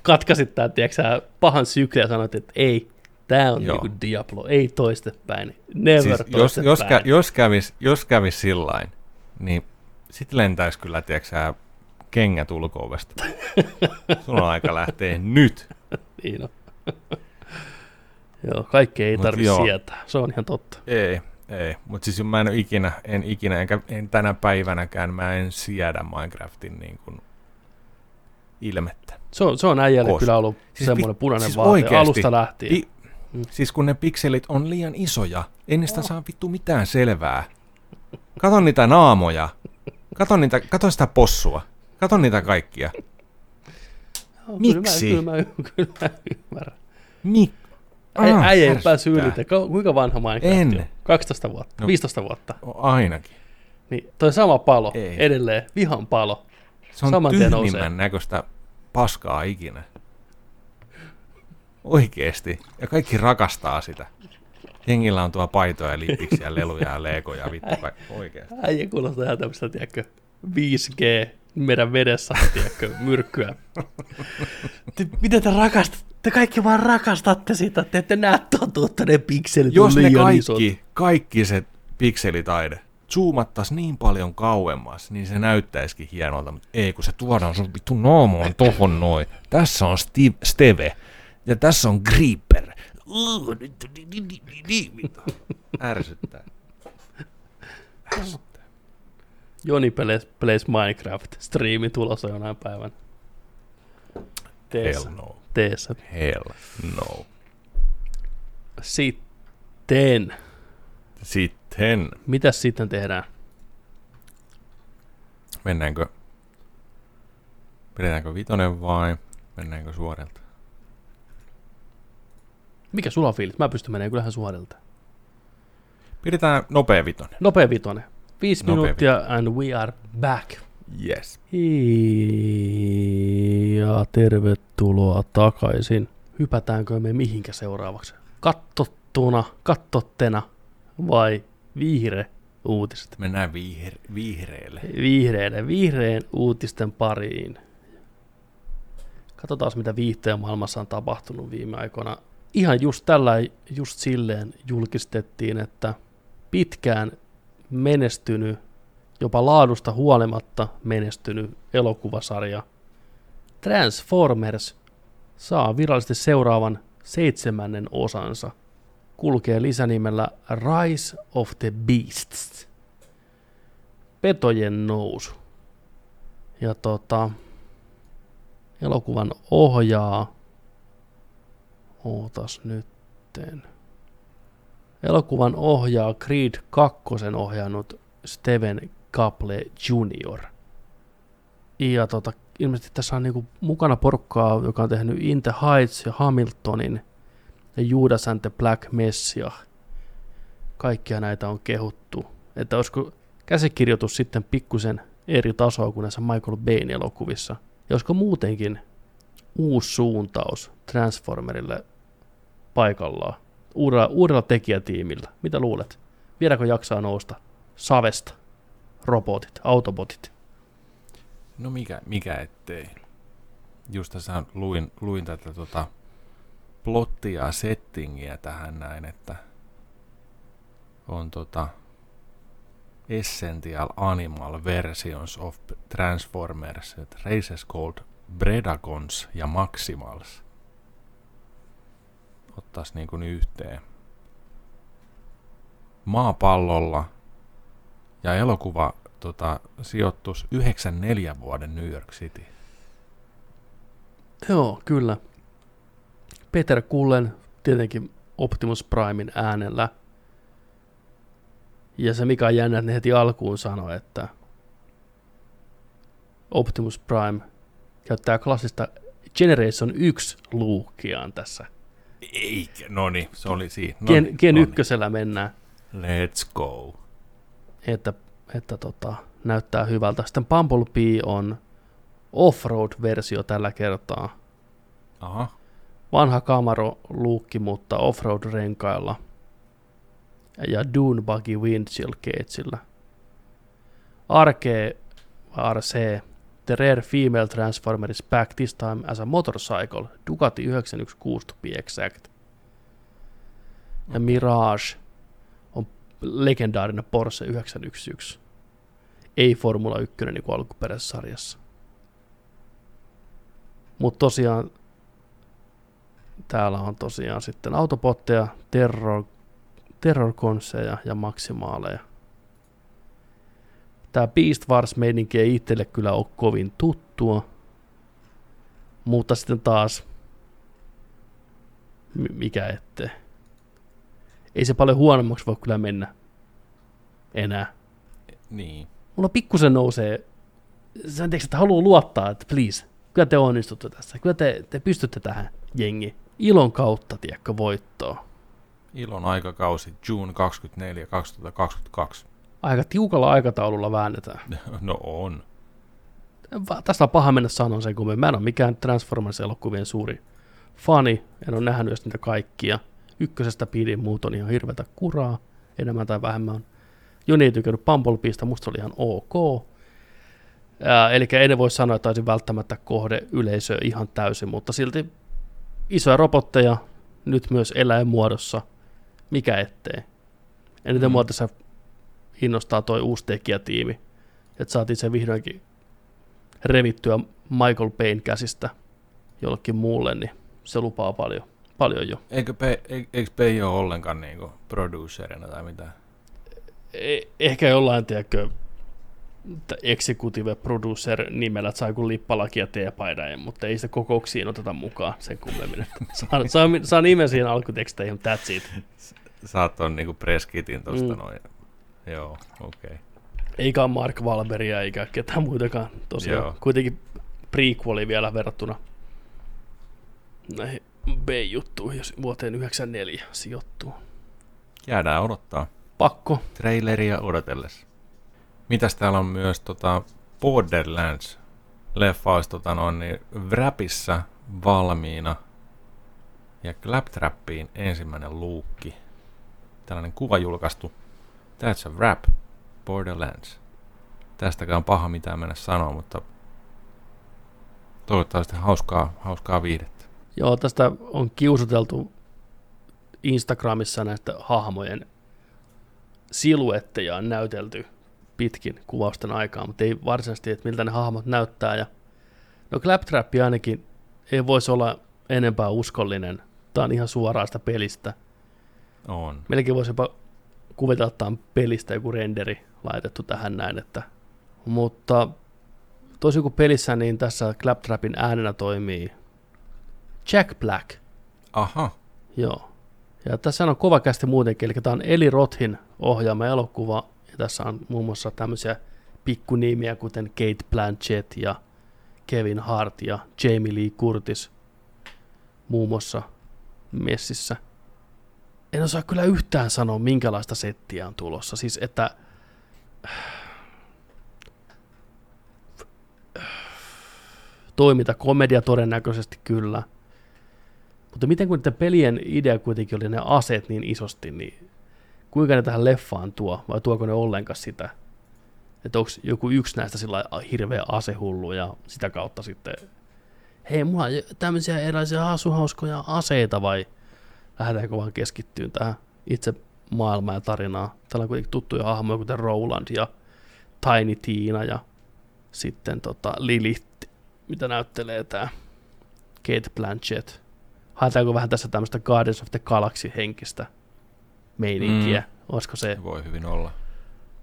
katkasit tämän, tiedätkö, pahan syklin ja sanoit, että ei, tämä on Joo. niin kuin Diablo, ei toistepäin, never siis siis jos, toistepäin. jos, kä, jos, kävis, jos kävis sillain, niin sit lentäis kyllä, tiedätkö kengät ulko-ovesta. Sun on aika lähteä nyt. Niin on. Joo, kaikki ei tarvitse sietää, se on ihan totta. Ei, ei. Mutta siis mä en ikinä, en ikinä, enkä en tänä päivänäkään, mä en siedä Minecraftin niin kuin ilmettä. Se on, se on äijälle kyllä ollut Siis semmoinen pi- punainen siis vaate oikeesti. alusta lähtien. Pi- Mm. Siis kun ne pikselit on liian isoja, ei niistä saa vittu mitään selvää. Kato niitä naamoja. Kato, niitä, kato sitä possua. Kato niitä kaikkia. Miksi? Kyllä mä, kyllä mä, kyllä mä ymmärrän. Mik? Ah, äijä ei ärsyttää. päässyt ylitä. Kuinka vanha Minecraft En. on? 12 vuotta, No. 15 vuotta. Ainakin. Niin toi sama palo Ei. edelleen, vihan palo. Se on Saman tyhmimmän näköistä paskaa ikinä. Oikeesti. Ja kaikki rakastaa sitä. Jengillä on tuo paitoja, lippiksiä, leluja ja legoja. Vittu, kai- oikeesti. Äijä kuulostaa ihan tämmöistä, tiedätkö, 5G meidän vedessä, tiedätkö, myrkkyä. Te, mitä te rakastatte? Te kaikki vaan rakastatte sitä, te ette näe totuutta, ne pikselit Jos on ne kaikki, isot. kaikki se pikselitaide zoomattaisi niin paljon kauemmas, niin se näyttäisikin hienolta, mutta ei kun se tuodaan sun vittu naamoon tohon noin. Tässä on Steve, Steve ja tässä on. Uh, vittu. Ärsyttää. Ärsyttää. Joni Plays, Plays Minecraft, striimi tulossa jonain päivän. Teessä, Hell no. teessä. Hell no. Sitten, Sitten mitäs sitten tehdään? mennäänkö, pidetäänkö vitonen vai mennäänkö suorilta? Mikä sulla on fiilis? Mä pystyn menemään kyllähän suorilta. Pidetään nopea vitonen. Nopea vitonen. Viisi minuuttia and we are back. Yes. Ja tervetuloa takaisin. Hypätäänkö me mihinkä seuraavaksi? Kattottuna, kattottena vai vihre uutiset? Mennään vihreelle. Vihreille, vihreän uutisten pariin. Katsotaan, mitä viihteen maailmassa on tapahtunut viime aikoina. Ihan just tällä, just silleen julkistettiin, että pitkään menestynyt, jopa laadusta huolimatta menestynyt elokuvasarja Transformers saa virallisesti seuraavan seitsemännen osansa. Kulkee lisänimellä Rise of the Beasts petojen nousu. Ja tota, elokuvan ohjaa, ootas nytten. Elokuvan ohjaa Creed 2 ohjannut Steven Caple Jr. Ja tota, ilmeisesti tässä on niinku mukana porukkaa, joka on tehnyt In the Heights ja Hamiltonin ja Judas and the Black Messiah. Kaikkia näitä on kehuttu. Että olisiko käsikirjoitus sitten pikkusen eri tasoa kuin näissä Michael Bayn elokuvissa. Ja olisiko muutenkin uusi suuntaus Transformerille paikallaan, uudella, uudella tekijätiimillä. Mitä luulet? Vieläkö jaksaa nousta savesta? Robotit, autobotit. No mikä, mikä ettei. Just tässä luin, luin tätä tota plottia ja settingiä tähän näin, että on tota Essential Animal Versions of Transformers, Races called Predacons ja Maximals. Ottais niin kuin yhteen. Maapallolla ja elokuva tota, sijoittus 94 vuoden New York City. Joo, kyllä. Peter Kullen tietenkin Optimus Primein äänellä. Ja se mikä on jännä, että ne heti alkuun sanoi, että Optimus Prime käyttää klassista Generation 1 luukkiaan tässä. Eikä, no niin, se oli siinä. No Gen, niin, Gen no niin. 1 mennään, Let's go. että, että tota, näyttää hyvältä. Sitten Bumblebee on offroad-versio tällä kertaa. Aha, Vanha Camaro-luukki, mutta offroad-renkailla. Ja Dune Buggy Windshield Cageillä. RK, RC, The Rare Female Transformer is back this time as a motorcycle. Ducati 916 to be exact. Ja Mirage on legendaarinen Porsche 911. Ei Formula 1 niin kuin alkuperäisessä sarjassa. Mutta tosiaan täällä on tosiaan sitten autobotteja, terror, terrorkonseja ja maksimaaleja. Tämä Beast Wars meininki ei itselle kyllä ole kovin tuttua. Mutta sitten taas, mikä ettei. Ei se paljon huonommaksi voi kyllä mennä enää. niin. Mulla pikkusen nousee, sä tiedätkö, että haluaa luottaa, että please, kyllä te onnistutte tässä. Kyllä te, te pystytte tähän jengi. Ilon kautta, tiedätkö, voittoa. Ilon aikakausi June 24 2022. Aika tiukalla aikataululla väännetään. No on. Tästä on paha mennä sanoa sen, kun mä en ole mikään Transformers-elokuvien suuri fani. En ole nähnyt edes niitä kaikkia. Ykkösestä pidin, muut on ihan hirveätä kuraa, enemmän tai vähemmän. Joni ei tykännyt Bumblebeesta, musta se oli ihan ok. Ää, eli en voi sanoa, että olisin välttämättä kohde yleisöä ihan täysin, mutta silti isoja robotteja, nyt myös eläinmuodossa, mikä ettei. Eniten mm. mua tässä innostaa toi uusi tekijätiimi, että saatiin se vihdoinkin revittyä Michael Payne käsistä jollekin muulle, niin se lupaa paljon, paljon jo. Eikö, Pei ole ollenkaan niinku producerina tai mitään? E- ehkä jollain, tiedätkö, executive producer nimellä, että saa joku lippalaki ja teepaidan, mutta ei sitä kokouksiin oteta mukaan sen kummemmin. että Saa, saa, saa nimen siihen alkuteksteihin, mutta that's it. Saat on niinku preskitin tosta Mm. mm. noin. Joo, okei. Okay. Eikä Mark Wahlbergia eikä ketään muitakaan tosiaan. Joo. Kuitenkin prequeli vielä verrattuna näihin B-juttuihin, jos vuoteen 94 sijoittuu. Jäädään odottaa. Pakko. Traileria odotellessa. Mitäs täällä on myös tota Borderlands leffa olisi tota noin, niin Wrapissa valmiina ja Claptrappiin ensimmäinen luukki. Tällainen kuva julkaistu. That's a wrap. Borderlands. Tästäkään on paha mitään mennä sanoa, mutta toivottavasti hauskaa, hauskaa viihdettä. Joo, tästä on kiusuteltu Instagramissa näistä hahmojen siluetteja on näytelty pitkin kuvausten aikaa, mutta ei varsinaisesti, että miltä ne hahmot näyttää. Ja no Claptrap ainakin ei voisi olla enempää uskollinen. Tämä on ihan suoraan sitä pelistä. On. Melkein voisi jopa kuvitella, että on pelistä joku renderi laitettu tähän näin. Että, mutta toisin kuin pelissä, niin tässä Claptrapin äänenä toimii Jack Black. Aha. Joo. Ja tässä on kova kästi muutenkin, eli tämä on Eli Rothin ohjaama elokuva, ja tässä on muun muassa tämmöisiä pikkunimiä, kuten Kate Blanchett ja Kevin Hart ja Jamie Lee Curtis muun muassa messissä. En osaa kyllä yhtään sanoa, minkälaista settiä on tulossa. Siis, että toiminta komedia todennäköisesti kyllä. Mutta miten kun pelien idea kuitenkin oli ne aseet niin isosti, niin kuinka ne tähän leffaan tuo, vai tuoko ne ollenkaan sitä? Että onko joku yksi näistä sillä hirveä asehullu ja sitä kautta sitten, hei mulla on tämmöisiä erilaisia asuhauskoja aseita vai lähdetäänkö vaan keskittyyn tähän itse maailmaan ja tarinaan. Täällä on kuitenkin tuttuja hahmoja, kuten Roland ja Tiny Tina ja sitten tota Lilith, mitä näyttelee tämä Kate Blanchett. Haetaanko vähän tässä tämmöistä Guardians of the Galaxy henkistä meininkiä? Mm. Olisiko se, Voi hyvin olla.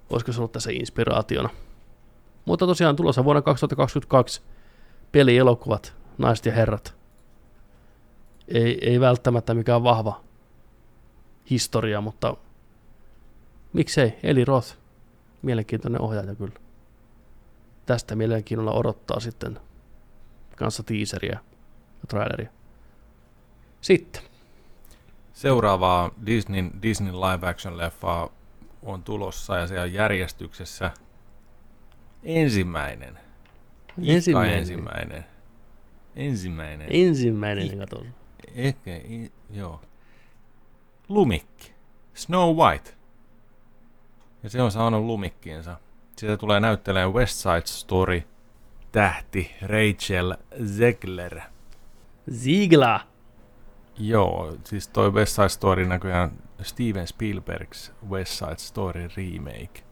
olisiko se ollut tässä inspiraationa? Mutta tosiaan tulossa vuonna 2022 pelielokuvat, naiset ja herrat. Ei, ei välttämättä mikään vahva historia, mutta miksei, Eli Roth, mielenkiintoinen ohjaaja kyllä. tästä mielenkiinnolla odottaa sitten kanssa teaseria ja traileria. Sitten. Seuraavaa Disney, Disney live action leffaa on tulossa ja se on järjestyksessä ensimmäinen. Ensimmäinen. ensimmäinen. Ensimmäinen. Ensimmäinen, I- kato. Ehkä, joo. Lumikki. Snow White. Ja se on saanut lumikkiinsa. Siitä tulee näyttelemään West Side Story tähti Rachel Zegler. Ziegler. Joo, siis toi West Side Story näköjään Steven Spielbergs West Side Story remake.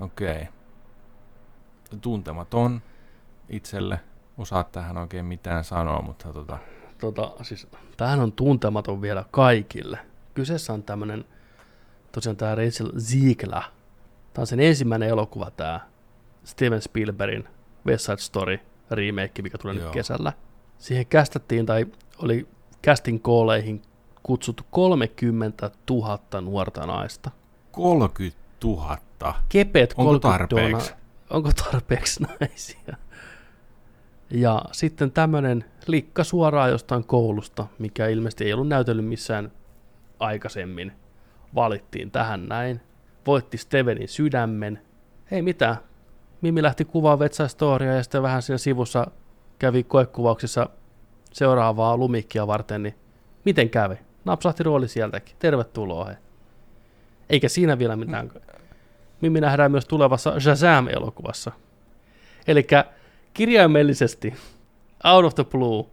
Okei. Okay. Tuntematon itselle. Osaa tähän oikein mitään sanoa, mutta tota, Tota, siis, tämähän on tuntematon vielä kaikille. Kyseessä on tämmönen, tosiaan tämä Rachel Ziegler. Tämä on sen ensimmäinen elokuva, tämä Steven Spielbergin West Side Story remake, mikä tulee nyt Joo. kesällä. Siihen kästettiin, tai oli casting kooleihin kutsuttu 30 000 nuorta naista. 30 000. Kepeet Onko 30 tarpeeksi? dona- Onko tarpeeksi naisia? Ja sitten tämmöinen likka suoraan jostain koulusta, mikä ilmeisesti ei ollut näytellyt missään aikaisemmin, valittiin tähän näin. Voitti Stevenin sydämen. Ei mitään. Mimi lähti kuvaamaan Vetsa Storia ja sitten vähän siinä sivussa kävi koekuvauksissa seuraavaa lumikkia varten, niin miten kävi? Napsahti rooli sieltäkin. Tervetuloa he. Eikä siinä vielä mitään. Mimmi nähdään myös tulevassa Shazam-elokuvassa. Eli kirjaimellisesti Out of the Blue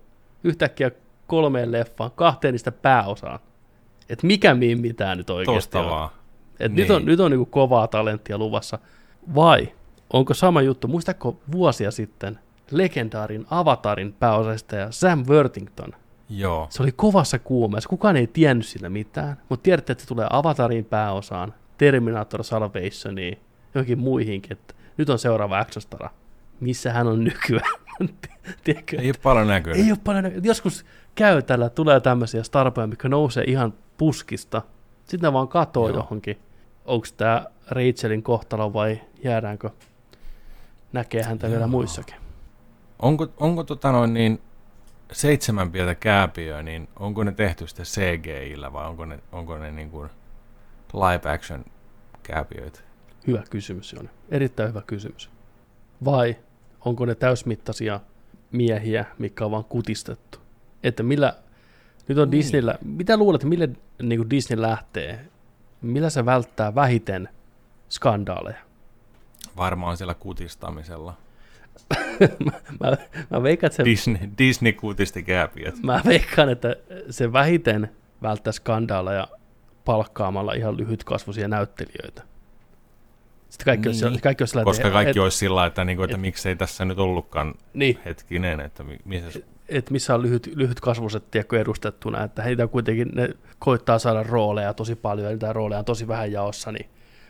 yhtäkkiä kolmeen leffaan, kahteen niistä pääosaan. Et mikä Mimmi tää nyt oikeasti Tosta on? vaan. Et Niin. nyt on, nyt on niinku kovaa talenttia luvassa. Vai onko sama juttu? Muistatko vuosia sitten legendaarin Avatarin pääosastaja Sam Worthington? Joo. Se oli kovassa kuumeessa. Kukaan ei tiennyt sillä mitään, mutta tiedätte, että se tulee Avatarin pääosaan, Terminator Salvationiin, johonkin muihinkin, että nyt on seuraava actionstara. Missä hän on nykyään? Tiedätkö? Ei ole paljon näkynyt. Ei ole paljon näkö- Joskus käy tällä, tulee tämmöisiä starpoja, mikä nousee ihan puskista. Sitten ne vaan katoo Joo. johonkin. Onko tämä Rachelin kohtalo vai jäädäänkö näkee häntä vielä muissakin? Onko, onko tota noin niin seitsemän pientä kääpiöä, niin onko ne tehty sitten CGI-llä vai onko ne, onko ne niin kuin live action kääpiöitä? Hyvä kysymys, Joni. Erittäin hyvä kysymys. Vai onko ne täysmittaisia miehiä, mikä on vaan kutistettu? Että millä, nyt on Niin. Disneyllä, mitä luulet, mille niin kuin Disney lähtee? Millä se välttää vähiten skandaaleja? Varmaan siellä kutistamisella. Mä, mä, veikkaan, että se, Disney, Disney kutisti kääpiöt. mä veikkaan, että se vähiten välttää skandaaleja palkkaamalla ihan lyhytkasvuisia näyttelijöitä. Sitten kaikki, niin. Olisi, kaikki olisi sillä, Koska että- kaikki et, olisi sillä että, niin kuin, että et- miksei tässä nyt ollutkaan Niin, hetkinen, että mi- missä että missä on lyhyt, lyhytkasvuiset tiedätkö, edustettuna, että heitä kuitenkin ne koittaa saada rooleja tosi paljon, ja niitä rooleja on tosi vähän jaossa, niin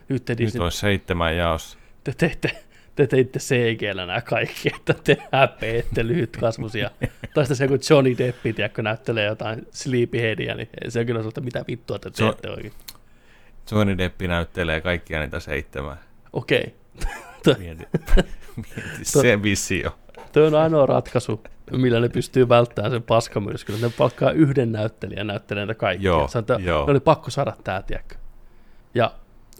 nyt te, nyt olisi seitsemän jaossa. te teitte, te teitte CGllä nämä kaikki, että te häpeette lyhytkasvuisia. tai sitten se, kun Johnny Deppi, tiedätkö, näyttelee jotain Sleepyheadia, niin se on kyllä sellaista, mitä vittua te teette oikein. Johnny Deppi näyttelee kaikkia niitä seitsemää. Okei, Mieti, mieti se visio. Tuo on ainoa ratkaisu, millä ne pystyy välttämään sen paskamyrskyn. Ne palkkaa yhden näyttelijän näyttelemään näitä kaikkia. Joo, että joo. ne oli pakko saada tää, tiedätkö. Ja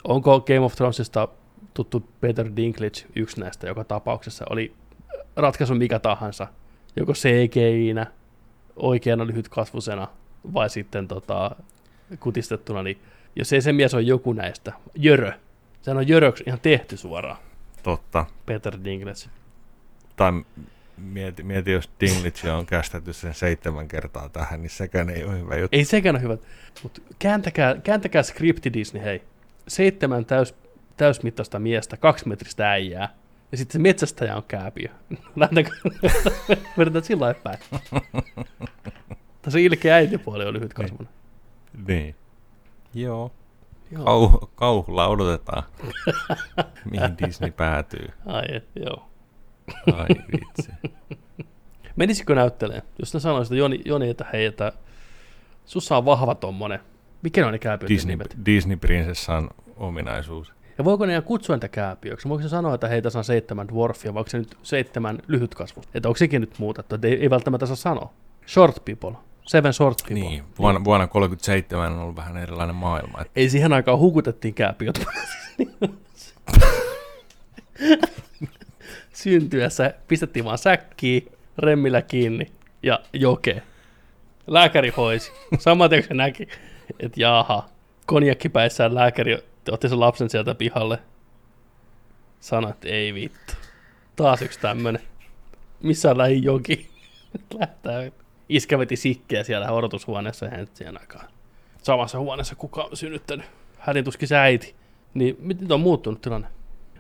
onko Game of Thronesista tuttu Peter Dinklage yksi näistä joka tapauksessa? Oli ratkaisu mikä tahansa. Joko CGI-nä, oikeana lyhytkasvusena vai sitten tota, kutistettuna. Niin jos ei se mies on joku näistä, Jörö. Sehän on Jöröksi ihan tehty suoraan, Totta. Peter Dinklage. Tai mieti, mieti jos Dinglitch on kästetty sen seitsemän kertaa tähän, niin sekään ei ole hyvä juttu. Ei sekään ole hyvä. Mutta kääntäkää, kääntäkää skripti Disney, hei. Seitsemän täys, täysmittaista miestä, kaksimetristä äijää. Ja sitten se metsästäjä on kääpiö. Lähdetäänkö? Vedetään sillä lailla päin. Se ilkeä äitipuoli on lyhyt kasvuna. Niin. Joo. Joo. Kau, kauhulla odotetaan, mihin Disney päätyy. Ai, joo. Ai vitsi. Menisikö näyttelee? Jos ne sanoisivat että Joni, Joni, että hei, että sussa on vahva tommonen. Mikä ne on ne kääpiöt Disney, nimet? Disney prinsessan ominaisuus. Ja voiko ne ihan kutsua niitä kääpiöksi? Voiko se sanoa, että hei, tässä on seitsemän dwarfia, vai onko se nyt seitsemän lyhytkasvusta? Että onko sekin nyt muutettu? Että ei, ei välttämättä saa sanoa. Short people. Seven short people. Niin, vuonna, vuonna 37 on ollut vähän erilainen maailma. Et, Ei siihen aikaan hukutettiin kääpiöt. Syntyessä pistettiin vaan säkkiin, remmillä kiinni ja joke. Lääkäri hoisi. Kun se näki, että jaha, konjakki päissään lääkäri otti sen lapsen sieltä pihalle. Että ei vittu. Taas yksi tämmönen. Missä on lähin joki? Lähtää. Iskä veti sikkeä siellä odotushuoneessa ja hän siihen aikaan. Samassa huoneessa kuka on synnyttänyt. Hänen tuskin se äiti. Niin miten on muuttunut tilanne?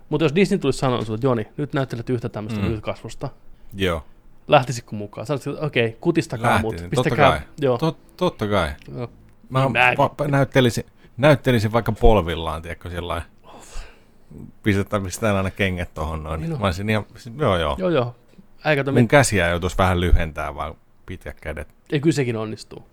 Mutta jos Disney tulisi sanoa sinulle, että Joni, nyt näyttelet yhtä tämmöistä Mm. kasvusta. joo, Lähtisitkö mukaan? Sanoitko, että okei, okay, kutistakaa Lähtisin, mut. totta Pistäkää. kai. Joo. Tot, totta kai. joo. Mä Niin mäkin. va- näyttelisin, näyttelisin vaikka polvillaan, tiedätkö, sillä pistetään, pistetään aina kengät tohon noin. Niin on. Mä olisin ihan, joo joo. Joo, joo. Mun käsiä joutuisi vähän lyhentää, vaan pitkät kädet. Ei, kyllä sekin onnistuu.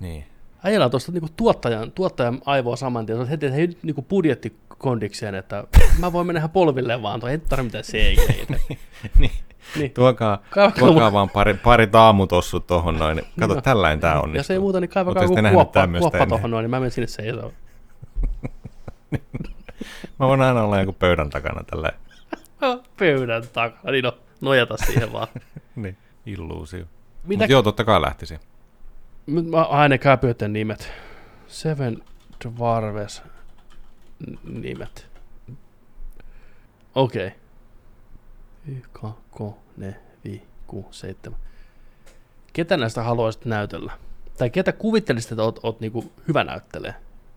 Niin. Äijällä on tuosta niinku tuottajan, tuottajan aivoa saman tien. Heti, että hei, nyt niinku budjettikondikseen, että mä voin mennä ihan polvilleen vaan, toi ei tarvitse mitään CGI. niin. Niin. Tuokaa, Kaivakaa tuokaa vaan pari, pari taamutossut tohon noin. niin Kato, Joo. tällainen tää on. Jos ei muuta, niin kaivakaa joku kuoppa, kuoppa tuohon noin, niin mä menen sinne seisomaan. Mä voin aina olla joku pöydän takana tällä. Pöydän takana, niin no, nojata siihen vaan. niin. Illuusio. Mitä Mut joo, totta kai lähtisi. Mä aina kääpiöiden nimet. Seven Dwarves nimet. Okei. Okay. Y, K, K, ne, vi, ku, seitsemän. Ketä näistä haluaisit näytellä? Tai ketä kuvittelisit, että oot, oot niinku hyvä näyttelee?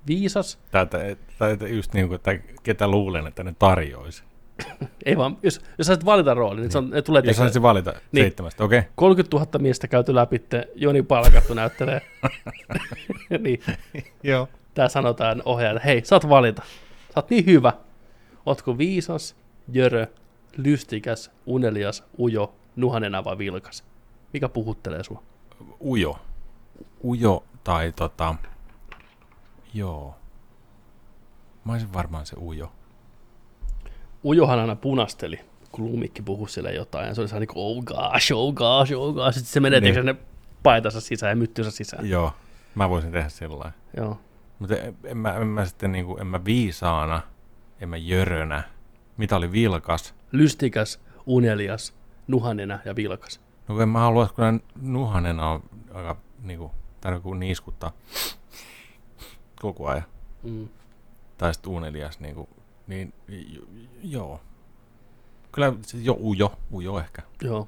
Viisas? Tätä, tai just niin kuin, että ketä luulen, että ne tarjoisi. Ei vaan, jos, jos saisit valita roolin, niin se on, ne tulee Jos saisit valita Niin. seitsemästä, okei. Okay. 30 000 miestä käyty läpi, Joni palkattu näyttelee. niin, Joo. tää sanotaan ohjaajalle, hei, saat valita. Sä oot niin hyvä. Ootko viisas, jörö, lystikäs, unelias, ujo, nuhanena vai vilkas? Mikä puhuttelee sua? Ujo. Ujo tai tota... Joo. Mä olisin varmaan se ujo. Ujohan aina punasteli, kun Lumikki puhui sille jotain, ja se oli sellainen niin kuin, oh gosh, oh gosh, oh gosh, sitten se menee Niin. niin. sinne paitansa sisään ja myttynsä sisään. Joo. Mä voisin tehdä sillä. Joo. Mutta en, mä, en mä sitten niinku, en mä viisaana, en mä jörönä. Mitä oli vilkas? Lystikäs, unelias, nuhanena ja vilkas. No en mä halua, kun nuhanena on aika niinku, tai joku niiskuttaa koko ajan. Mm. Tai sitten unelias niinku, niin joo. Kyllä se jo ujo, ujo ehkä. Joo.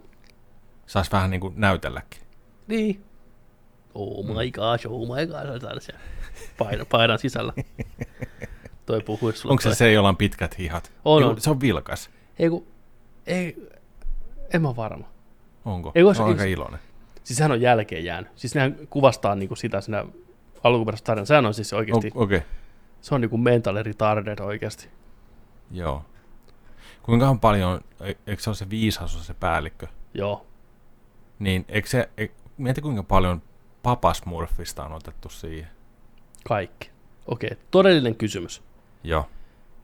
Saisi vähän niinku näytelläkin. Niin. Oh my gosh, oh my gosh, täällä siellä paidan, paidan sisällä. Toi puhuisi sulle. Onko se toi. se, jolla on pitkät hihat? On, Ei, on. Se on vilkas. Ei kun, ei, en mä varma. Onko? Ei, kun se- on aika se- iloinen. Siis sehän on jälkeen jäänyt. Siis nehän kuvastaa niinku sitä siinä alkuperäisessä tarinassa. Sehän on siis oikeasti, O- Okei, okay. se on niinku mental retarded oikeasti. Joo. Kuinka paljon, e- eikö se ole se viisas, on se päällikkö? Joo. Niin, eikö se, e, mieti kuinka paljon papasmurfista on otettu siihen. Kaikki. Okei, okay. todellinen kysymys. Joo.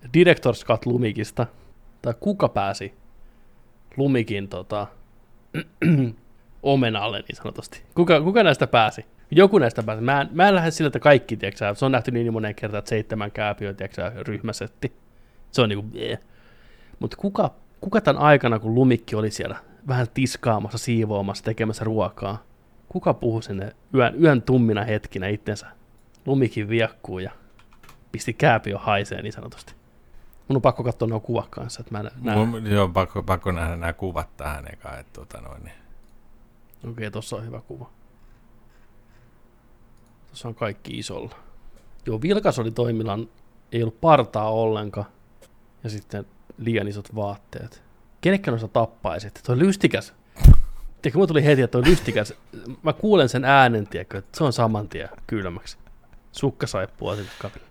Director's Cut Lumikista, tai kuka pääsi Lumikin tota, omenalle niin sanotusti? Kuka, kuka näistä pääsi? Joku näistä pääsi. Mä en, mä en lähde sillä, että kaikki, tiiäksä, se on nähty niin monen kertaan, että seitsemän kääpiöä, ryhmäsetti. Se on niinku, yeah. Mutta kuka, kuka tämän aikana, kun Lumikki oli siellä vähän tiskaamassa, siivoamassa, tekemässä ruokaa, kuka puhui sinne yön, yön tummina hetkinä itsensä Lumikin viekkuu ja pisti kääpiö haisee niin sanotusti. Mun on pakko katsoa nuo kuvat kanssa, että mä nä- näen. Mun, joo, pakko, pakko nähdä nämä kuvat tähän eka, että tota noin, niin. Okei, okay, tossa on hyvä kuva. Tuossa on kaikki isolla. Joo, vilkas oli toimillaan, ei ollut partaa ollenkaan. Ja sitten liian isot vaatteet. Kenekkä noista tappaisit? Tuo lystikäs. Tiedätkö, mulla tuli heti, että tuo lystikäs. Mä kuulen sen äänen, tiedätkö, että se on saman tien kylmäksi. Sukka saippua sinne kapille.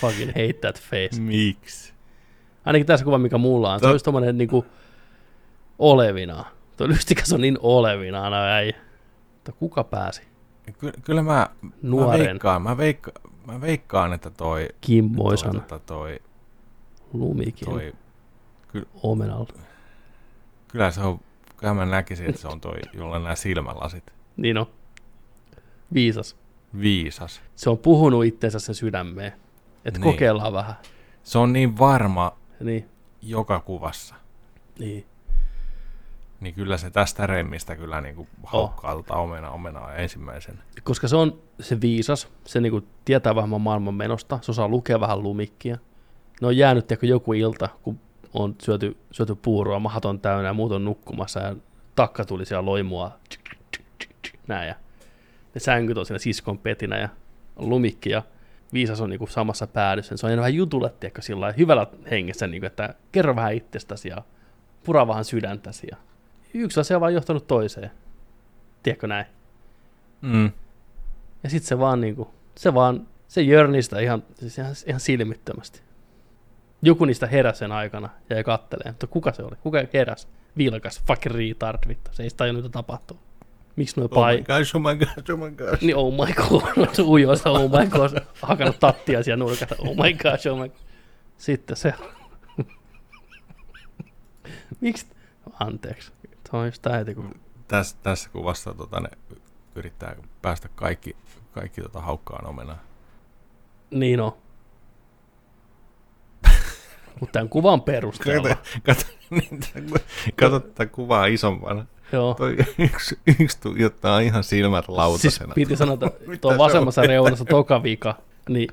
Fucking hate that face. Miksi? Ainakin tässä kuva, mikä mulla on. Se To- olisi tommonen niinku olevina. Tuo lystikäs on niin olevina äijä. Mutta kuka pääsi? Ky- kyllä mä, mä Nuoren. veikkaan, mä veikkaan, mä veikkaan, että toi, Kimmoisan toi, tota, toi, lumikin toi omenalla. kyllä se on, kyllä mä näkisin, että se on toi, jolla nämä silmälasit. Niin on. Viisas. Viisas. Se on puhunut itsensä sen sydämeen. Että Niin. kokeillaan vähän. Se on niin varma Niin, joka kuvassa. niin. Niin kyllä se tästä remmistä kyllä niin kuin haukkaa tota omena omenaa ensimmäisen. Koska se on se viisas, se niinku tietää vähän maailman menosta, se osaa lukea vähän lumikkia. Ne on jäänyt tiedätkö, joku ilta, kun on syöty, syöty puuroa, mahat on täynnä ja muut on nukkumassa ja takka tuli siellä loimua. Näin ja ne sänkyt on siinä siskon petinä ja lumikki ja viisas on niinku samassa päädyssä. Se on vähän jutulle, tiedätkö, sillä hyvällä hengessä, niinku, että kerro vähän itsestäsi ja pura vähän sydäntäsi. Ja yksi asia on vaan johtanut toiseen. Tiedätkö näin? Mm. Ja sitten se vaan niinku, se vaan, se jörnistä ihan, siis ihan, ihan silmittömästi. Joku niistä heräsi sen aikana ja jäi kattelee, mutta kuka se oli? Kuka heräsi? Vilkas, fucking retard, vittu. Se ei sitä tajunnut, mitä tapahtuu. Miksi Oh pai... my gosh, oh my gosh, oh my gosh. Niin oh my god, se ujoista, oh my god, hakannut tattia siellä nurkasta, oh my gosh, oh my god. Sitten se... Miksi? Anteeksi. Se on just heti, kun... Tässä, tässä kuvassa tota, ne yrittää päästä kaikki, kaikki tota, haukkaan omenaa. Niin on. Mutta tämän kuvan perusteella. Kato, kato, niin, kato tätä kuvaa isompana. Joo. Toi yksi, yksi tuijottaa ihan silmät Siis lautasena. piti sanoa, että tuo se vasemmassa reunassa toka vika, niin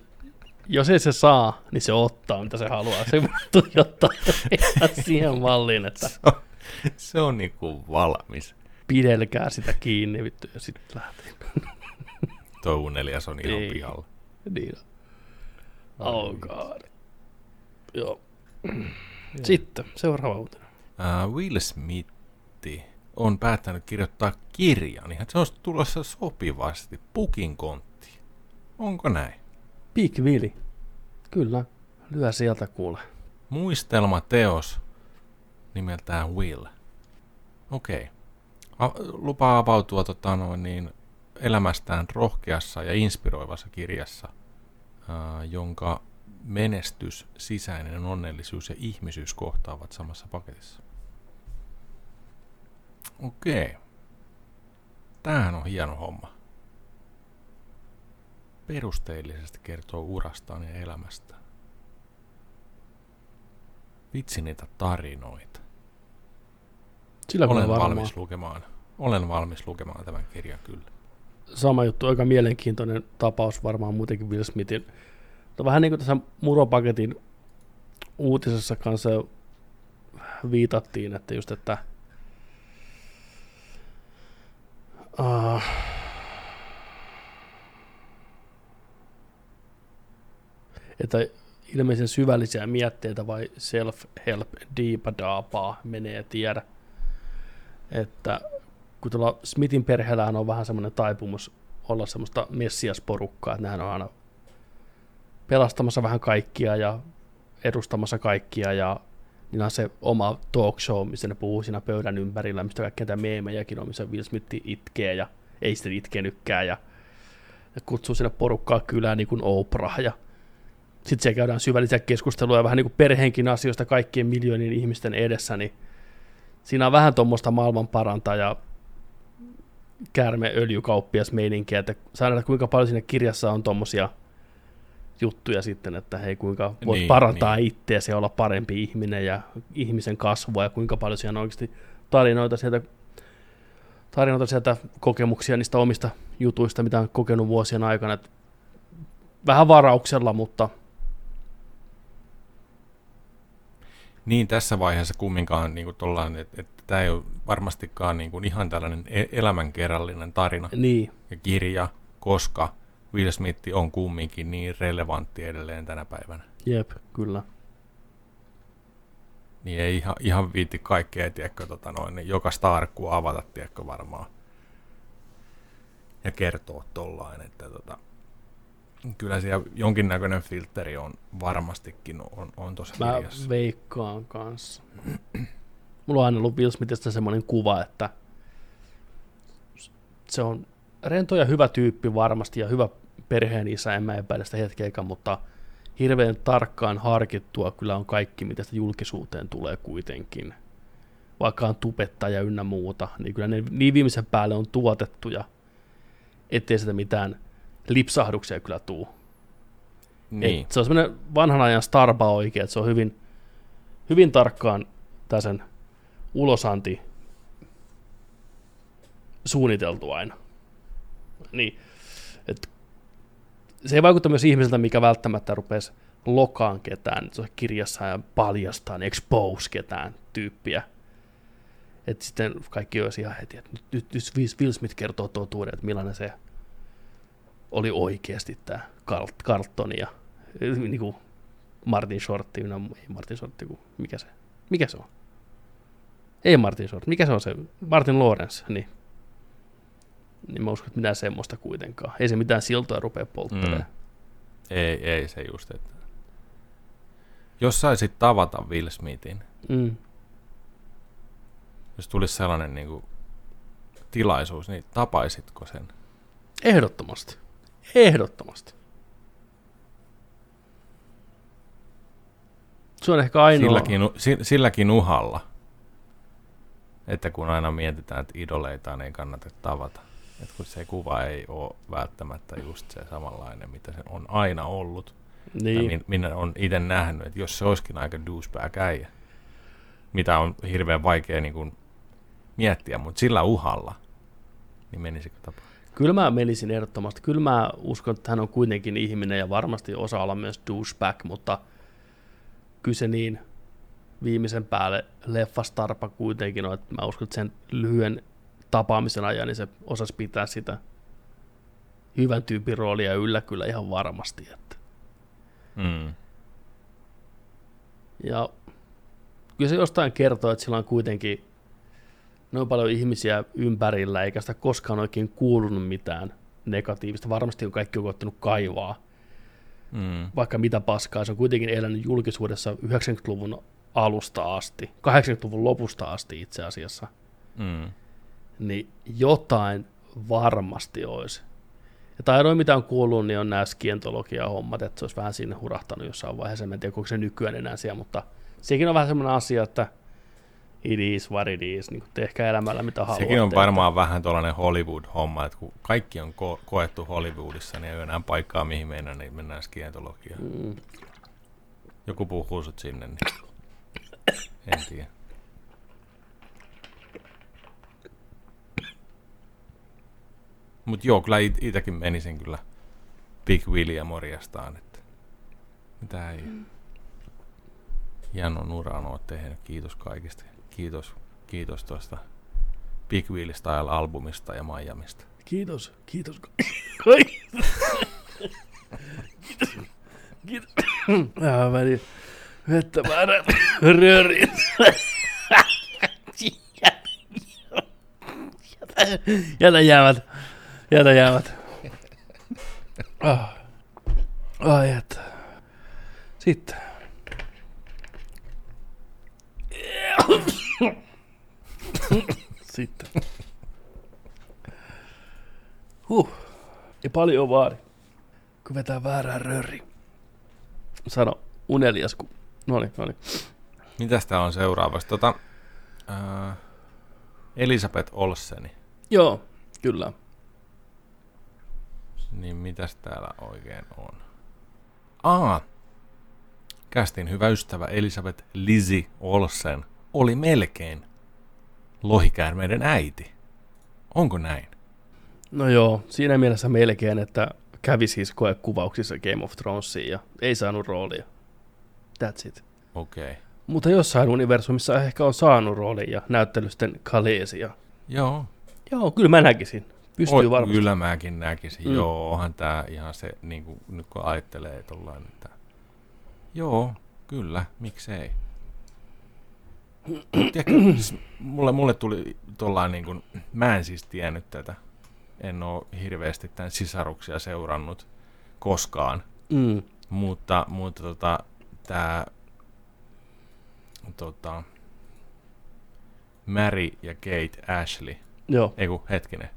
jos ei se saa, niin se ottaa, mitä se haluaa. Se tuijottaa ihan siihen malliin, että Se on, se on niinku valmis. pidelkää sitä kiinni vittu ja sitten lähtee. Tuo unelias on ihan Ei. pihalla. Niin. Oh god. Joo. Sitten seuraava uutinen. Uh, Will Smith on päättänyt kirjoittaa kirjan, niin se olisi tulossa sopivasti pukin konttiin. Onko näin? Big Willy. Kyllä. Lyö sieltä kuule. Muistelmateos nimeltään Will. Okei. Okay. Lupaa avautua tota, noin, niin, elämästään rohkeassa ja inspiroivassa kirjassa, ää, jonka menestys, sisäinen onnellisuus ja ihmisyys kohtaavat samassa paketissa. Okei. Okay. Tämähän on hieno homma. Perusteellisesti kertoo urastaan ja elämästään. Vitsi niitä tarinoita. Sillä Olen varmaan. valmis lukemaan. Olen valmis lukemaan tämän kirjan kyllä. sama juttu, aika mielenkiintoinen tapaus varmaan muutenkin Will Smithin. Mutta vähän niin kuin tässä Muropaketin uutisessa kanssa viitattiin, että just, että uh, että ilmeisen syvällisiä mietteitä vai self-help diipadaapaa menee tiedä. Että kun tuolla Smithin perheellähän on vähän semmoinen taipumus olla semmoista messiasporukkaa, että nehän on aina pelastamassa vähän kaikkia ja edustamassa kaikkia ja niillä on se oma talk show, missä ne puhuu siinä pöydän ympärillä, mistä kaikkea näitä meemejäkin on, missä Will Smith itkee ja ei sitten itkenytkään ja, ja kutsuu sinne porukkaa kylään niin kuin Oprah ja sitten siellä käydään syvällisiä keskusteluja vähän niin kuin perheenkin asioista kaikkien miljoonien ihmisten edessä, niin siinä on vähän tuommoista maailman parantaja käärme öljykauppias meininkiä, että saa nähdä kuinka paljon siinä kirjassa on tuommoisia juttuja sitten, että hei kuinka voit Niin, parantaa niin. itseäsi ja olla parempi ihminen ja ihmisen kasvua ja kuinka paljon siinä on oikeasti tarinoita sieltä, tarinoita sieltä kokemuksia niistä omista jutuista, mitä on kokenut vuosien aikana. Et vähän varauksella, mutta Niin tässä vaiheessa kumminkaan niin kuin että, että tämä ei ole varmastikaan niin kuin ihan tällainen e- elämänkerrallinen tarina niin, ja kirja, koska Will Smith on kumminkin niin relevantti edelleen tänä päivänä. jep, kyllä. Niin ei ihan, ihan viitti kaikkea, tiedätkö, tota noin, niin joka starkkua avata, tiedätkö, varmaan. Ja kertoa tollain, että tota, kyllä siellä jonkinnäköinen filteri on varmastikin on, on tuossa Mä kirjassa. veikkaan kanssa. Mulla on aina ollut Will Smithistä semmoinen kuva, että se on rento ja hyvä tyyppi varmasti ja hyvä perheen isä, en mä epäile sitä hetkeäkään, mutta hirveän tarkkaan harkittua kyllä on kaikki, mitä sitä julkisuuteen tulee kuitenkin. Vaikka on tubettaja ynnä muuta, niin kyllä ne niin viimeisen päälle on tuotettuja, ettei sitä mitään lipsahduksia kyllä tuu. Niin. Et se on semmoinen vanhan ajan starba oikein, että se on hyvin, hyvin tarkkaan tässä ulosanti suunniteltu aina. Niin, et se ei vaikuta myös ihmiseltä, mikä välttämättä rupesi lokaan ketään, kirjassa ja paljastaa, expose ketään tyyppiä. Että sitten kaikki olisi ihan heti, että nyt, nyt, nyt Will Smith kertoo totuuden, että millainen se oli oikeasti tämä Carlton ja niin kuin Martin Shortti, ei Martin Shortti, kun mikä se, mikä se on? Ei Martin Short, mikä se on se? Martin Lawrence, niin. Niin mä uskon, että mitään semmoista kuitenkaan. Ei se mitään siltoja rupea polttelemaan. Mm. Ei, ei se just, että jos saisit tavata Will Smithin, Mm. jos tulisi sellainen niin kuin, tilaisuus, niin tapaisitko sen? Ehdottomasti. Ehdottomasti. Se on ehkä ainoa. Silläkin, silläkin uhalla, että kun aina mietitään, että idoleitaan ei kannata tavata. Että kun se kuva ei ole välttämättä just se samanlainen, mitä se on aina ollut. Niin. Tai min- minä on itse nähnyt, että jos se olisikin aika douchebag äijä, mitä on hirveän vaikea niin kuin miettiä, mutta sillä uhalla, niin menisikö tapa? Kyllä mä menisin ehdottomasti. Kyllä mä uskon, että hän on kuitenkin ihminen ja varmasti osaa olla myös douchebag, mutta kyllä se niin viimeisen päälle leffastarpa kuitenkin on, että mä uskon, että sen lyhyen tapaamisen ajan, niin se osasi pitää sitä hyvän tyypin roolia yllä kyllä ihan varmasti. Että. Mm. Ja kyllä se jostain kertoo, että sillä on kuitenkin noin paljon ihmisiä ympärillä, eikä sitä koskaan oikein kuulunut mitään negatiivista. Varmasti on kaikki on koettanut kaivaa, Mm. vaikka mitä paskaa. Se on kuitenkin elänyt julkisuudessa 90-luvun alusta asti, 80-luvun lopusta asti itse asiassa. Mm. Niin jotain varmasti olisi. Ja tai ainoa mitä on kuullut, niin on nämä skientologia-hommat, että se olisi vähän sinne hurahtanut jossain vaiheessa. En tiedä, onko se nykyään enää siellä, mutta sekin on vähän semmoinen asia, että it is what it is, niin tehkää elämällä mitä haluatte. Sekin on varmaan vähän tuollainen Hollywood-homma, että kun kaikki on ko- koettu Hollywoodissa, niin ei ole enää paikkaa mihin mennä, niin mennään skientologiaan. Mm. Joku puhuu sut sinne, niin en tiedä. Mut joo, kyllä it- itäkin menisin kyllä Big Willia morjastaan, että mitä ei hienon uran oot tehnyt, kiitos kaikista. Kiitos, kiitos tuosta Big Wheel Style-albumista ja Miamista. Kiitos, kiitos. Kaikki. kiitos, kiitos. Ah, meni vettä väärä rööriin. Jätä jäävät. Jätä jäävät. Ah. Ai että. Sitten. Sitten. Huh. Ei paljon vaadi. Kun vetää väärää rööri. Sano unelias, kun... Noniin, noniin. Mitäs tää on seuraavaksi? Tota, ää, Elisabeth Olseni. Joo, kyllä. Niin mitäs täällä oikein on? Aa, kästin hyvä ystävä Elisabeth Lizzie Olsen oli melkein lohikäärmeiden äiti. Onko näin? No joo, siinä mielessä melkein, että kävi siis koekuvauksissa Game of Thronesiin ja ei saanut roolia. That's it. Okei. Okay. Mutta jossain universumissa ehkä on saanut roolin ja näyttelysten kaleesia. Joo. Joo, kyllä mä näkisin. Pystyy Oi, varmasti. Kyllä mäkin näkisin. Mm. Joo, onhan tää ihan se, niin kuin, nyt kun ajattelee tollain, että joo, kyllä, miksei. Tiedätkö, siis mulle, mulle tuli tollain niin kuin, mä en siis tiennyt tätä. En oo hirveästi tämän sisaruksia seurannut koskaan. Mm. Mutta, mutta tota, tää tota, Mary ja Kate Ashley Joo, ei kun hetkinen.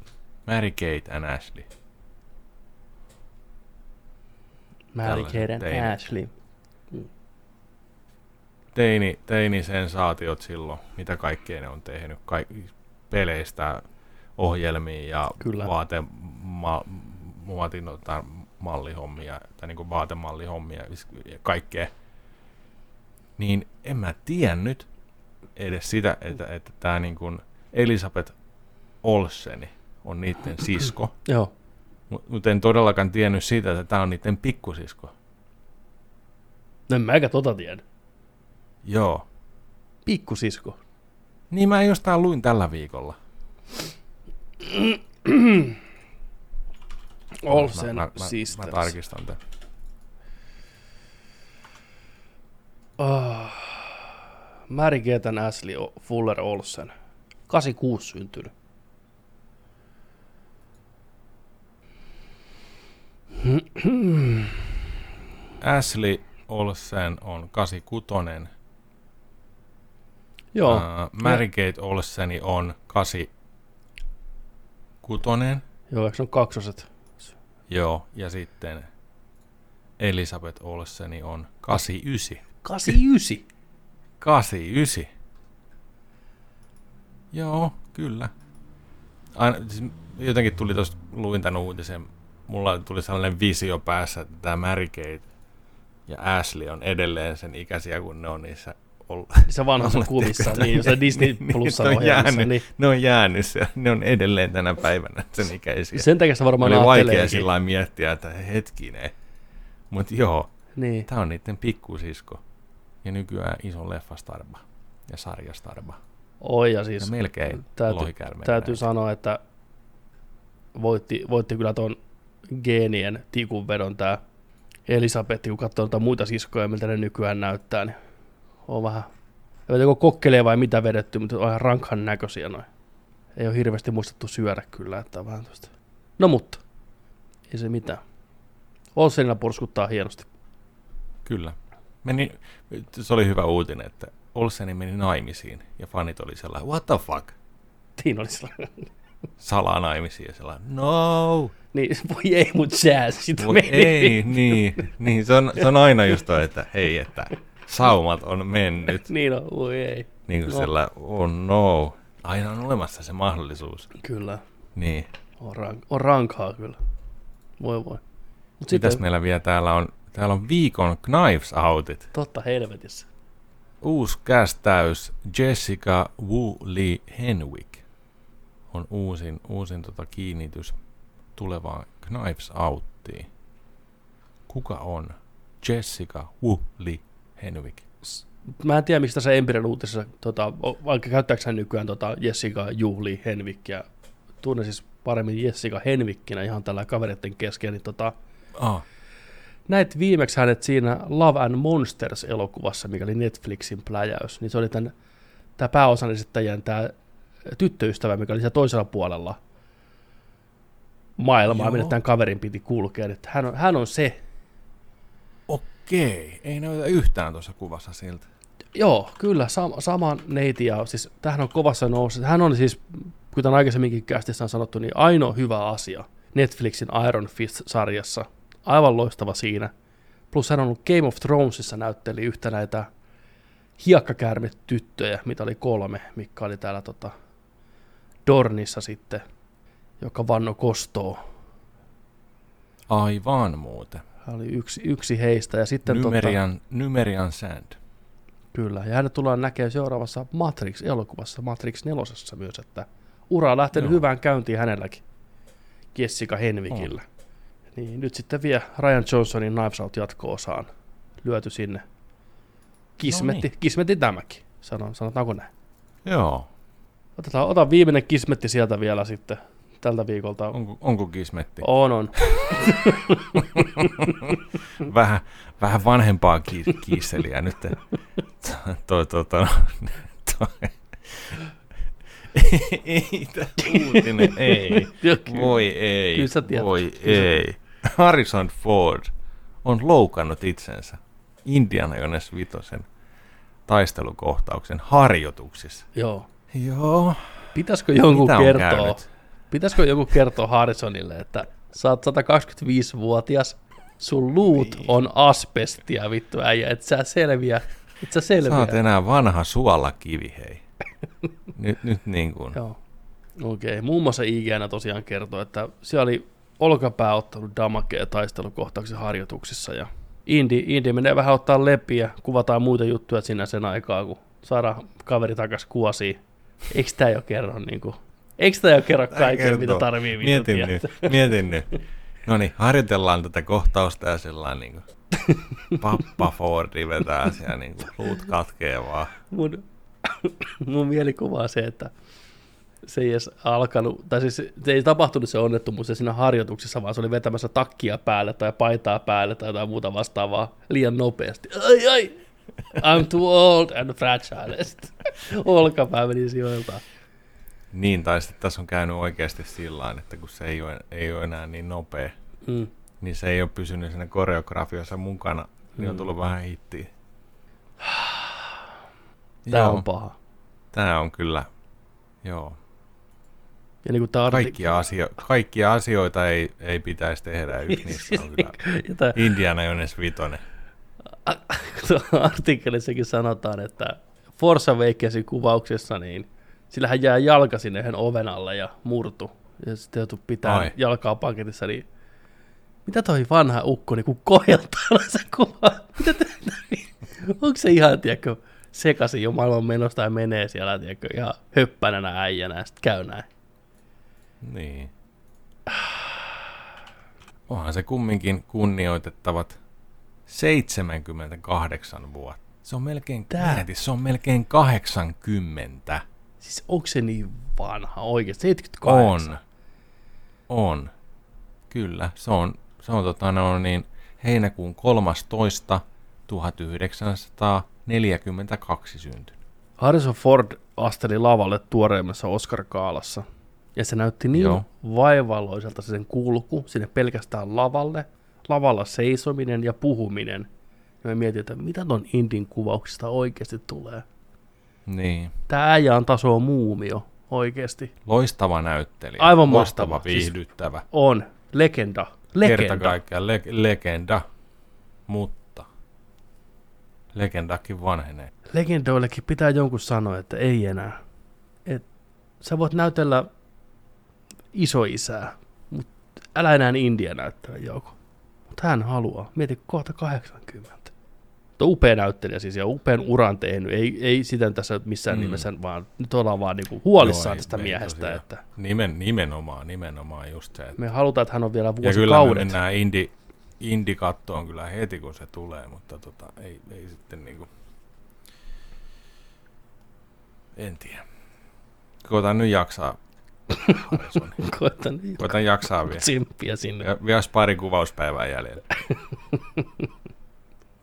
Mary Kate and Ashley. Mary Kate and. Ashley. Teini, teinisensaatiot silloin, mitä kaikkea ne on tehnyt. Kaikki peleistä ohjelmiin ja Kyllä. vaate, ma, muotin, tai mallihommia, tai niin vaatemallihommia ja kaikkea. Niin en mä tiennyt edes sitä, että, että tämä niin kuin Elisabeth Olseni on niiden sisko. Joo. Mutta en todellakaan tiennyt siitä, että tämä on niiden pikkusisko. No en mäkä tota tiedä. Joo. Pikkusisko. Niin mä jostain luin tällä viikolla. Olsen mä, mä, mä, Sisters. mä tarkistan tämän. Oh. Mary Kate and Ashley Fuller Olsen. 86 syntynyt. Ashley Olsen on 86. Joo. Uh, Mary Kate Olseni on 86. Joo, eikö se on kaksoset? Joo, ja sitten Elisabeth Olseni on 89. 89. 89. Joo, kyllä. Aina, siis jotenkin tuli tuosta, luin tämän uutisen, mulla tuli sellainen visio päässä, että tämä Mary Kate ja Ashley on edelleen sen ikäisiä, kun ne on niissä ollut. Se vanhassa Olletteko kuvissa, niin niin, Disney niin, Plusan ne on jäänyt. Niin. Ne on jäänyt siellä, ne on edelleen tänä päivänä sen ikäisiä. Sen takia se varmaan Oli vaikea sillä miettiä, että hetkinen. Mutta joo, Niin. Tämä on niiden pikkusisko. Ja nykyään iso leffastarba ja sarjastarba. Oi, ja Ja siis melkein täytyy, täytyy sanoa, että voitti, voitti kyllä tuon geenien tikun vedon tämä Elisabeth, kun katsoo noita muita siskoja, miltä ne nykyään näyttää, niin on vähän, en tiedä, kokkelee vai mitä vedetty, mutta on ihan rankhan näköisiä noin. Ei ole hirveästi muistettu syödä kyllä, että on vähän tuosta. No mutta, ei se mitään. Olsenilla porskuttaa hienosti. Kyllä. Meni, se oli hyvä uutinen, että Olseni meni naimisiin ja fanit oli sellainen, what the fuck? Siinä oli sellainen. Salaa naimisiin ja sellainen, no. Niin, voi ei, mut sää sitä Mut meni. ei, niin, niin se, on, se on aina just toi, että hei, että saumat on mennyt. Niin on, voi ei. Niin kuin No. sellainen, oh no. Aina on olemassa se mahdollisuus. Kyllä. Niin. On, rank- on rankaa kyllä. Voi voi. Mut Mitäs sitten, meillä vielä täällä on? Täällä on viikon Knives Outit. totta helvetissä. Uusi kästäys Jessica Wu Lee Henwick on uusin, uusin tota kiinnitys tulevaan Knives Outtiin. Kuka on Jessica Wu Lee Henwick? Mä en tiedä, miksi tässä Empiren uutisessa, tota, vaikka käyttääkö hän nykyään tota Jessica Juhli Henvikkiä, tunnen siis paremmin Jessica Henvikkinä ihan tällä kavereiden kesken, niin tota, Ah, näit viimeksi hänet siinä Love and Monsters-elokuvassa, mikä oli Netflixin pläjäys, niin se oli tämän, tämä pääosan esittäjän tämä tyttöystävä, mikä oli siellä toisella puolella maailmaa, Joo. minne tämän kaverin piti kulkea. Että hän, on, hän on se, okei. Ei näytä yhtään tuossa kuvassa siltä. Joo, kyllä, sama, sama neiti ja siis tähän on kovassa noussut. Hän on siis, kuten aikaisemminkin kästissä on sanottu, niin ainoa hyvä asia Netflixin Iron Fist-sarjassa. Aivan loistava siinä. Plus hän on ollut Game of Thronesissa näytteli yhtä näitä hiekkakäärmetyttöjä, mitä oli kolme, mikä oli täällä tota Dornissa sitten, joka vanno kostoo. Aivan muuten. Hän oli yksi, yksi heistä. Ja sitten tota, Numerian, Numerian Sand. Kyllä, ja hänet tullaan näkemään seuraavassa Matrix-elokuvassa, Matrix 4 myös, että ura on lähtenyt Joo. hyvään käyntiin hänelläkin, Jessica Henvikillä. Niin nyt sitten vie Ryan Johnsonin Knives Out jatko-osaan lyöty sinne. Kismetti, No kismetti tämäkin, Sano, sanotaanko näin. Joo. Otetaan, otan viimeinen kismetti sieltä vielä sitten tältä viikolta. Onko, onko kismetti? On, on. vähän, vähän vanhempaa ki- kiisseliä nyt. Toi, toi, toi, toi. ei, tämä uutinen, ei. Voi ei, Kyllä sä tiedät. voi ei. Harrison Ford on loukannut itsensä Indiana Jones Vitosen taistelukohtauksen harjoituksissa. Joo. Joo. Pitäisikö jonkun Mitä kertoa? Pitäisikö joku kertoa Harrisonille, että sä oot 125-vuotias, Sun luut niin. on asbestia, vittu äijä, et sä selviä. Et sä selviä. Sä oot enää vanha suolakivi, hei. nyt, nyt niin kuin. Joo. Okei, okay. muun muassa IGN tosiaan kertoo, että siellä oli olkapää ottanut damakea taistelukohtauksen harjoituksissa ja Indi, Indi menee vähän ottaa lepiä, kuvataan muita juttuja sinä sen aikaa, kun saadaan kaveri takas kuosiin. Eikö tämä jo kerro niin kuin, Eikö tämä jo kerro kaiken, mitä tarvii Mietin nyt, mietin nyt. No niin, harjoitellaan tätä kohtausta ja sellainen niin kuin, pappa Fordi vetää siellä niin kuin, luut katkee vaan. Mun, mun mielikuva on se, että se ei edes alkanut, tai siis se ei tapahtunut se onnettomuus siinä harjoituksessa, vaan se oli vetämässä takkia päälle tai paitaa päälle tai jotain muuta vastaavaa liian nopeasti. Ai ai, I'm too old and fragile. Olkapää meni sijoilta. Niin, tai sitten tässä on käynyt oikeasti sillä että kun se ei ole, ei ole enää niin nopea, mm. niin se ei ole pysynyt siinä koreografiassa mukana, niin mm. on tullut vähän hittiä. Tämä joo, on paha. Tämä on kyllä, joo. Ja niin kuin kaikkia, asio- kaikkia asioita ei, ei pitäisi tehdä. Yksi niistä on kyllä Indiana Jones Vitonen. Artikkelissakin sanotaan, että Forza Awakensin kuvauksessa niin sillä hän jää jalka sinne yhden oven alle ja murtu. Ja sitten joutuu pitää Ai. jalkaa paketissa, niin mitä toi vanha ukko niin koheltaa se kuva? Mitä te, onko se ihan, tiedätkö, sekaisin jo maailman menosta ja menee siellä, tiedätkö, ihan höppänänä äijänä ja sitten käy näin. Niin. Onhan se kumminkin kunnioitettavat 78 vuotta. Se on melkein, Tää. Mieti, se on melkein 80. Siis onko se niin vanha oikeasti? 78? On. On. Kyllä. Se on, se on tota, no, niin, heinäkuun 13. 1942 syntynyt. Harrison Ford asteli lavalle tuoreimmassa Oscar-kaalassa – ja se näytti niin Joo. vaivalloiselta sen kulku sinne pelkästään lavalle, lavalla seisominen ja puhuminen. Ja mä mietin, että mitä ton Indin kuvauksista oikeasti tulee. Niin. Tää äijä on tasoa muumio, oikeasti. Loistava näyttelijä. Aivan Loistava, mahtava. Siis viihdyttävä. Siis on. Legenda. Legenda. Kerta kaikkiaan le- legenda. Mutta legendakin vanhenee. Legendoillekin pitää jonkun sanoa, että ei enää. Et sä voit näytellä isoisää, mutta älä enää India näyttää joku. Mutta hän haluaa. Mieti kohta 80. Mutta upea näyttelijä siis ja upean uran tehnyt. Ei, ei sitä tässä missään mm. nimessä, vaan nyt ollaan vaan niinku huolissaan Joo, tästä ei, miehestä. Että Nimen, nimenomaan, nimenomaan just se. Että... Me halutaan, että hän on vielä vuosikaudet. Ja kyllä me mennään indi, indikattoon kyllä heti, kun se tulee, mutta tota, ei, ei sitten niinku... En tiedä. Koitan nyt jaksaa Koitan, Koitan jaksaa vielä. Tsemppiä sinne. Ja vielä pari kuvauspäivää jäljellä.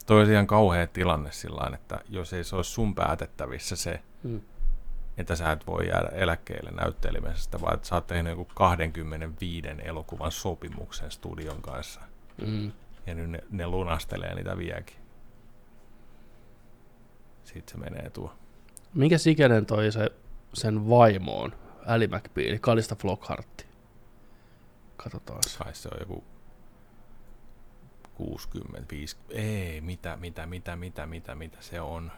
Toi olisi ihan kauhea tilanne sillä että jos ei se olisi sun päätettävissä se, hmm. että sä et voi jäädä eläkkeelle näyttelemisestä, vaan että sä oot tehnyt joku 25 elokuvan sopimuksen studion kanssa. Hmm. Ja nyt ne, ne lunastelee niitä vieläkin. Sitten se menee tuo. Mikä sikäinen toi se sen vaimoon? Ali McBeal, Kalista Flockhartti. Katsotaan. Kai se on joku 60, 50, ei, mitä, mitä, mitä, mitä, mitä, mitä se on.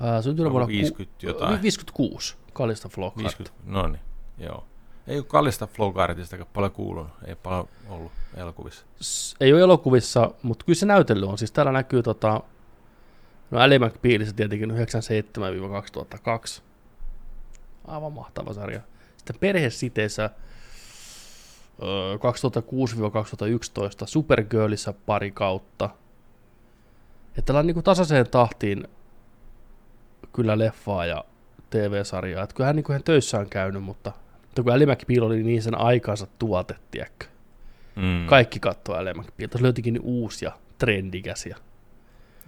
Ää, syntynyt vuonna 50 ku, jotain. 56, Kalista Flockhart. 50, no niin, joo. Ei ole Kalista Flockhartista paljon kuulunut, ei paljon ollut elokuvissa. S- ei ole elokuvissa, mutta kyllä se näytellyt on. Siis täällä näkyy tota, no Ali McBealissä tietenkin 97-2002. Aivan mahtava sarja. Sitten perhesiteissä 2006-2011 Supergirlissa pari kautta. Että tällä on niin tasaiseen tahtiin kyllä leffaa ja TV-sarjaa. Että kyllähän niin hän töissä on käynyt, mutta, mutta kun McBeal oli niin sen aikansa tuote, tiedätkö? Mm. Kaikki katsoo McBeal. Tässä oli jotenkin uusi ja trendikäs ja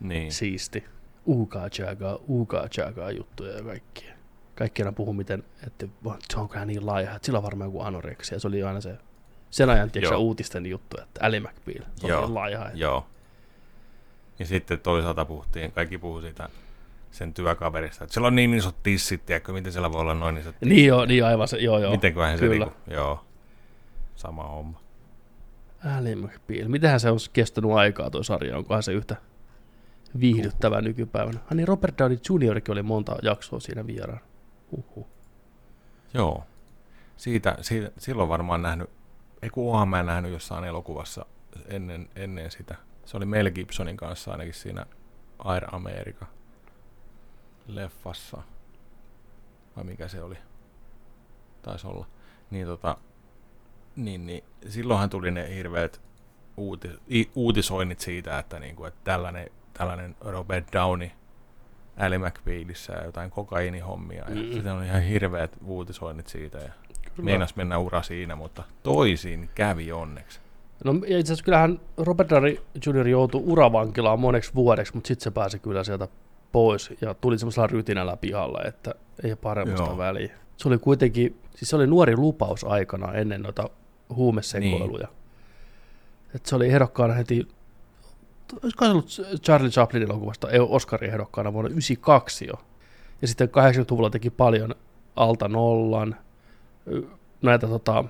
niin. siisti. Ukaa jagaa, ukaa jagaa juttuja ja kaikkia kaikki aina puhuu, miten, että se on niin laiha, että sillä on varmaan joku anoreksia. Se oli aina se sen ajan tiedätkö, uutisten juttu, että Ali McBeal on Joo. niin laiha. Että... Joo. Ja sitten toisaalta puhuttiin, kaikki puhuu siitä sen työkaverista, että sillä on niin isot tissit, tiedätkö, miten siellä voi olla noin isot tissit. Niin joo, niin aivan se, joo joo. Mitenköhän se niinku, joo, sama homma. Ally McBeal. Mitähän se on kestänyt aikaa tuo sarja? Onkohan se yhtä viihdyttävä nykypäivänä? Ah niin, Robert Downey Jr. oli monta jaksoa siinä vieraan. Uhuh. Joo. Siitä, siitä, silloin varmaan nähnyt, ei kun oonhan mä nähnyt jossain elokuvassa ennen, ennen sitä. Se oli Mel Gibsonin kanssa ainakin siinä Air America leffassa. Vai mikä se oli? Taisi olla. Niin tota, niin, niin silloinhan tuli ne hirveät uutis, uutisoinnit siitä, että, niinku, että tällainen, tällainen Robert Downey Ally McBealissä ja jotain kokaiinihommia. Ja mm. sitten on ihan hirveät uutisoinnit siitä ja Kyllä. meinas mennä ura siinä, mutta toisin kävi onneksi. No itse asiassa kyllähän Robert Downey Jr. joutui uravankilaan moneksi vuodeksi, mutta sitten se pääsi kyllä sieltä pois ja tuli semmoisella rytinällä pihalla, että ei paremmasta Joo. väliä. Se oli kuitenkin, siis se oli nuori lupaus aikana ennen noita huumesekoiluja. Niin. Et se oli ehdokkaana heti, olisiko se ollut Charlie Chaplin elokuvasta Oscarin ehdokkaana vuonna 1992 jo. Ja sitten 80-luvulla teki paljon alta nollan, näitä, tota,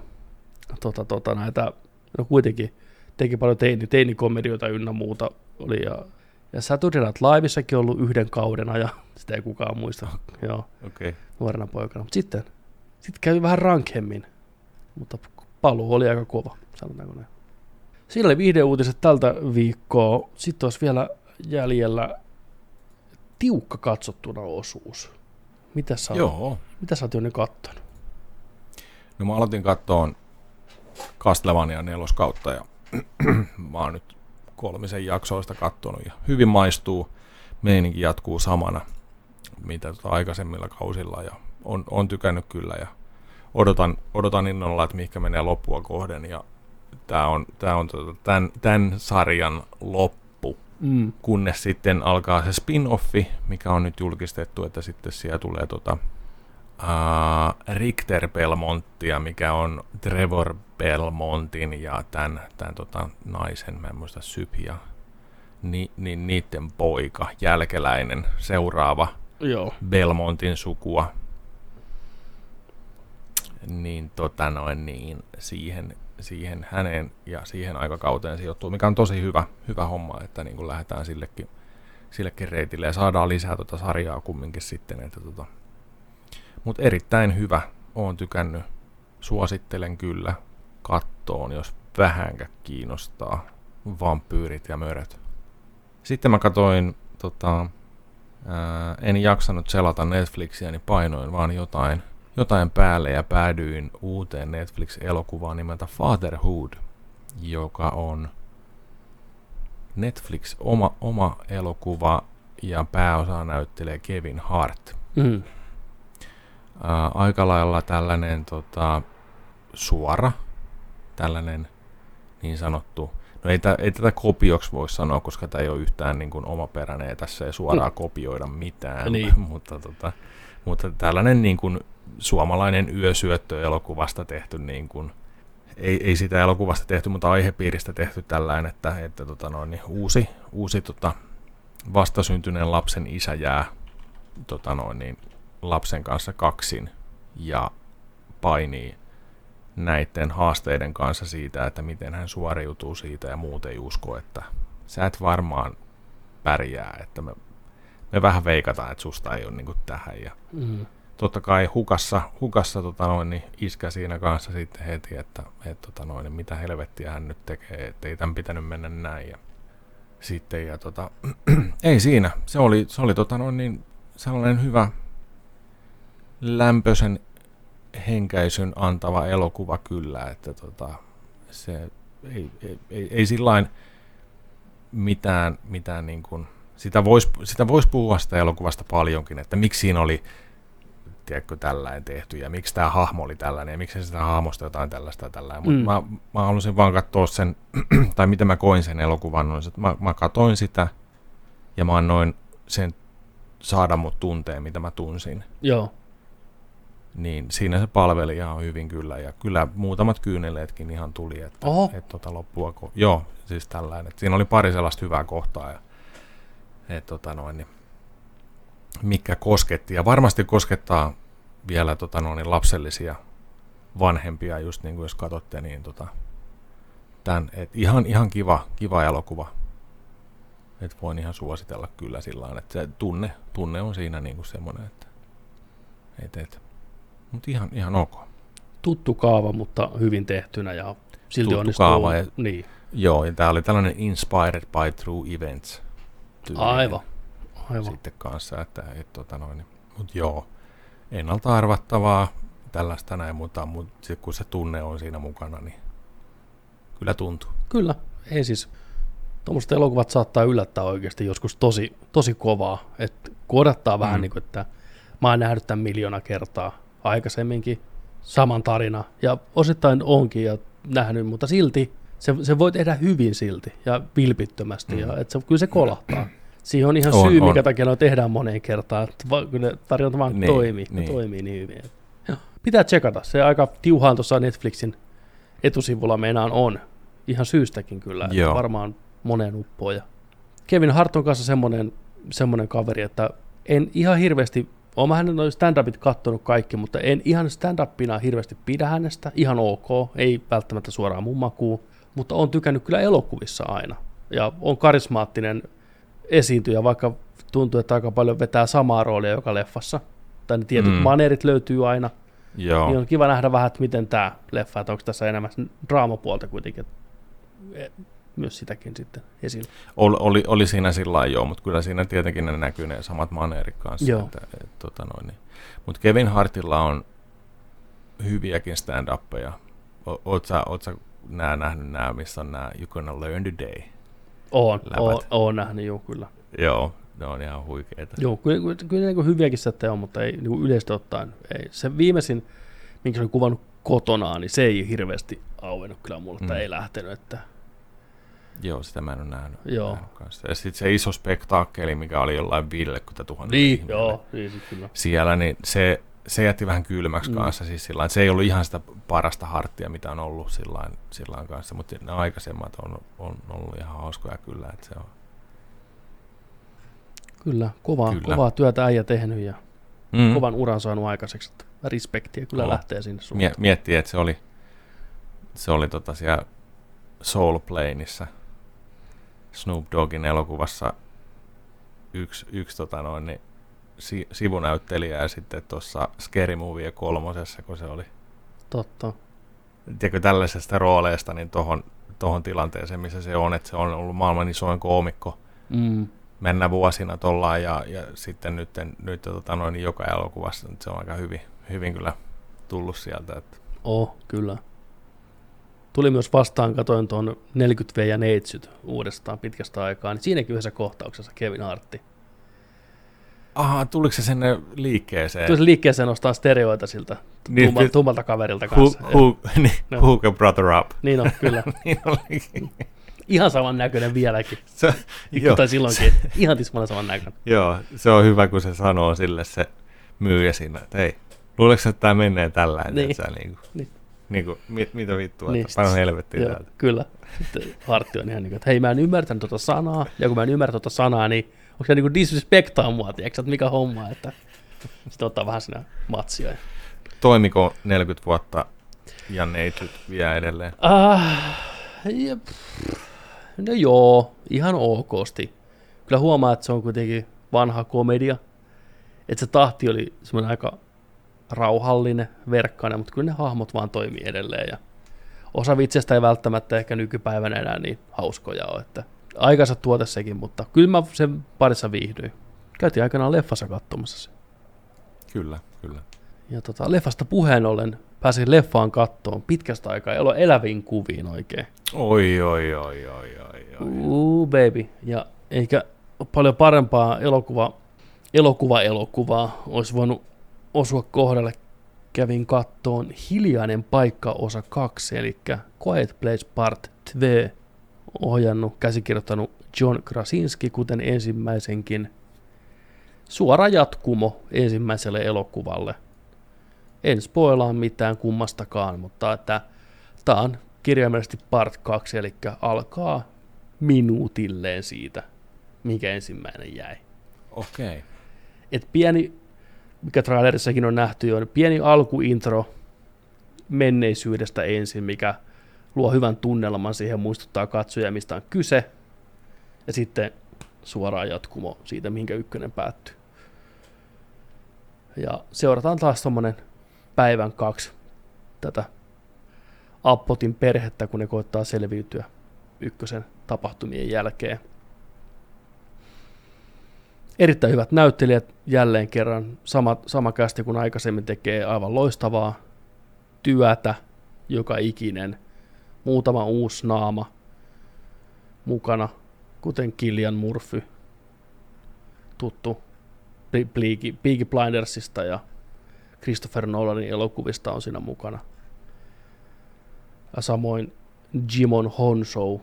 tota, tota, näitä, no kuitenkin teki paljon teini, teinikomedioita ynnä muuta oli ja, ja Saturday Night Liveissakin ollut yhden kauden ja sitä ei kukaan muista, joo, okay. nuorena poikana. Mutta sitten, sitten kävi vähän rankemmin, mutta paluu oli aika kova, sanotaanko näin. Siinä oli viihdeuutiset tältä viikkoa. Sitten olisi vielä jäljellä tiukka katsottuna osuus. Mitä sä, Joo. Mitä sä oot jo kattonut? No mä aloitin kattoon Castlevania neloskautta ja mä oon nyt kolmisen jaksoista kattonut ja hyvin maistuu. Meininki jatkuu samana, mitä tota aikaisemmilla kausilla ja on, on tykännyt kyllä ja odotan, odotan innolla, että mihinkä menee loppua kohden ja tämä on, tää on tota, tämän, tämän sarjan loppu, mm. kunnes sitten alkaa se spin-offi, mikä on nyt julkistettu, että sitten siellä tulee tota, uh, Richter Belmonttia, mikä on Trevor Belmontin ja tämän, tämän tota, naisen, mä en muista Sypia, ni, niin niiden poika, jälkeläinen, seuraava Joo. Belmontin sukua niin, tota noin, niin siihen, siihen häneen ja siihen aikakauteen sijoittuu, mikä on tosi hyvä, hyvä homma, että niin lähdetään sillekin, sillekin reitille ja saadaan lisää tota sarjaa kumminkin sitten. Että tota. Mutta erittäin hyvä, oon tykännyt, suosittelen kyllä kattoon, jos vähänkä kiinnostaa vampyyrit ja möröt. Sitten mä katoin, tota, ää, en jaksanut selata Netflixiä, niin painoin vaan jotain jotain päälle ja päädyin uuteen Netflix-elokuvaan nimeltä Fatherhood, joka on Netflix oma, oma elokuva ja pääosa näyttelee Kevin Hart. Mm. Ää, aika lailla tällainen tota, suora, tällainen niin sanottu, no ei, tä, ei tätä kopioksi voi sanoa, koska tämä ei ole yhtään niin kuin omaperäinen ja tässä ei suoraan mm. kopioida mitään, niin. mutta, tota, mutta tällainen niin kuin suomalainen yösyöttö elokuvasta tehty niin kuin, ei, ei sitä elokuvasta tehty, mutta aihepiiristä tehty tällainen, että, että tota noin, niin uusi, uusi tota, vastasyntyneen lapsen isä jää tota noin, niin, lapsen kanssa kaksin ja painii näiden haasteiden kanssa siitä, että miten hän suoriutuu siitä ja muut ei usko, että sä et varmaan pärjää, että me, me vähän veikataan, että susta ei ole niin tähän. Ja mm totta kai hukassa, hukassa tota noin, niin iskä siinä kanssa sitten heti, että et, tota noin, niin mitä helvettiä hän nyt tekee, että ei tämän pitänyt mennä näin. Ja sitten, ja tota, ei siinä, se oli, se oli tota noin, niin sellainen hyvä lämpöisen henkäisyn antava elokuva kyllä, että tota, se ei, ei, ei, ei sillain mitään, mitään niin kuin, sitä voisi sitä vois puhua sitä elokuvasta paljonkin, että miksi siinä oli tiedätkö, tällainen tehty, ja miksi tämä hahmo oli tällainen, ja miksi sitä hahmosta jotain tällaista ja tällainen. Mm. Mutta mä, mä halusin vaan katsoa sen, tai miten mä koin sen elokuvan, on, että mä, mä katoin sitä, ja mä annoin sen saada mut tunteen, mitä mä tunsin. Joo. Niin siinä se palveli ihan hyvin kyllä, ja kyllä muutamat kyyneleetkin ihan tuli, että et, tota loppua, ko- joo, siis tällainen. Siinä oli pari sellaista hyvää kohtaa, ja et, tota noin, niin mikä kosketti. Ja varmasti koskettaa vielä tota, no, niin lapsellisia vanhempia, just niin kuin jos katsotte, niin tota, Tän, et ihan, ihan kiva, kiva elokuva. Et voin ihan suositella kyllä sillä tavalla, että se tunne, tunne on siinä niinku semmoinen, että et, et. Mut ihan, ihan ok. Tuttu kaava, mutta hyvin tehtynä ja silti Tuttu onnistuu. kaava ja- Niin, Joo, ja tää oli tällainen Inspired by True Events. aivan. Aivan. Sitten kanssa, että et, tota noin, mut joo, ennalta arvattavaa, tällaista näin, mutta, mutta sit kun se tunne on siinä mukana, niin kyllä tuntuu. Kyllä, ei siis. Tuommoiset elokuvat saattaa yllättää oikeasti joskus tosi, tosi kovaa. Että kun odottaa vähän Mm. niin kuin, että mä oon nähnyt tämän miljoona kertaa aikaisemminkin, saman tarina, ja osittain onkin ja nähnyt, mutta silti se, se voi tehdä hyvin silti ja vilpittömästi, Mm. ja että se, kyllä se kolahtaa. Siihen on ihan On, syy, on. minkä takia ne tehdään moneen kertaan. että va- Kyllä tarjonta vaan Niin, toimii, niin. toimii niin hyvin. Ja pitää tsekata. Se aika tiuhaan tuossa Netflixin etusivulla meinaan on. Ihan syystäkin kyllä. että. Varmaan moneen uppoon. Ja Kevin Hart on kanssa semmoinen, semmoinen kaveri, että en ihan hirveästi, olen hänen noin stand-upit kattonut kaikki, mutta en ihan stand-upina hirveästi pidä hänestä. Ihan ok, ei välttämättä suoraan mun makuun, mutta on tykännyt kyllä elokuvissa aina. Ja on karismaattinen esiintyjä, vaikka tuntuu, että aika paljon vetää samaa roolia joka leffassa. Tai ne tietyt Mm. mm. maneerit löytyy aina. Joo, Niin on kiva nähdä vähän, että miten tämä leffa, että onko tässä enemmän draamapuolta kuitenkin. Myös sitäkin sitten esillä. oli, oli, oli siinä sillä joo, mutta kyllä siinä tietenkin ne näkyy ne samat maneerit kanssa. Joo. Että, et, tota noin, niin. Mutta Kevin Hartilla on hyviäkin stand-uppeja. O- Oot sä, oot sä nää nähnyt nää, missä on nää You Gonna Learn Today? Oon, oon, oon nähnyt, joo kyllä. Joo, ne on ihan huikeita. Joo, kyllä, kyllä, kyllä niin hyviäkin settejä on, mutta ei niin kuin yleisesti ottaen. Ei. Se viimeisin, minkä se oli kuvannut kotonaan, niin se ei hirveästi auennut kyllä mulle, mm. Mm. ei lähtenyt. Että, Joo, sitä mä en ole nähnyt. Joo. nähnyt kanssa. Ja sitten se iso spektaakkeli, mikä oli jollain 50 000 niin, ihmiselle joo, niin sit kyllä. siellä, niin se, se jätti vähän kylmäksi Mm. kanssa. Siis sillain, se ei ollut ihan sitä parasta harttia, mitä on ollut sillain, sillain kanssa, mutta ne aikaisemmat on, on ollut ihan hauskoja kyllä. Että se on. Kyllä, kovaa, Kyllä. kovaa työtä äijä tehnyt ja Mm. kovan uran saanut aikaiseksi. Että respektiä kyllä Joo. lähtee sinne suuntaan. miettii, että se oli, se oli tota siellä Soul Planeissa Snoop Doggin elokuvassa yksi, yksi tota noin, niin, si, sivunäyttelijä ja sitten tuossa Scary Movie kolmosessa, kun se oli Totta. tiedätkö, tällaisesta rooleista niin tohon, tohon tilanteeseen, missä se on, että se on ollut maailman isoin koomikko Mm. mennä vuosina tollaan ja, ja sitten nyt, nyt tota noin, niin joka elokuvassa nyt se on aika hyvin, hyvin kyllä tullut sieltä. Että, Oh, kyllä. Tuli myös vastaan, katoin tuon 40 V ja Neitsyt uudestaan pitkästä aikaa, niin siinäkin yhdessä kohtauksessa Kevin Hartti. aha, tuliko se sinne liikkeeseen? Tuli se liikkeeseen nostaa stereoita siltä Niin, tumma, ky- tummalta kaverilta kanssa. who, niin, No. hook a brother up. Niin on, kyllä. niin olikin. Ihan saman näköinen vieläkin. Se, joo, tai silloinkin. Ihan tismalleen saman näköinen. joo, se on hyvä, kun se sanoo sille se myyjä siinä, että hei, luuleeko että tämä menee tällä, Niin. niin. Sä, niin kuin, Niin. Niin kuin, mit, mitä vittua, Niin, että helvettiä Joo, täältä. kyllä. Sitten Hartti on ihan niin kuin, että hei mä en ymmärtänyt tuota sanaa, ja kun mä en ymmärrä tuota sanaa, niin onko se niin kuin disrespektaa mua, tiedätkö, että mikä homma, että sitten ottaa vähän sinä matsia. Toimiko 40 vuotta ja neitsyt vielä edelleen? Ah, ja, no joo, ihan okosti. Kyllä huomaa, että se on kuitenkin vanha komedia. Että se tahti oli semmoinen aika rauhallinen, verkkainen, mutta kyllä ne hahmot vaan toimii edelleen. Ja osa vitsestä ei välttämättä ehkä nykypäivänä enää niin hauskoja ole. Että aikansa tuote sekin, mutta kyllä mä sen parissa viihdyin. Käytiin aikanaan leffassa katsomassa se. Kyllä, kyllä. Ja tota, leffasta puheen ollen pääsin leffaan kattoon pitkästä aikaa, elo eläviin kuviin oikein. Oi, oi, oi, oi, oi, oi. Uu, baby. Ja eikä paljon parempaa elokuva, elokuva elokuvaa olisi voinut osua kohdalle. Kävin kattoon Hiljainen paikka osa 2, eli Quiet Place Part 2, ohjannut, käsikirjoittanut John Krasinski, kuten ensimmäisenkin. Suora jatkumo ensimmäiselle elokuvalle. En spoilaa mitään kummastakaan, mutta että tämä on kirjaimellisesti part 2, eli alkaa minuutilleen siitä, mikä ensimmäinen jäi. Okei. Okay. Et pieni, mikä trailerissakin on nähty niin pieni alkuintro menneisyydestä ensin, mikä luo hyvän tunnelman siihen, muistuttaa katsoja, mistä on kyse, ja sitten suoraan jatkumo siitä, minkä ykkönen päättyy. Ja seurataan taas tuommoinen päivän kaksi tätä Appotin perhettä, kun ne koittaa selviytyä ykkösen tapahtumien jälkeen. Erittäin hyvät näyttelijät jälleen kerran, sama, sama kästi kuin aikaisemmin tekee aivan loistavaa työtä, joka ikinen, muutama uusi naama mukana, kuten Killian Murphy, tuttu Peaky Blindersista ja Christopher Nolanin elokuvista on siinä mukana. Ja samoin Jimon Honsou,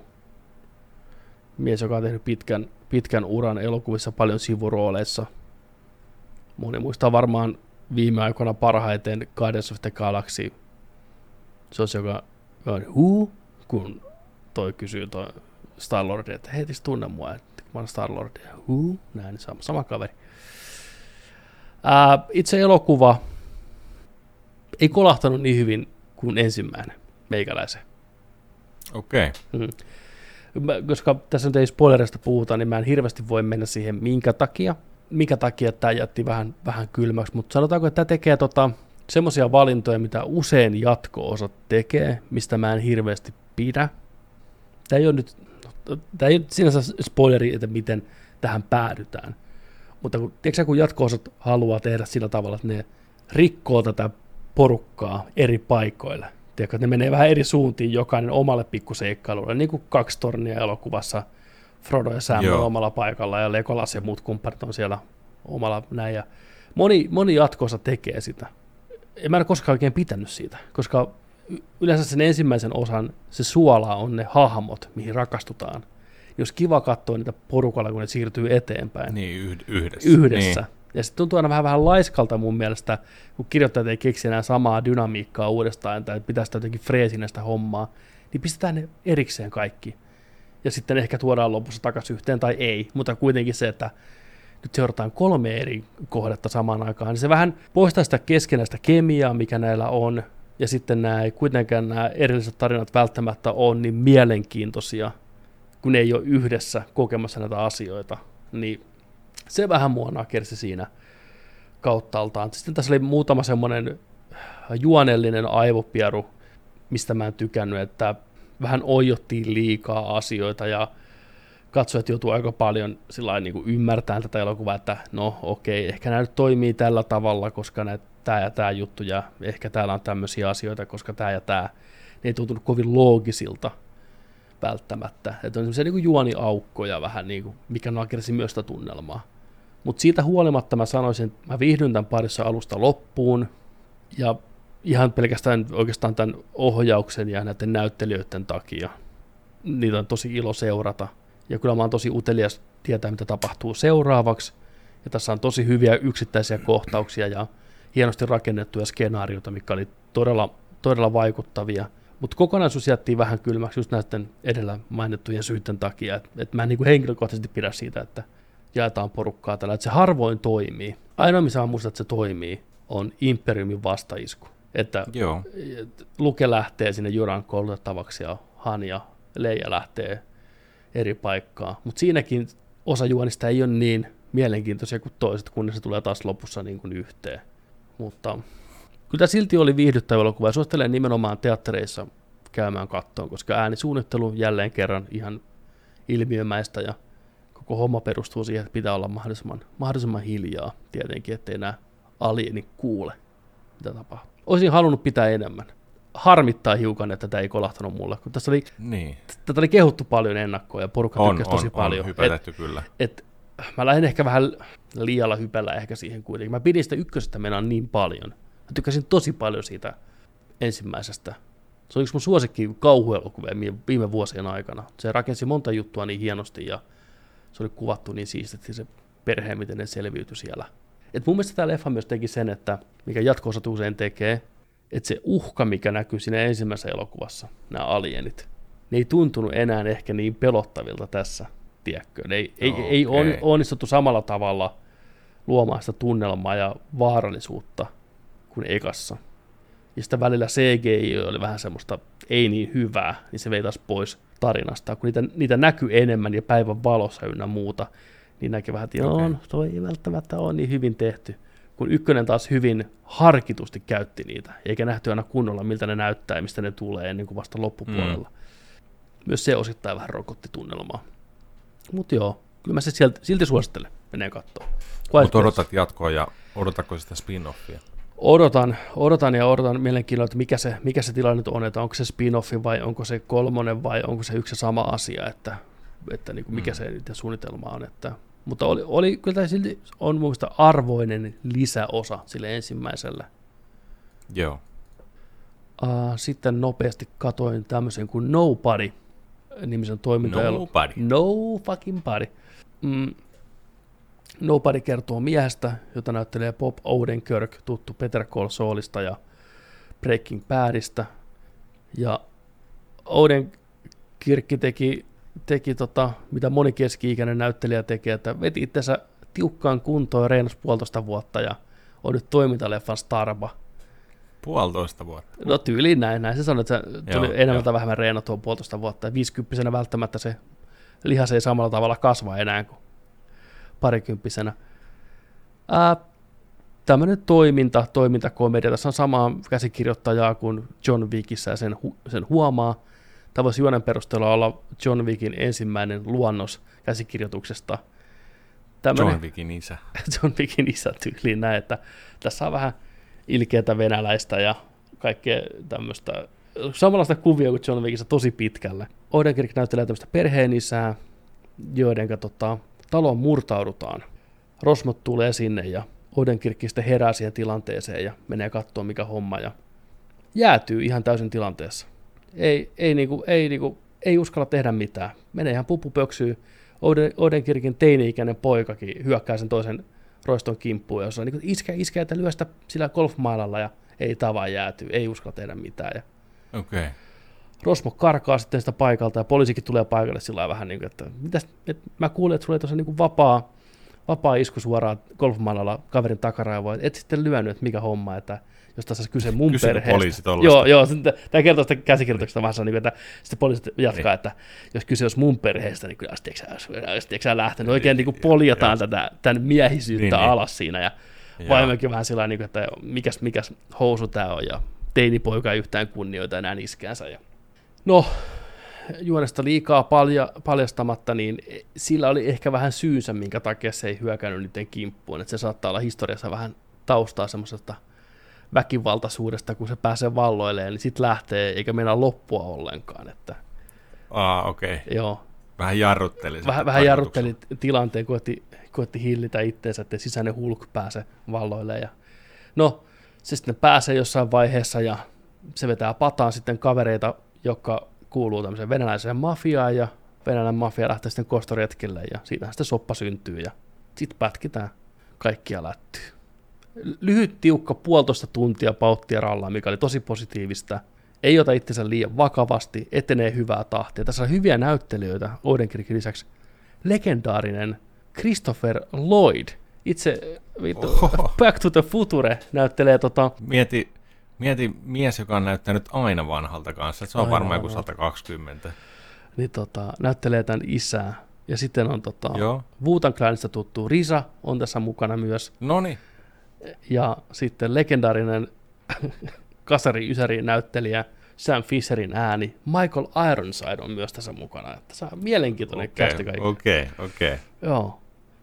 mies, joka on tehnyt pitkän, pitkän uran elokuvissa paljon sivurooleissa. Moni muistaa varmaan viime aikoina parhaiten Guardians of the Galaxy. Se on se, joka on who, kun toi kysyy toi Star-Lord, että hei, tunne mua, että mä oon Star-Lord, who, näin, sama, sama kaveri. Ää, itse elokuva ei kolahtanut niin hyvin kuin ensimmäinen meikäläisen. Okei. Okay. Mm. Koska tässä nyt ei spoilerista puhuta, niin mä en hirveästi voi mennä siihen minkä takia. Minkä takia tämä jätti vähän, vähän kylmäksi, mutta sanotaanko, että tämä tekee tota, semmoisia valintoja, mitä usein jatko-osat tekee, mistä mä en hirveästi pidä. Tämä ei ole nyt, tämä ei ole sinänsä spoileri, että miten tähän päädytään. Mutta kun, tiedätkö, kun jatko-osat haluaa tehdä sillä tavalla, että ne rikkoo tätä porukkaa eri paikoille. Tiedätkö, ne menee vähän eri suuntiin jokainen omalle pikkuseikkailulle, niin kuin kaksi tornia elokuvassa. Frodo ja Sam on omalla paikalla ja Legolas ja muut kumppanit on siellä omalla näin. Ja moni, moni jatkoosa tekee sitä. Ja mä en koskaan oikein pitänyt siitä, koska yleensä sen ensimmäisen osan se suola on ne hahmot, mihin rakastutaan. Jos kiva katsoa niitä porukalla, kun ne siirtyy eteenpäin. Niin, yhdessä. Yhdessä. Niin. Ja sitten tuntuu aina vähän, vähän laiskalta mun mielestä, kun kirjoittajat ei keksi enää samaa dynamiikkaa uudestaan, tai pitäisi jotenkin freesinä sitä hommaa, niin pistetään ne erikseen kaikki. Ja sitten ehkä tuodaan lopussa takaisin yhteen tai ei, mutta kuitenkin se, että nyt seurataan kolme eri kohdetta samaan aikaan, niin se vähän poistaa sitä keskenäistä kemiaa, mikä näillä on, ja sitten nämä ei kuitenkaan nämä erilliset tarinat välttämättä ole niin mielenkiintoisia, kun ne ei ole yhdessä kokemassa näitä asioita, niin se vähän mua nakersi siinä kauttaaltaan. Sitten tässä oli muutama semmoinen juonellinen aivopieru, mistä mä en tykännyt, että vähän oijottiin liikaa asioita ja katsojat joutuu aika paljon niin kuin ymmärtämään tätä elokuvaa, että no okei, ehkä nämä nyt toimii tällä tavalla, koska tämä ja tämä juttu ja ehkä täällä on tämmöisiä asioita, koska tämä ja tämä, ne ei tuntunut kovin loogisilta välttämättä. Että on semmoisia niin juoniaukkoja vähän, niin kuin, mikä nakersi myös sitä tunnelmaa. Mutta siitä huolimatta mä sanoisin, että mä viihdyn tämän parissa alusta loppuun, ja ihan pelkästään oikeastaan tämän ohjauksen ja näiden näyttelijöiden takia. Niitä on tosi ilo seurata. Ja kyllä mä oon tosi utelias tietää, mitä tapahtuu seuraavaksi. Ja tässä on tosi hyviä yksittäisiä kohtauksia ja hienosti rakennettuja skenaarioita, mikä oli todella, todella vaikuttavia. Mutta kokonaisuus jättiin vähän kylmäksi just näiden edellä mainittujen syiden takia. Että et mä en niinku henkilökohtaisesti pidä siitä, että jaetaan porukkaa tällä, että se harvoin toimii. Ainoa, missä mä muistan, että se toimii, on Imperiumin vastaisku. Että Joo. Luke lähtee sinne Juran koulutettavaksi ja Han ja Leija lähtee eri paikkaa. Mutta siinäkin osa juonista ei ole niin mielenkiintoisia kuin toiset, kunnes se tulee taas lopussa niin kuin yhteen. Mutta kyllä silti oli viihdyttävä elokuva ja suosittelen nimenomaan teattereissa käymään kattoon, koska äänisuunnittelu jälleen kerran ihan ilmiömäistä ja koko homma perustuu siihen, että pitää olla mahdollisimman, mahdollisimman hiljaa tietenkin, ettei nämä alieni kuule, mitä tapahtuu. Olisin halunnut pitää enemmän. Harmittaa hiukan, että tätä ei kolahtanut mulle, kun tässä oli, niin. tätä oli kehuttu paljon ennakkoa ja porukka on, tykkäsi tosi on, paljon. On et, kyllä. Et, mä lähdin ehkä vähän liialla hypellä ehkä siihen kuitenkin. Mä pidin sitä ykkösestä mennä niin paljon. Mä tykkäsin tosi paljon siitä ensimmäisestä. Se oli yksi mun suosikki kauhuelokuvia viime vuosien aikana. Se rakensi monta juttua niin hienosti ja se oli kuvattu niin siististi se perhe, miten ne selviytyi siellä. Et mun mielestä tämä leffa myös teki sen, että mikä jatko usein tekee, että se uhka, mikä näkyy siinä ensimmäisessä elokuvassa, nämä alienit, ne ei tuntunut enää ehkä niin pelottavilta tässä, tiedätkö? Ne ei, okay. ei, ei on, onnistuttu samalla tavalla luomaan sitä tunnelmaa ja vaarallisuutta kuin ekassa. ja sitten välillä CGI oli vähän semmoista ei niin hyvää, niin se vei taas pois tarinasta. Kun niitä, niitä näkyy enemmän ja päivän valossa ynnä muuta, niin näkee vähän, että okay. on, toi ei välttämättä ole niin hyvin tehty. Kun ykkönen taas hyvin harkitusti käytti niitä, eikä nähty aina kunnolla, miltä ne näyttää ja mistä ne tulee ennen kuin vasta loppupuolella. Mm. Myös se osittain vähän rokotti tunnelmaa. Mutta joo, kyllä mä se silti, silti suosittelen, menee katsoa. Mutta odotat jatkoa ja odotatko sitä spin-offia? Odotan, odotan ja odotan mielenkiinnolla, että mikä se, mikä se tilanne on, että onko se spin-offi vai onko se kolmonen vai onko se yksi sama asia, että, että niin kuin mikä mm. se suunnitelma on. Että, mutta oli, oli kyllä silti on mun arvoinen lisäosa sille ensimmäiselle. Joo. Uh, sitten nopeasti katoin tämmöisen kuin Nobody nimisen toiminta. Nobody. No fucking body. Mm, Nobody kertoo miehestä, jota näyttelee Bob Odenkirk, tuttu Peter Call Saulista ja Breaking Badista. Ja Odenkirk teki, teki tota, mitä moni keski-ikäinen näyttelijä tekee, että veti itsensä tiukkaan kuntoon ja reenasi puolitoista vuotta ja on nyt toimintaleffan starba. Puolitoista vuotta? No tyyliin näin, näin se sanoi, että se tuli joo, enemmän tai vähemmän reenattua puolitoista vuotta. Ja 50 välttämättä se lihas ei samalla tavalla kasva enää kuin parikymppisenä. Ää, tämmöinen toiminta, toimintakomedia. Tässä on samaa käsikirjoittajaa kuin John Wickissä ja sen, hu- sen huomaa. Tämä voisi juonen perusteella olla John Wickin ensimmäinen luonnos käsikirjoituksesta. Tämmönen, John Wickin isä. John Wickin isä tyyliin näin, että tässä on vähän ilkeätä venäläistä ja kaikkea tämmöistä samanlaista kuvia kuin John Wickissä tosi pitkälle. Odenkirk näyttelee tämmöistä perheenisää, joiden tota, taloon murtaudutaan. Rosmot tulee sinne ja Odenkirk sitten herää siihen tilanteeseen ja menee katsoa mikä homma ja jäätyy ihan täysin tilanteessa. Ei, ei, niinku, ei, niinku, ei uskalla tehdä mitään. Menee ihan pupupöksyy. Oden, Odenkirkin teini-ikäinen poikakin hyökkää sen toisen roiston kimppuun, ja on niin iskä, iskä, että lyö sitä sillä golfmailalla ja ei tavaa jääty, ei uskalla tehdä mitään. Ja. Okay. Rosmo karkaa sitten sitä paikalta ja poliisikin tulee paikalle sillä vähän niin kuin, että mitäs, et mä kuulin, että sulla oli tuossa niin vapaa, vapaa isku suoraan golfmailalla kaverin takaraivoa, et sitten lyönyt, että mikä homma, että jos tässä kyse mun Kysy perheestä. Joo, joo, tämä kertoo sitä käsikirjoituksesta vähän niin että sitten poliisit jatkaa, niin. että jos kyse olisi mun perheestä, niin kyllä sä lähtenyt. Oikein niin kuin poljataan tätä, tämän miehisyyttä niin, niin. alas siinä ja vaimokin vähän sillä niin että mikäs, mikäs housu tämä on ja teinipoika ei yhtään kunnioita enää iskäänsä. Ja No, juonesta liikaa palja, paljastamatta, niin sillä oli ehkä vähän syynsä, minkä takia se ei hyökännyt niiden kimppuun. Että se saattaa olla historiassa vähän taustaa semmoisesta väkivaltaisuudesta, kun se pääsee valloilleen, niin sitten lähtee eikä mennä loppua ollenkaan. Että, ah, okei. Okay. Joo. Vähän jarrutteli. Vähän, vähän jarrutteli tilanteen, koetti, koetti hillitä itteensä, että sisäinen hulk pääse valloilleen. Ja, no, se sitten pääsee jossain vaiheessa ja se vetää pataan sitten kavereita joka kuuluu tämmöiseen venäläiseen mafiaan ja venäläinen mafia lähtee sitten kostoretkille ja siitä sitten soppa syntyy ja sitten pätkitään kaikkia lättyy. Lyhyt, tiukka, puolitoista tuntia pauttia rallaa, mikä oli tosi positiivista. Ei ota itsensä liian vakavasti, etenee hyvää tahtia. Tässä on hyviä näyttelijöitä Odenkirkin lisäksi. Legendaarinen Christopher Lloyd, itse vittu, Back to the Future näyttelee tota... Mieti, Mieti mies, joka on näyttänyt aina vanhalta kanssa, se on aina varmaan joku 120. Niin tota, näyttelee tämän isää. Ja sitten on tota, Wutan Clanista tuttu Risa on tässä mukana myös. Noni. Ja sitten legendaarinen kasari ysäri näyttelijä Sam Fisherin ääni. Michael Ironside on myös tässä mukana. Että se on mielenkiintoinen okay, kästi kaikki. Okei, okay, okei. Okay. Joo.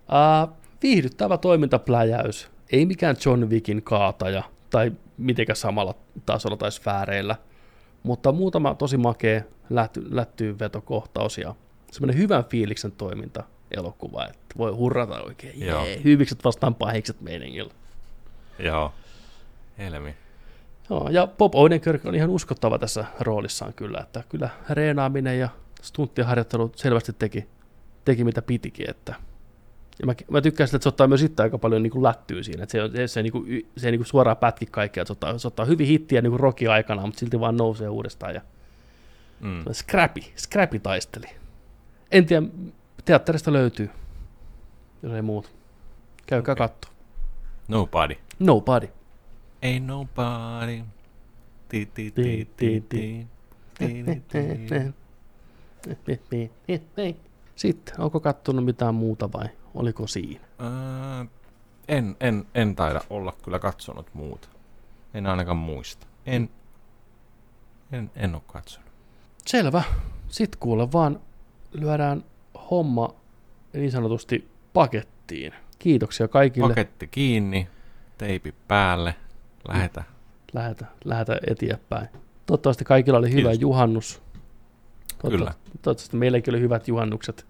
Uh, viihdyttävä toimintapläjäys. Ei mikään John Wickin kaataja tai mitenkään samalla tasolla tai sfääreillä. Mutta muutama tosi makea lätty, lättyyn vetokohtaus ja semmoinen hyvän fiiliksen toiminta elokuva, että voi hurrata oikein, jee, hyvikset vastaan pahikset meiningillä. Joo, helmi. Joo, ja Bob Odenkirk on ihan uskottava tässä roolissaan kyllä, että kyllä reenaaminen ja stunttiharjoittelu selvästi teki, teki mitä pitikin, että ja mä, mä tykkään sitä, että se ottaa myös sitten aika paljon niin kuin lättyä siinä, että se, se, se, niin kuin, se ei niin kuin suoraan pätki kaikkea, se ottaa, se ottaa hyvin hittiä niin roki aikana, mutta silti vaan nousee uudestaan. Ja mm. Scrappy, Scrappy taisteli. En tiedä, teatterista löytyy, jos ei muut. Käykää okay. katsoa. Nobody. Nobody. Ei nobody. ti, ti, ti, ti, ti. Sitten, onko kattonut mitään muuta vai oliko siinä? Öö, en, en, en taida olla kyllä katsonut muuta. En ainakaan muista. En, en, en ole katsonut. Selvä. Sitten kuule vaan lyödään homma niin sanotusti pakettiin. Kiitoksia kaikille. Paketti kiinni, teipi päälle, lähetä. Lähetä, lähetä eteenpäin. Toivottavasti kaikilla oli hyvä Kiitos. juhannus. Kyllä. Toivottavasti meilläkin oli hyvät juhannukset.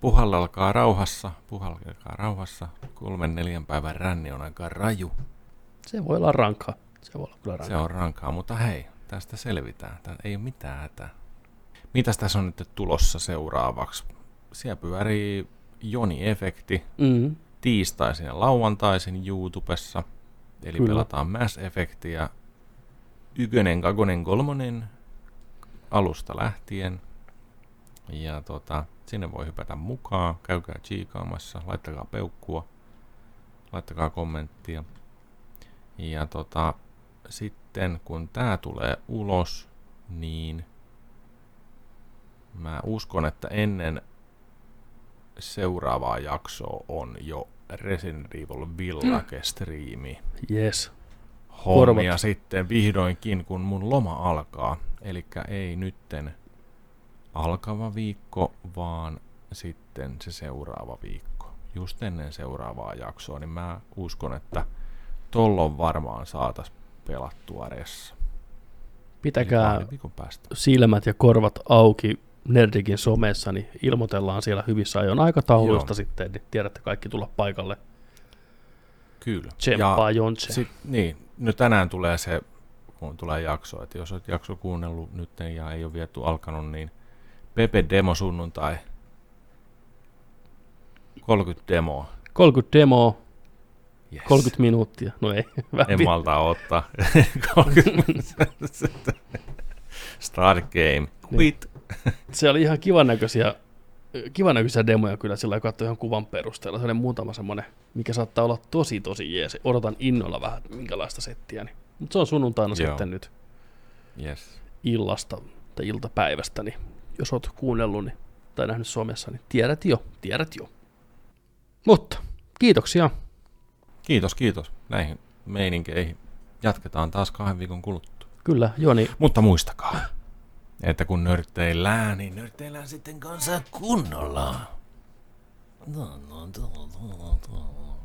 Puhallelkaa rauhassa, puhallelkaa rauhassa. Kolmen neljän päivän ränni on aika raju. Se voi olla rankkaa. Se voi olla kyllä Se rankkaa. on rankaa, mutta hei, tästä selvitään. Tää ei ole mitään hätää. Mitäs tässä on nyt tulossa seuraavaksi? Siellä pyörii Joni-efekti Mm. tiistaisin ja lauantaisin YouTubessa. Eli. Kyllä. pelataan Mass Effectia ykönen, kakonen, kolmonen alusta lähtien. Ja tota, sinne voi hypätä mukaan, käykää chiikaamassa, laittakaa peukkua, laittakaa kommenttia. Ja tota, sitten kun tää tulee ulos, niin mä uskon, että ennen seuraavaa jaksoa on jo Resident Evil Village-striimi. Yes. Hommia Korvat. sitten vihdoinkin, kun mun loma alkaa. Eli ei nytten alkava viikko, vaan sitten se seuraava viikko. Just ennen seuraavaa jaksoa, niin mä uskon, että tollon varmaan saatas pelattua ressa. Pitäkää päästä. silmät ja korvat auki Nerdikin somessa, niin ilmoitellaan siellä hyvissä ajoin aikatauluista Joo. sitten, niin tiedätte kaikki tulla paikalle. Kyllä. Tsemppaa Jontse. Sit, niin, no tänään tulee se, kun tulee jakso, että jos olet jakso kuunnellut nyt ja ei ole viety alkanut, niin Pepe Demo sunnuntai, 30 demoa. 30 demoa, Yes. 30 minuuttia. No ei, vähän En malta ottaa. 30 Start game. Quit. Se oli ihan kivan näköisiä, kivan näköisiä demoja kyllä sillä katsoi ihan kuvan perusteella. Se oli muutama semmoinen, mikä saattaa olla tosi tosi jees. Odotan innolla vähän, minkälaista settiä. Niin. Mutta se on sunnuntaina Joo. sitten nyt Yes. illasta tai iltapäivästä, niin jos oot kuunnellut niin, tai nähnyt somessa, niin tiedät jo, tiedät jo. Mutta kiitoksia. Kiitos, kiitos. Näihin meininkeihin jatketaan taas kahden viikon kuluttua. Kyllä, Joni, Mutta muistakaa, että kun nörtteillään, niin nörtteillään sitten kanssa kunnolla. No, no, no, no, no.